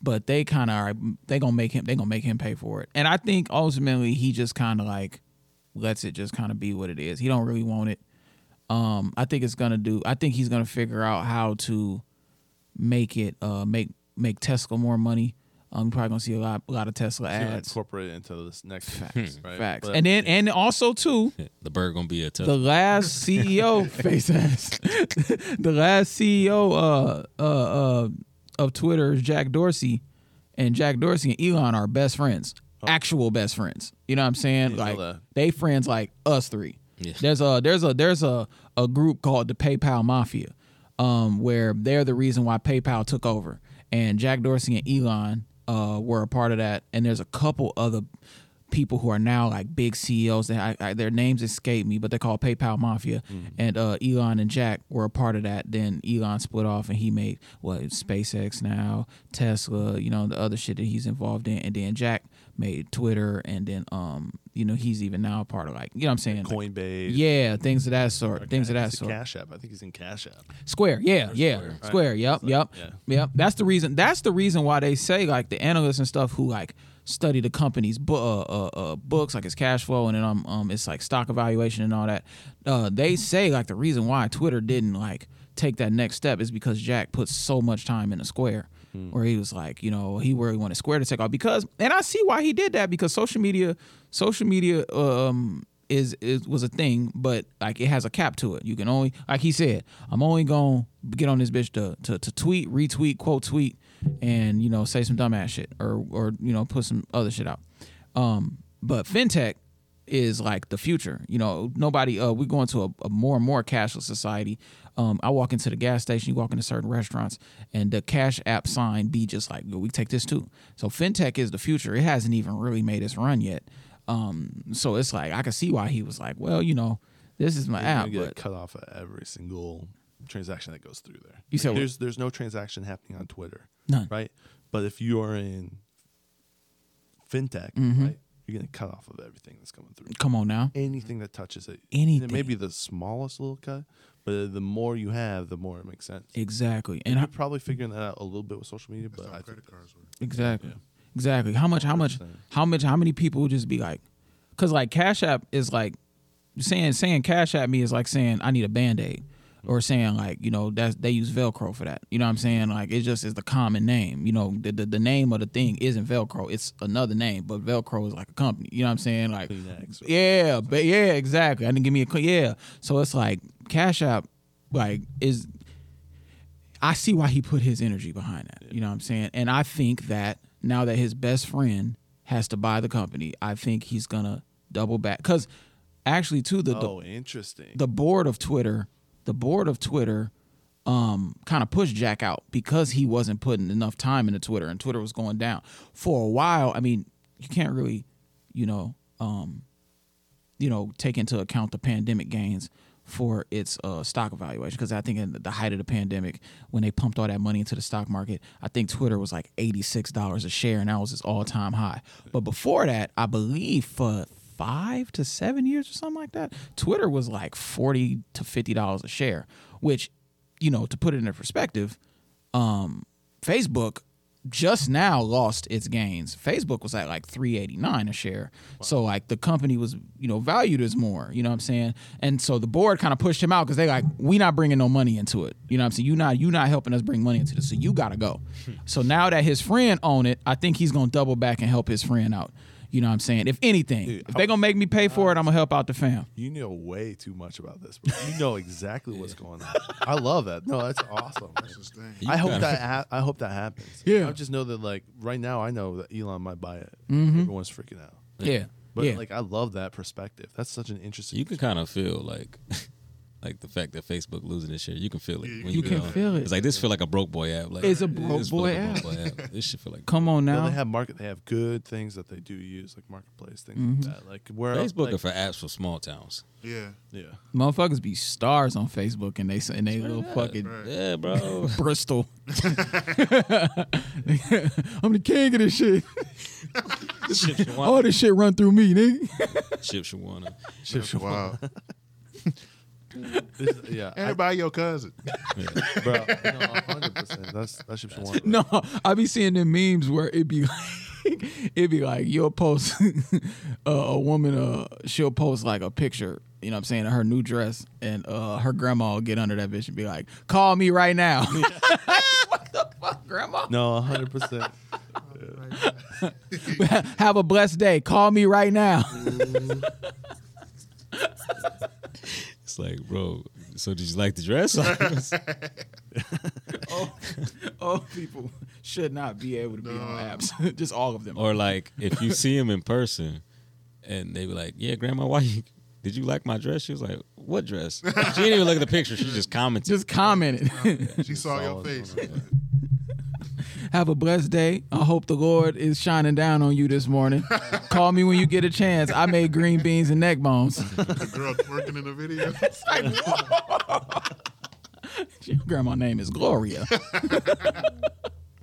but they kind of are they gonna make him they gonna make him pay for it and i think ultimately he just kind of like lets it just kind of be what it is he don't really want it um i think it's gonna do i think he's gonna figure out how to make it uh make make tesla more money um you're probably gonna see a lot a lot of tesla It's ads incorporate it into this next facts phase, right? facts But- and then and also too the bird gonna be a tough. the last CEO [laughs] face ass, [laughs] the last CEO uh uh uh of Twitter is Jack Dorsey, and Jack Dorsey and Elon are best friends, actual best friends. You know what I'm saying? Didn't Like they friends like us three. Yeah. There's a there's a there's a a group called the PayPal Mafia, um, where they're the reason why PayPal took over, and Jack Dorsey and Elon uh were a part of that, and there's a couple other people who are now like big CEOs that I, I, their names escape me, but they're called PayPal Mafia. And uh, Elon and Jack were a part of that. Then Elon split off and he made what SpaceX now, Tesla, you know, the other shit that he's involved in. And then Jack made Twitter, and then um, you know, he's even now a part of like you know what I'm saying, Like, Coinbase. yeah, things of that sort, or things of that sort. Cash App. I think he's in Cash App. Square, yeah, yeah, Square. Square, Right. yep, yep, yeah. yep. That's the reason. That's the reason why they say like the analysts and stuff who like study the company's bu- uh, uh, uh, books, like its cash flow, and then um, um, it's like stock evaluation and all that. Uh, they say like the reason why Twitter didn't like take that next step is because Jack put so much time into Square. Where he was like, you know, he really wanted Square to take off because, and I see why he did that because social media, social media, um, is is was a thing, but like it has a cap to it. You can only, like he said, I'm only gonna get on this bitch to to, to tweet, retweet, quote tweet, and you know say some dumbass shit or or you know put some other shit out. Um, but fintech is like the future. You know, nobody. Uh, we're going to a, a more and more cashless society. Um, I walk into the gas station, you walk into certain restaurants, and the cash app sign be just like, we take this too. So fintech is the future. It hasn't even really made its run yet. Um, so it's like I can see why he was like, well, you know, this is my You're app, get but cut off of every single transaction that goes through there. You said what? there's there's no transaction happening on Twitter, none. right? But if you are in fintech, Mhm. right, you're getting cut off of everything that's coming through. Come on now. Anything that touches it, Anything. It may be the smallest little cut, but the more you have, the more it makes sense. Exactly. And And you're I, probably figuring that out a little bit with social media, but I credit think cards work. exactly. Yeah. Exactly. How much? How much? How much? How many people would just be like, because like Cash App is like saying saying Cash App me is like saying I need a band aid. Or saying like you know that they use Velcro for that. You know what I'm saying? Like it just is the common name. You know the the, the name of the thing isn't Velcro. It's another name, but Velcro is like a company. You know what I'm saying? Like Kleenex yeah, but yeah, exactly. I didn't give me a yeah. So it's like Cash App, like is. I see why he put his energy behind that. You know what I'm saying? And I think that now that his best friend has to buy the company, I think he's gonna double back. Because actually, too, the, the Oh, interesting. the board of Twitter, the board of Twitter, um, kind of pushed Jack out because he wasn't putting enough time into Twitter, and Twitter was going down for a while. I mean, you can't really, you know, um, you know, take into account the pandemic gains for its uh, stock evaluation because I think in the height of the pandemic, when they pumped all that money into the stock market, I think Twitter was like eighty six dollars a share, and that was its all time high. But before that, I believe for five to seven years or something like that, Twitter was like forty to fifty dollars a share. Which, you know, to put it into perspective, um, Facebook just now lost its gains. Facebook was at like 389 a share. So like the company was, you know, valued as more, you know what I'm saying? And so the board kind of pushed him out cuz they like we not bringing no money into it. You know what I'm saying? You not you not helping us bring money into this. So you got to go. so now that his friend own it, I think he's going to double back and help his friend out. You know what I'm saying? If anything, Dude, if they're going to make me pay for it, I'm going to help out the fam. You know way too much about this, bro. You know exactly what's going on. I love that. No, that's awesome. That's his thing. I hope that ha- I hope that happens. Yeah. I just know that like right now I know that Elon might buy it. Mm-hmm. Everyone's freaking out. Yeah. But yeah. like I love that perspective. That's such an interesting. You can kind of feel like, [laughs] like the fact that Facebook losing this shit. You can feel it. Yeah, when you get can on. feel it. It's like this feel like a broke boy app. Like It's a broke boy like a app. broke boy app. This shit feel like Come on now. Well, now. they have market. They have good things that they do use, like marketplace things like mm-hmm. that. Like where Facebook like, are for apps for small towns. Yeah. yeah. Motherfuckers be stars on Facebook and they s- and they little fucking Right. Yeah, bro. [laughs] Bristol. [laughs] [laughs] I'm the king of this shit. Ship All this shit run through me, nigga. Ship Shawana. That's wild. This, yeah, I, Everybody your cousin. bro. No, hundred percent. That's that should be one. No, I be seeing the memes where it be [laughs] like it be like you'll post [laughs] uh, a woman uh she'll post like a picture, you know what I'm saying, of her new dress and uh her grandma will get under that bitch and be like, Call me right now. [laughs] what the fuck, grandma? No, hundred percent. Have a blessed day. Call me right now. It's like, bro. So did you like the dress? [laughs] Old [laughs] people should not be able to be on apps. [laughs] Just all of them. or like if you see him in person, and they be like, "Yeah, grandma, why you?" Did you like my dress? She was like, "What dress?" She didn't even look at the picture. She just commented. Just commented. She saw your face. Going on. Have a blessed day. I hope the Lord is shining down on you this morning. Call me when you get a chance. I made green beans and neck bones. The girl twerking in the video. [laughs] Your [laughs] grandma name is Gloria. [laughs]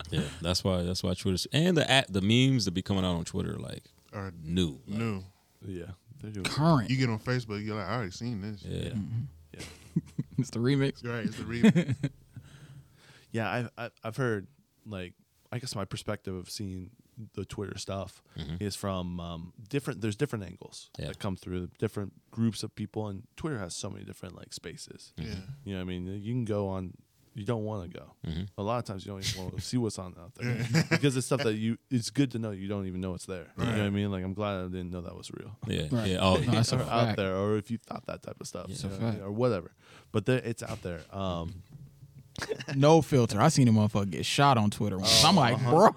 yeah, that's why. That's why Twitter and the app, the memes that be coming out on Twitter like are new. Like, new. Yeah. Current. You get on Facebook, you're like, I already seen this. Yeah. Mm-hmm. yeah. It's the remix. Right, it's the remix. Yeah, I've I've heard like I guess my perspective of seeing the Twitter stuff is from um, different. There's different angles Yeah. that come through different groups of people, and Twitter has so many different like spaces. yeah. You know, what I mean, you can go on. You don't want to go. A lot of times you don't even want to see what's on out there [laughs] because it's stuff that you. It's good to know you don't even know it's there. You know what I mean? Like I'm glad I didn't know that was real. Yeah. Right. Yeah. Oh, No, that's [laughs] a out fact. there, or if you thought that type of stuff, It's you know, or whatever. But there, it's out there. Um, [laughs] No filter. I seen a motherfucker get shot on Twitter once. I'm like, bro,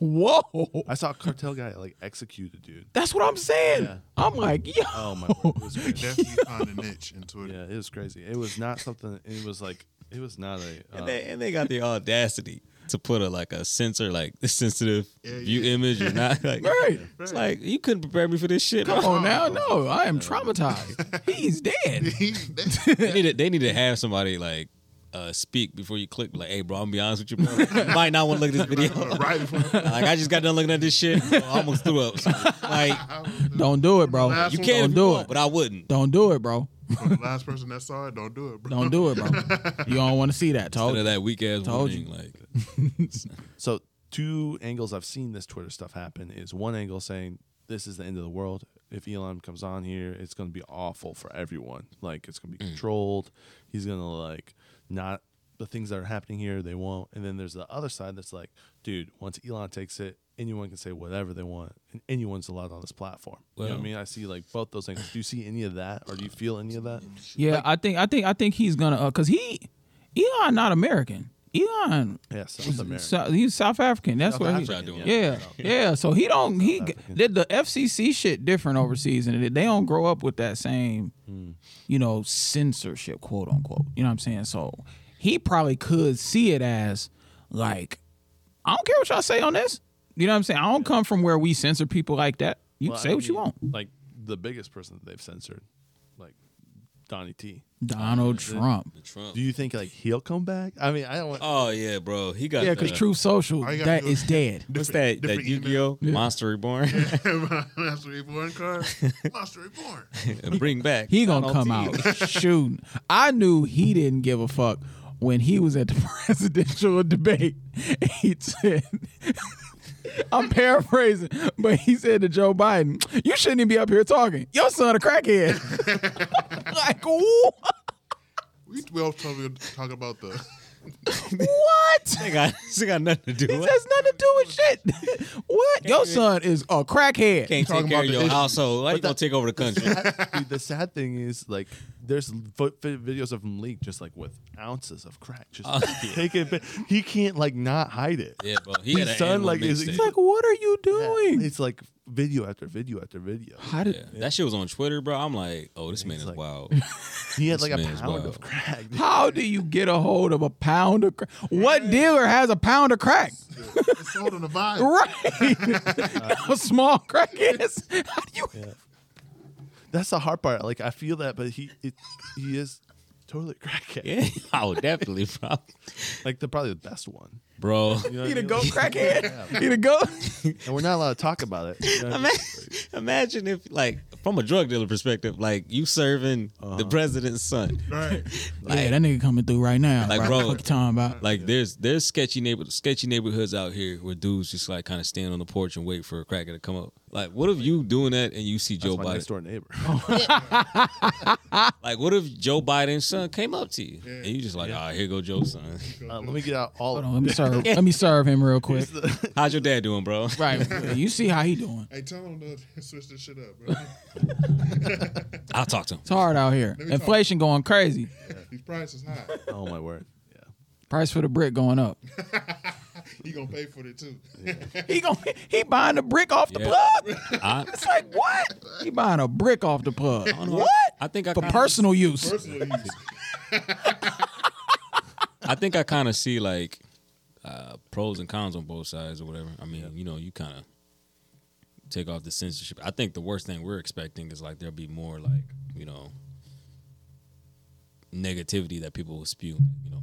whoa. I saw a cartel guy like execute executed, dude. That's what I'm saying. Yeah. I'm like, yo. Oh my word, it was [laughs] crazy. Definitely find a niche in Twitter. Yeah, it was crazy. It was not something. It was like it was not a. Uh, and they and they got the audacity to put a like a censor like [laughs] sensitive Yeah, view yeah. image or not like Right. It's like you couldn't prepare me for this shit. Come on now. No, I am traumatized. He's dead. He's dead. they need to, they need to have somebody like uh, speak before you click. Like, hey, bro, I'm gonna be honest with you, bro. You [laughs] might not want to look at this video. right before [laughs] like, I just got done looking at this shit. I almost threw up. So, like, [laughs] Don't do it, bro. Last you one, can Don't do it. but I wouldn't. Don't do it, bro. For the last person that saw it, don't do it, bro. Don't do it, bro. You don't want to see that. Instead Told of you. that weak ass Told warning, you. like, so two angles I've seen this Twitter stuff happen is one angle saying this is the end of the world. If Elon comes on here, it's going to be awful for everyone. Like it's going to be controlled. He's going to like not the things that are happening here. They won't. And then there's the other side that's like, dude, once Elon takes it, anyone can say whatever they want, and anyone's allowed on this platform. you know what I mean? I see like both those things. Do you see any of that, or do you feel any of that? Yeah, I think I think I think he's gonna uh, cause he Elon not American. Elon Yeah, South America. So, he's South African. That's South where African, he. yeah. Yeah, yeah. So he don't. He did the, the FCC shit different overseas, and they don't grow up with that same, Hmm. you know, censorship, quote unquote. You know what I'm saying? So he probably could see it as like, I don't care what y'all say on this. You know what I'm saying? I don't come from where we censor people like that. You Well, say I what you want. Like the biggest person that they've censored, like Donnie T. Donald Trump. The Trump. Do you think like he'll come back? I mean, I don't want. Oh yeah, bro. He got Yeah, because Truth Social, All you gotta that do is is- [laughs] dead. What's that? That different Yu-Gi-Oh Monster Reborn. [laughs] [laughs] Monster Reborn card. Monster Reborn. Bring back. He gonna Donald come T. out shooting. I knew he didn't give a fuck when he was at the presidential debate. He said, "I'm paraphrasing, but he said to Joe Biden, you shouldn't even be up here talking. Your son a crackhead." [laughs] like what? We we all talking talking about the. What? They got, they got nothing to do It with. has nothing to do with shit. [laughs] what? Your son is a crackhead. Can't Talking take care about of the your issue. household. Why you gonna take over the country? Dude, the sad thing is like there's fo- fi- videos of him leaked just like with ounces of crack, just Oh, taking. But he can't like not hide it. yeah, bro. He had His an son, like, is- he's Like, what are you Yeah, doing? It's like video after video after video. How did? Yeah. That shit was on Twitter, bro. I'm like, oh, this man He's is like- wild. [laughs] He had This like a man's pound wild. of crack. [laughs] How do you get a hold of a pound of crack? What dealer has a pound of crack? It's sold on the vine. [laughs] Right. a small crackhead. How do you? That's the hard part. Like I feel that, but he it, he is totally a [laughs] crackhead. yeah, oh, definitely, bro. Like the probably the best one. Bro, You know [laughs] He the mean? goat [laughs] crackhead. He the goat. and we're not allowed to talk about it. [laughs] You know what I mean? imagine, imagine if, like, from a drug dealer perspective, like you serving the president's son. Right. yeah, that nigga coming through right now. Like, bro. bro. What you talking about? Like there's there's sketchy neighbor sketchy neighborhoods out here where dudes just like kind of stand on the porch and wait for a cracker to come up. Like, what if you doing that and you see Joe That's my next Biden? door neighbor. Like, what if Joe Biden's son came up to you and you just like, ah, here go Joe's son. Uh, let me get out all. Hold on, let me serve. [laughs] let me serve him real quick. How's your dad doing, bro? Right. [laughs] You see how he doing? Hey, tell him to [laughs] switch this shit up, bro. I'll talk to him. It's hard out here. me. Inflation going crazy. These prices high. Oh my word. Yeah. Price for the brick going up. He gonna pay for it too. He gonna he buying the brick off the Yeah. plug. I, It's like what? He buying a brick off the plug. What? I think I For kinda, personal use. Personal use. I think I kind of see like uh, pros and cons on both sides or whatever. I mean, you know, you kind of take off the censorship. I think the worst thing we're expecting is like there'll be more like you know negativity that people will spew. You know,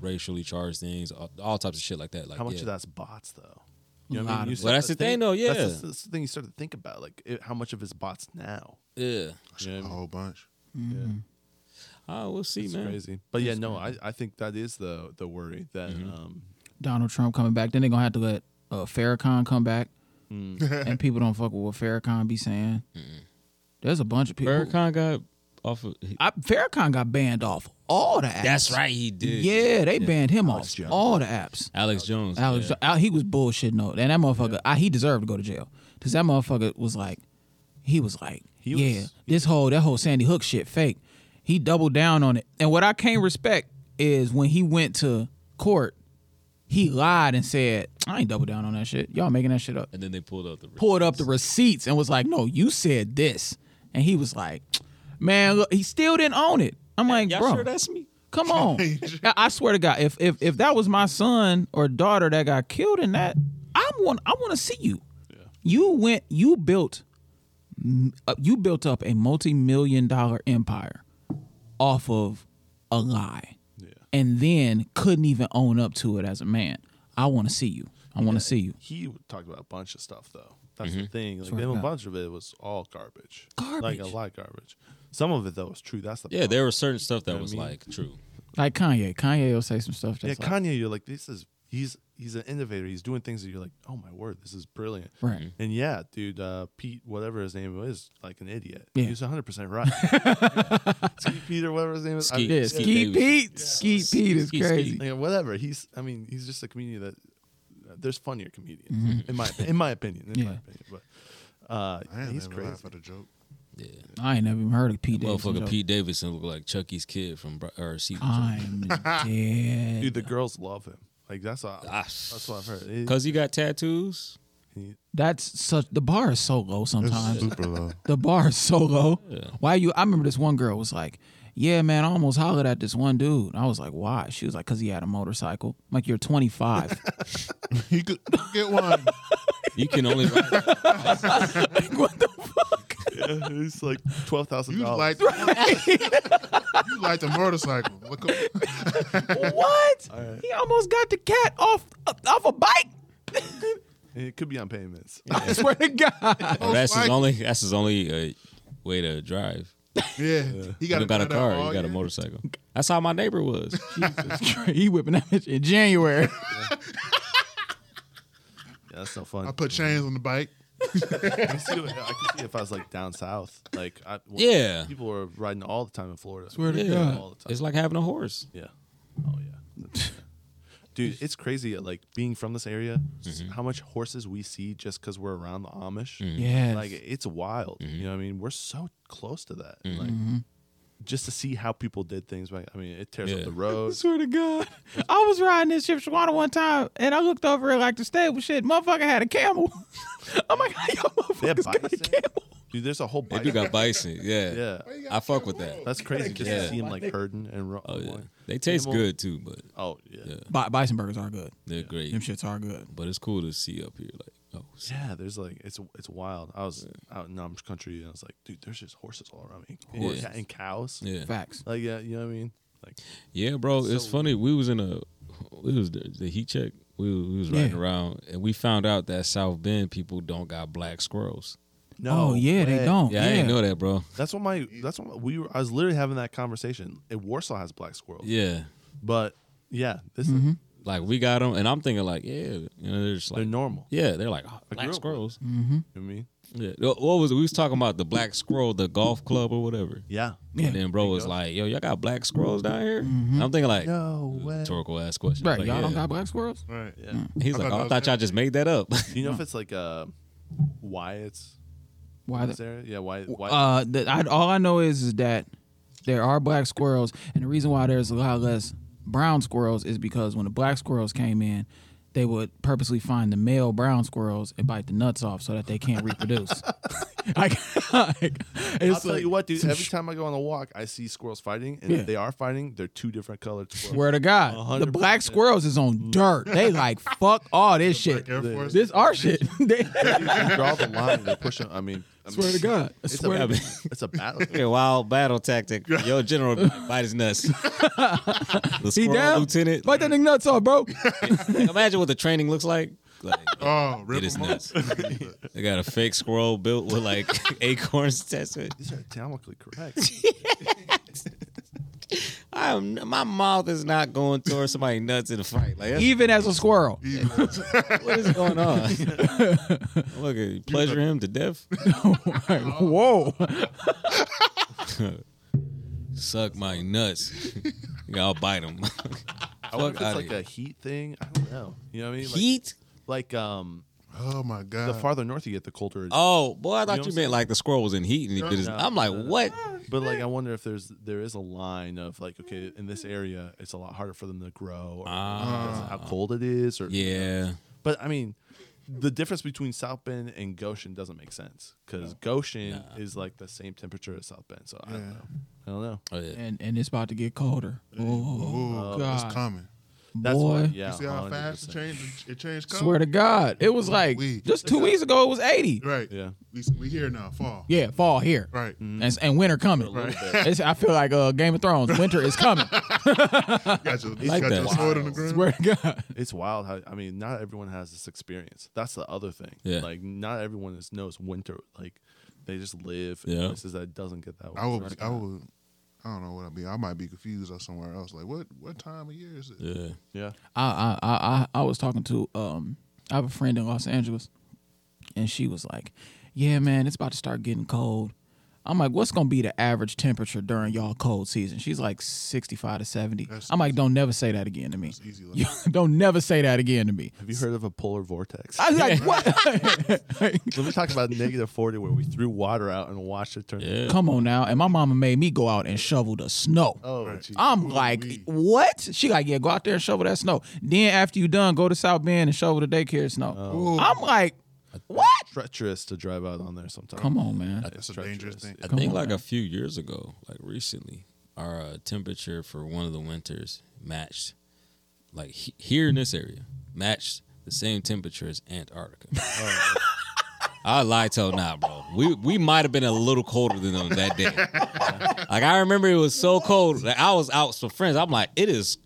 racially charged things, all, all types of shit like that. Like How much yeah. of that's bots though? You know what I lot mean? of You it. Well, that's the thing, think- though, yeah. That's the, that's the thing you start to think about, like it, how much of his bots now. Yeah. You know what I A mean? whole bunch. Oh, we'll see, It's man. crazy. But yeah, no, I, I think that is the the worry that Mm-hmm. um Donald Trump coming back. Then they're gonna have to let uh, Farrakhan come back, mm, [laughs] and people don't fuck with what Farrakhan be saying. There's a bunch of people. Farrakhan got off of. he- I, Farrakhan got banned off all the apps. That's right, he did. Yeah, they banned him Alex off Jones. all the apps. Alex Jones. Alex, yeah. Al- he was bullshitting though, and that motherfucker, I, he deserved to go to jail because that motherfucker was like, he was like, He was- yeah, this whole that whole Sandy Hook shit fake. He doubled down on it, and what I can't respect is when he went to court, he lied and said, I ain't double down on that shit. Y'all making that shit up. And then they pulled up the. Pulled up the receipts and was like, no, you said this, and he was like, man, look, he still didn't own it. I'm like, Y'all bro, sure that's me? Come on. [laughs] I I swear to God, if if if that was my son or daughter that got killed in that, I want I want to see you. You went you built uh, you built up a multi-million dollar empire off of a lie. Yeah. And then couldn't even own up to it as a man. I want to see you. I want to see you. he talked about a bunch of stuff though. That's Mm-hmm. the thing. Like Swear a bunch of it was all garbage. Garbage. Like a Garbage. lot of garbage. Some of it though was true. That's the Yeah, problem. there was certain stuff that know was I mean? like true. Like Kanye. Kanye will say some stuff Yeah, that's like, Kanye, you're like, this is he's he's an innovator. He's doing things that you're like, oh my word, this is brilliant. Right. And yeah, dude, uh, Pete, whatever his name is, like an idiot. Yeah. He's 100 percent right. [laughs] Skeet Pete or whatever his name is. I- Skeet- Yeah, Yeah, Skeet Davis. Pete. Skeet Pete is Skeet, crazy. Skeet. Like, whatever. He's. I mean, he's just a comedian that. There's funnier comedians, Mm-hmm. in my in my opinion. In my opinion, but uh, I ain't he's never crazy. laugh at a joke. Yeah. I ain't never even heard of Pete Davidson. Motherfucker joke. Pete Davidson look like Chucky's kid from Bro- or Season. I'm dead. [laughs] Dude, the girls love him. Like that's what, Ah, that's what I've heard. It- Cause he got tattoos. That's such. The bar is so low It's sometimes. super low. The bar is so low. Yeah. Why you? I remember this one girl was like, "Yeah, man, I almost hollered at this one dude." I was like, "Why?" She was like, "Cause he had a motorcycle." I'm like, "You're 25." [laughs] He could get one. You can only ride. what the fuck? yeah, it's like twelve thousand You dollars. like [laughs] you like the motorcycle. What? [laughs] right. He almost got the cat off off a bike. It could be on payments. I swear to God. That's his only. That's his only uh, way to drive. Yeah, he He got, got a car. He got a motorcycle. That's how my neighbor was. [laughs] Jesus Christ. He whipping that bitch in January. [laughs] Yeah, that's so fun. I put chains on the bike. I can see, I can see if I was like down south. Like, I, Yeah. people were riding all the time in Florida. Swear to Yeah. God. all the time. It's like having a horse. Yeah. Oh yeah. [laughs] Dude, it's crazy. Uh, like being from this area, mm-hmm. how much horses we see just because we're around the Amish. Mm-hmm. Yeah, Like it's wild. You mm-hmm. know what I mean? We're so close to that. Like Mm-hmm. just to see how people did things. Like I mean, it tears Yeah. up the road. [laughs] I road. swear to God. I was riding this Shipshawana one time and I looked over at like the stable shit. Motherfucker had a camel. [laughs] I'm like, how y'all motherfuckers got a bison. camel? Dude, there's a whole They do got bison. Yeah. yeah. I fuck with that. That's crazy just Yeah. to see them like herding and ro- Oh yeah. Going. They taste Animal- good too, but Oh yeah. Yeah. Bi- bison burgers are good. they're great. Them shits are good. But it's cool to see up here. Like, oh, shit. Yeah, there's like it's it's wild. I was out in Amish country and I was like, dude, there's just horses all around me. Yeah. And cows. yeah, Facts. Like yeah, you know what I mean? Like yeah, bro. It's So- funny. We was in a, we was the, the heat check. We was, we was riding Yeah. around, and we found out that South Bend people don't got black squirrels. No. oh, yeah, they don't. Yeah, I didn't know that, bro. That's what my that's what we were I was literally having that conversation. And Warsaw has black squirrels. Yeah, But yeah, this Mm-hmm. is like we got them, and I'm thinking like, yeah, you know, they're just like they're normal. yeah, they're like oh, black squirrels. Mm-hmm. You know what I mean? Yeah, what what was it? We was talking about the black squirrel, the golf club or whatever. Yeah. Yeah. And then bro was go. like, "Yo, y'all got black squirrels down here?" I'm thinking like, No way. rhetorical ass question. Right. Like, y'all don't got black squirrels? Right. Yeah. He's I like, thought "Oh, I thought y'all just made that up." You know if [laughs] it's like uh Wyatt's Why in the, this area? Yeah, Wyatt, Wyatt. Uh, the, I, all I know is is that there are black squirrels, and the reason why there's a lot less brown squirrels is because when the black squirrels came in, they would purposely find the male brown squirrels and bite the nuts off so that they can't reproduce. [laughs] like, like, I'll tell like- you what, dude. some Every sh- time I go on a walk, I see squirrels fighting, and Yeah. if they are fighting, they're two different colored squirrels. [laughs] Swear to God, the 100%. black squirrels is on dirt. They [laughs] like fuck all this shit. Black Air This our shit. They- They draw the line. They push them. I mean, I mean, swear to God. I it's swear a, to it's a battle. [laughs] Okay, wild battle tactic. Yo, General, bite his nuts. [laughs] the He squirrel down? lieutenant. Bite that nigga nuts off, bro. [laughs] Imagine what the training looks like. Like, Oh, it rip is nuts. They got a fake squirrel built with like acorns attached to. These are anatomically correct. I'm, my mouth is not going towards somebody nuts in a fight. Like, Even as a squirrel. [laughs] what is going on? [laughs] Look, at you pleasure him to death. [laughs] Whoa. Suck my nuts. Yeah, I'll bite him. I wonder if it's like a heat thing. I don't know. You know what I mean? Like, Heat? Like um, Oh my god. the farther north you get, the colder. it is. Oh, boy, I thought know you, meant like the squirrel was in heat and he bit his. No, I'm like, no, no. what? But like, I wonder if there's there is a line of like, okay, in this area, it's a lot harder for them to grow, or because how cold it is, or Ah. Yeah. But I mean, the difference between South Bend and Goshen doesn't make sense because Goshen is like the same temperature as South Bend. So I don't know. I don't know. Oh, yeah. And and it's about to get colder. Oh, Ooh, God. it's coming. That's Boy. what. Yeah. You see how fast it changed? It changed. Color? Swear to God. It was like We- just two weeks ago it was 80. Right. Yeah. We we here now. Fall. Yeah, fall here. Right. And, and winter coming. Right. It's, I feel like uh, Game of Thrones. Winter is coming. [laughs] Got your, like got that. sword in the ground. Swear to God. It's wild how I mean, not everyone has this experience. That's the other thing. Yeah. Like not everyone knows winter. Like they just live in Yeah. places that doesn't get that. I way. would. I would. I don't know what I be. I might be confused or somewhere else. Like what what time of year is it? Yeah. Yeah. I, I I I I was talking to um I have a friend in Los Angeles, and she was like, "Yeah, man, it's about to start getting cold." I'm like, "What's gonna be the average temperature during y'all cold season?" She's like 65 to 70. That's I'm like, "Don't never say that again to me. Easy. [laughs] Don't never say that again to me." Have you heard of a polar vortex? I was like, "What?" [laughs] [laughs] Let me talk about negative 40 where we threw water out and watched it turn. Yeah. Come on now, and my mama made me go out and shovel the snow. Oh, Right. I'm Ooh, like, wee. what? She like, yeah, go out there and shovel that snow. Then after you done, go to South Bend and shovel the daycare snow. Ooh. I'm like, what? treacherous to drive out on there sometimes. Come on, man. That's a dangerous thing. I Come think on, like man. a few years ago, like recently, our uh, temperature for one of the winters matched, like he- here in this area, matched the same temperature as Antarctica. [laughs] I lie till now, bro. We we might have been a little colder than them that day. [laughs] like I remember it was so cold. Like I was out with some friends. I'm like, it is.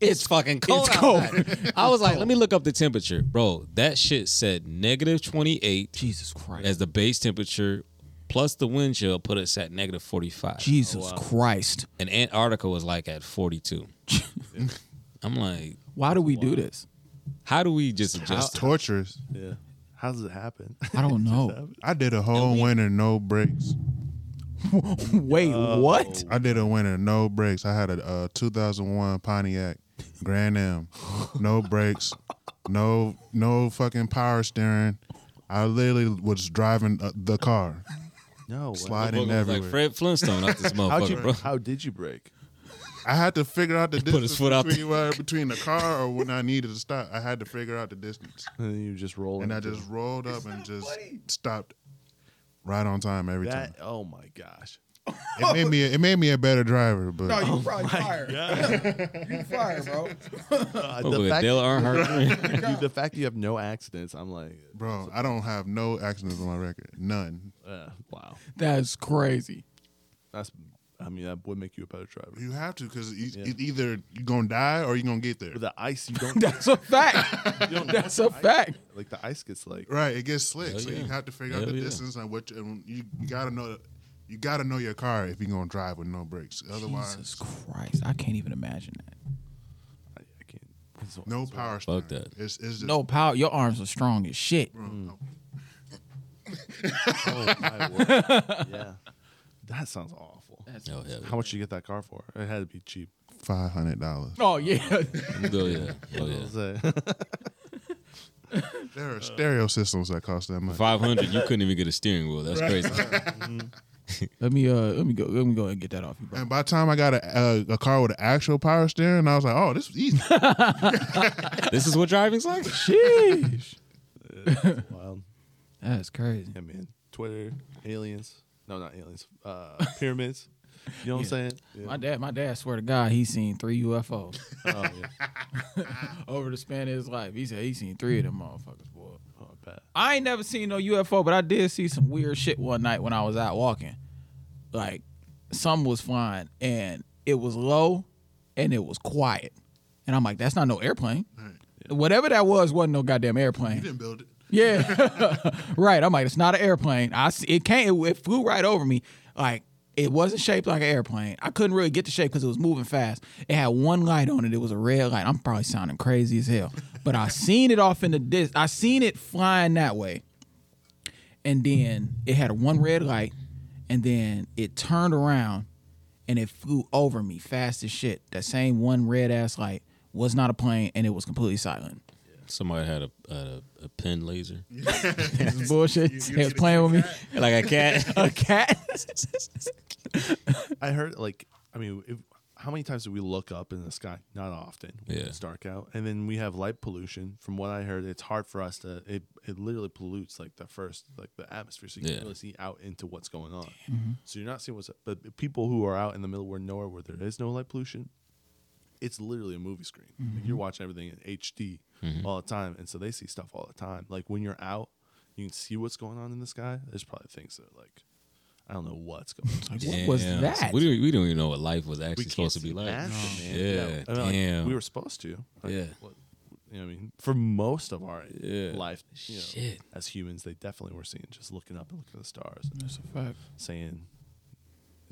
It's fucking cold. it's cold. outside. [laughs] I was like, let me look up the temperature, bro. That shit said negative 28 Jesus Christ. as the base temperature, plus the wind chill put us at negative 45. Jesus Christ. And Antarctica was like at 42. [laughs] I'm like, Why do we do this? how do we just adjust? It's torturous. Yeah. How does it happen? I don't [laughs] know. I did a whole winter no breaks. Wait, what? I did a winter no breaks. I had a, uh 2001 Pontiac Grand Am, no brakes, no no fucking power steering. I literally was driving uh, the car, no. way. sliding Motherfucker was everywhere. like Fred Flintstone out this [laughs] How'd you, motherfucker, bro. how did you break? I had to figure out the [laughs] put his distance foot out between, between the car or when I needed to stop. I had to figure out the distance, [laughs] And then you just roll and I into just rolled up and just stopped right on time every that. time. Oh my gosh. [laughs] It made me it made me a better driver, but no, you probably fired. [laughs] you fired, bro. [laughs] Uh, Oh, the, with fact, Dale Earnhardt. dude, the fact you have no accidents, I'm like, bro, I don't have no accidents on my record, none. uh, wow. That's crazy. That's. I mean, that would make you a better driver. You have to because Yeah. either you're gonna die or you're gonna get there. With the ice, you don't. That's a fact. you don't That's a fact. like the ice gets like. Right, it gets slick, Hell so yeah. you have to figure out Hell the yeah. distance and what you, and you, you gotta know. You gotta know your car if you're gonna drive with no brakes. Otherwise, Jesus Christ. I can't even imagine that. I, I can't. it's- no it's- power. Fuck that. It's, it's just No power. Your arms are strong as shit. bro, mm. no. [laughs] Oh my word. [laughs] Yeah. That sounds awful. Hell yeah. How much did you get that car for? It had to be cheap. five hundred dollars. Oh, yeah. [laughs] Oh yeah. Oh yeah. There are stereo systems that cost that much. Five hundred, you couldn't even get a steering wheel. That's crazy. Mm-hmm. [laughs] let me uh let me go let me go and get that off you, bro. And by the time I got a, a, a car with an actual power steering, I was like, oh, this was easy. [laughs] [laughs] this is what driving's like. Sheesh. Wild. That's crazy. Yeah, man. Twitter, aliens. No, not aliens. Uh, pyramids. You know what I'm saying? Yeah. My dad, my dad, swear to God, he seen three UFOs Oh, yeah. over the span of his life. He said he seen three of them motherfuckers, boy. I ain't never seen no UFO, but I did see some weird shit one night when I was out walking. Like, something was flying and it was low and it was quiet. And I'm like, that's not no airplane. Whatever that was, wasn't no goddamn airplane. you didn't build it. Yeah, [laughs] right. I'm like, it's not an airplane. I see, it came, it, it flew right over me. Like it wasn't shaped like an airplane. I couldn't really get the shape because it was moving fast. It had one light on it. It was a red light. I'm probably sounding crazy as hell, but I seen it off in the dis. I seen it flying that way, and then it had one red light, and then it turned around, and it flew over me fast as shit. That same one red ass light was not a plane, and it was completely silent. Somebody had a a, a pen laser, [laughs] This is bullshit. You- you They was playing with me. like a cat. [laughs] A cat. [laughs] [laughs] I heard like I mean, if, how many times do we look up in the sky? Not often. when Yeah. It's dark out, and then we have light pollution. From what I heard, it's hard for us to. It it literally pollutes like the first like the atmosphere, so you Yeah. can't really see out into what's going on. Mm-hmm. So you're not seeing what's. But people who are out in the middle where nowhere where there is no light pollution, it's literally a movie screen. Like, mm-hmm. you're watching everything in HD mm-hmm. all the time, and so they see stuff all the time. Like when you're out, you can see what's going on in the sky. There's probably things that are like. I don't know what's going on. Like, what was Damn. that? We don't, we don't even know what life was actually supposed to be like. past it. Yeah, I mean, like, damn. we were supposed to. Like, Yeah. what- you know I mean, for most of our Yeah. life, you know, Shit. as humans, they definitely were seeing just looking up and looking at the stars, and That's a fact. saying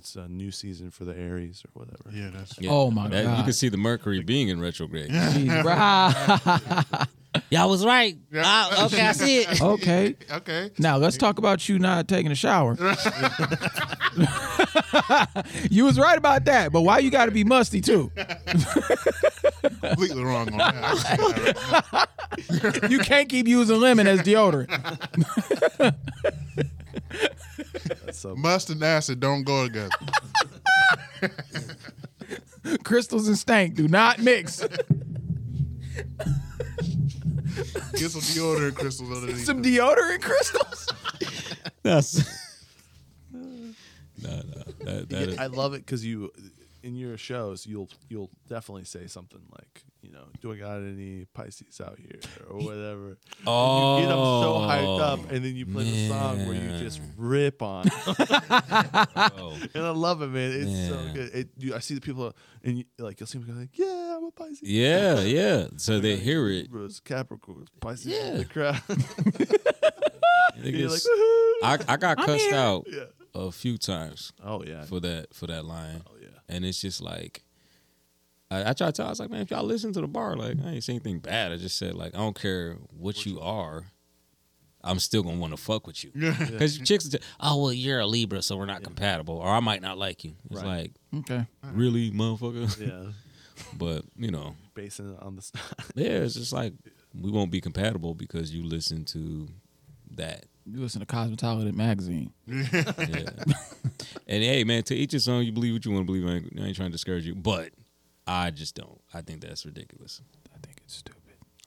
it's a new season for the Aries or whatever. Yeah, that's Yeah. Oh my That- You can see the Mercury being in retrograde. Jeez, [laughs] right. [laughs] Y'all was right. Okay, I see it. [laughs] okay. okay. Now let's talk about you not taking a shower. you was right about that, but why you got to be musty too? Completely wrong on that. I see that right now. You can't keep using lemon as deodorant. That's so Mustard and acid don't go together. [laughs] Crystals and stank do not mix. Get some deodorant crystals underneath. Some deodorant crystals. That's [laughs] [laughs] no, no. That, that Yeah, is, I love it because you, in your shows, you'll you'll definitely say something like, you know, do I got any Pisces out here or whatever. oh, you get them so oh, hyped up, and then you play the song where you just rip on, [laughs] oh. and I love it, man. It's so good. It, you, I see the people, and you, like you'll see them go like, yeah, I'm a Pisces. Yeah, yeah. So they hear it. Libras, Capricorn, Pisces Yeah. in the crowd. [laughs] Like. I, I got I'm cussed here. out yeah. a few times Oh yeah. for that for that line, Oh yeah. And it's just like I, I try to tell. I was like, man, if y'all listen to the bar, like I ain't saying anything bad. I just said like I don't care what you are. I'm still gonna want to fuck with you because chicks, are just, oh well, you're a Libra, so we're not compatible, or I might not like you. It's Right. like Okay. really, motherfucker. Yeah. [laughs] but you know, Basing it on the [laughs] yeah, it's just like we won't be compatible because you listen to that. You listen to Cosmetology magazine. Yeah. [laughs] and hey, man, to each his own. You believe what you want to believe. I ain't, I ain't trying to discourage you, but I just don't. I think that's ridiculous. I think it's stupid.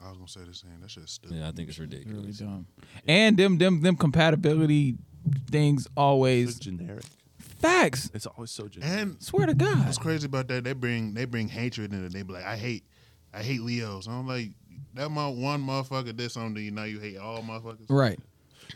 I was gonna say the same. That shit's stupid. Yeah, I think it's ridiculous. Really ridiculous. dumb. And them them them compatibility things so always generic. facts. It's always so generic. And Swear to God. what's crazy about that? They bring they bring hatred in it. They be like, I hate, I hate Leos. I'm like, that mo- one motherfucker did something to you. Now you hate all motherfuckers. Right.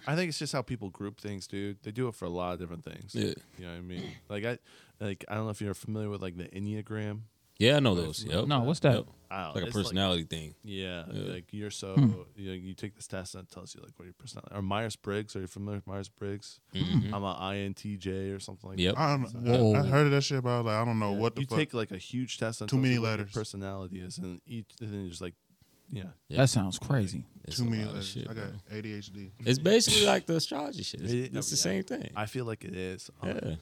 I think it's just how people group things, dude. They do it for a lot of different things. Yeah. You know what I mean? Like I like I don't know if you're familiar with like the Enneagram. Yeah, I know those. Yep. No, what's that? Yep. I Like a it's personality thing. yeah, Yeah. like you're so Hmm. you, know, you take this test and it tells you like what your personality. Or Myers Briggs. Are you familiar with Myers Briggs? Mhm. I'm a INTJ or something like Yep. that. I don't know. I, I heard of that shit, but I was like, I don't know Yeah. what the you fuck. take like a huge test. And Too many you what your letters. personality is, and each and then you're just like, yeah, Yeah. That sounds crazy. It's Too a many lot of letters. shit, I got. ADHD. It's basically like the astrology shit. It's, It- it's the yeah. same thing. I feel like it is. 100%.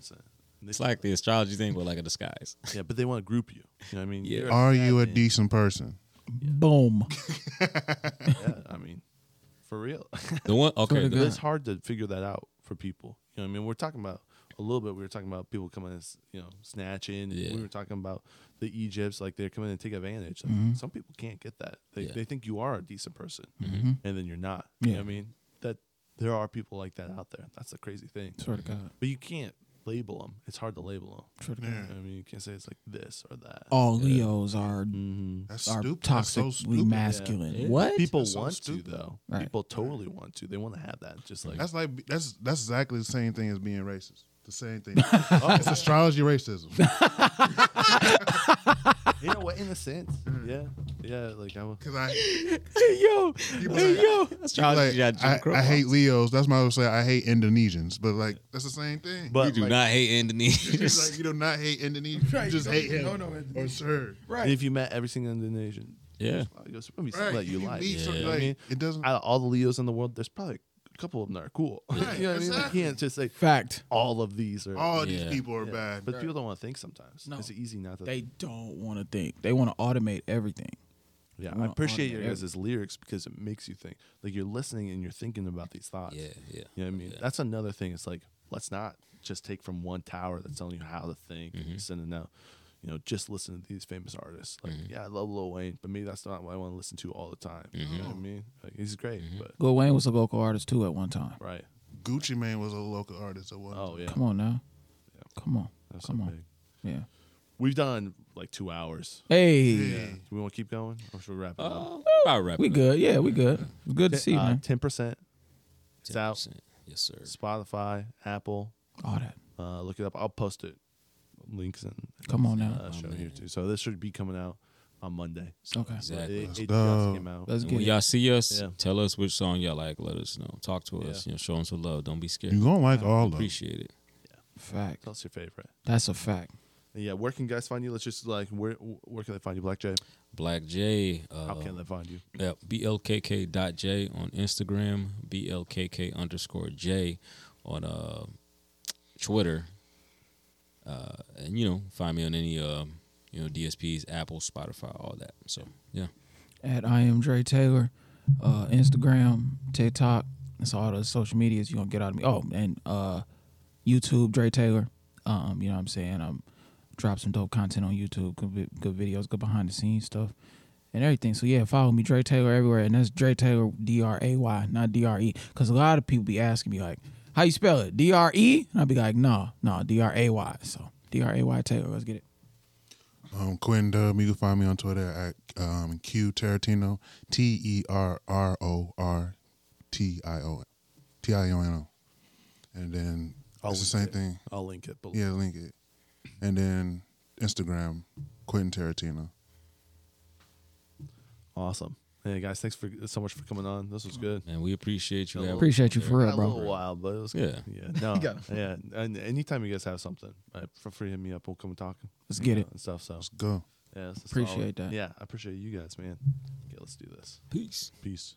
It's like the astrology thing, but like a disguise. [laughs] yeah, but they want to group you. You know what I mean? Yeah. You're you a Saturday. decent person? Boom. [laughs] Yeah, I mean, for real. [laughs] The one, okay, the- it's hard to figure that out for people. You know what I mean? We're talking about a little bit. We were talking about people coming and you know snatching. and Yeah. We were talking about the Egypts, like they're coming and take advantage. Like, Mhm. Some people can't get that. They Yeah. they think you are a decent person, Mhm. and then you're not. You know what I mean? That there are people like that out there. That's the crazy thing. Swear to God. But you can't label them. It's hard to label them. Swear to Yeah. God. I mean, you can't say it's like this or that. All Leos are hmm That's are stupid. That's so stupid. masculine. Yeah. What? People That's want stupid. to though. Right. People totally want to. They want to have that. Just like That's like that's that's exactly the same thing as being racist. The same thing. oh, It's astrology racism. you know what? In a sense, yeah, yeah. Like I, Because I, Hey yo, hey like- yo. astrology like, got Jim I, Crow I hate. Leos. That's why I would say I hate Indonesians. But like that's the same thing. but You do like, not hate It's Indonesians. like you do not hate Indonesians. Right, you just you hate don't- him no, no, or Indonesian. her. Right. if you met every single Indonesian, yeah. there's probably probably some Right. that you, You like. meet You know what I like, mean? it doesn't. Out of all the Leos in the world, there's probably a couple of them that are cool. Right, [laughs] you know what I mean? Like, exactly. you can't just say Fact. all of these are. all Yeah. these people are yeah. bad. But people don't want to think sometimes. No. It's easy not to. They don't want to think. They want to automate everything. yeah, I wanna appreciate automate your guys' lyrics because it makes you think. Like you're listening and you're thinking about these thoughts. Yeah, yeah. You know what I mean? Yeah. That's another thing. It's like let's not just take from one tower that's telling you how to think Mm-hmm. and sending out. You know, just listen to these famous artists. Like, Mm-hmm. yeah, I love Lil Wayne, but maybe that's not what I want to listen to all the time. You know what I mean? Like, he's great, Mm-hmm. but Lil Wayne was a local artist too at one time. right. Gucci Mane was a local artist at one. Oh yeah, Come on now. Come on. that's come so on. big. Yeah. We've done like two hours. Hey. Yeah. Do we want to keep going, or should we wrap it up? Oh, I'll wrap We it up. good. Yeah, we good. It's good to see, Uh, man. Ten percent. It's out. 10%. Yes, sir. Spotify, Apple. All that. Uh, look it up. I'll post it. Links and Come on now. uh, show here too. So this should be coming out on Monday. Okay. Exactly. It, Let's it go. just came out. Let's And get when it. y'all see us, Yeah. tell us which song y'all like. Let us know. Talk to us. Yeah. You know, show us some love. Don't be scared. You gonna like all of them. Appreciate it. Yeah, fact. Tell us your favorite. That's a fact. And yeah, where can guys find you? Let's just like where where can they find you, blkk j? blkk j. Uh, How can they find you? Yeah, blkk dot j on Instagram, blkk underscore j on uh, Twitter, uh, and you know find me on any um, you know DSPs, Apple, Spotify, all that. So yeah, At I am Dray Taylor, uh, Instagram, TikTok. That's all the social medias you're gonna get out of me. Oh, and uh, YouTube, Dray Taylor. Um, you know what I'm saying? Um, drop some dope content on YouTube. Good, good videos, good behind the scenes stuff, and everything. So yeah, follow me, Dray Taylor, everywhere, and that's Dray Taylor, D R A Y, not D R E. Because a lot of people be asking me like, how you spell it? D R E? And I'll be like, no, no, D R A Y. So D R A Y Taylor. Let's get it. Um, Quentin Dub, you can find me on Twitter at um, Q Terrortino, T E R R O R T I O T I O N O. And then I'll it's the same it. thing. I'll link it. Below. Yeah, link it. And then Instagram, Quentin Terrortino. Awesome. Hey guys, thanks for so much for coming on. This was good. And we appreciate you. Got little- Appreciate you for it, bro. a little wild, but it was good. Yeah, [laughs] no, yeah. And anytime you guys have something, uh, free hit me up. We'll come and talk. Let's get it. and stuff. So Let's go. yeah, solid- Appreciate that. Yeah, I appreciate you guys, man. Okay, let's do this. Peace. Peace.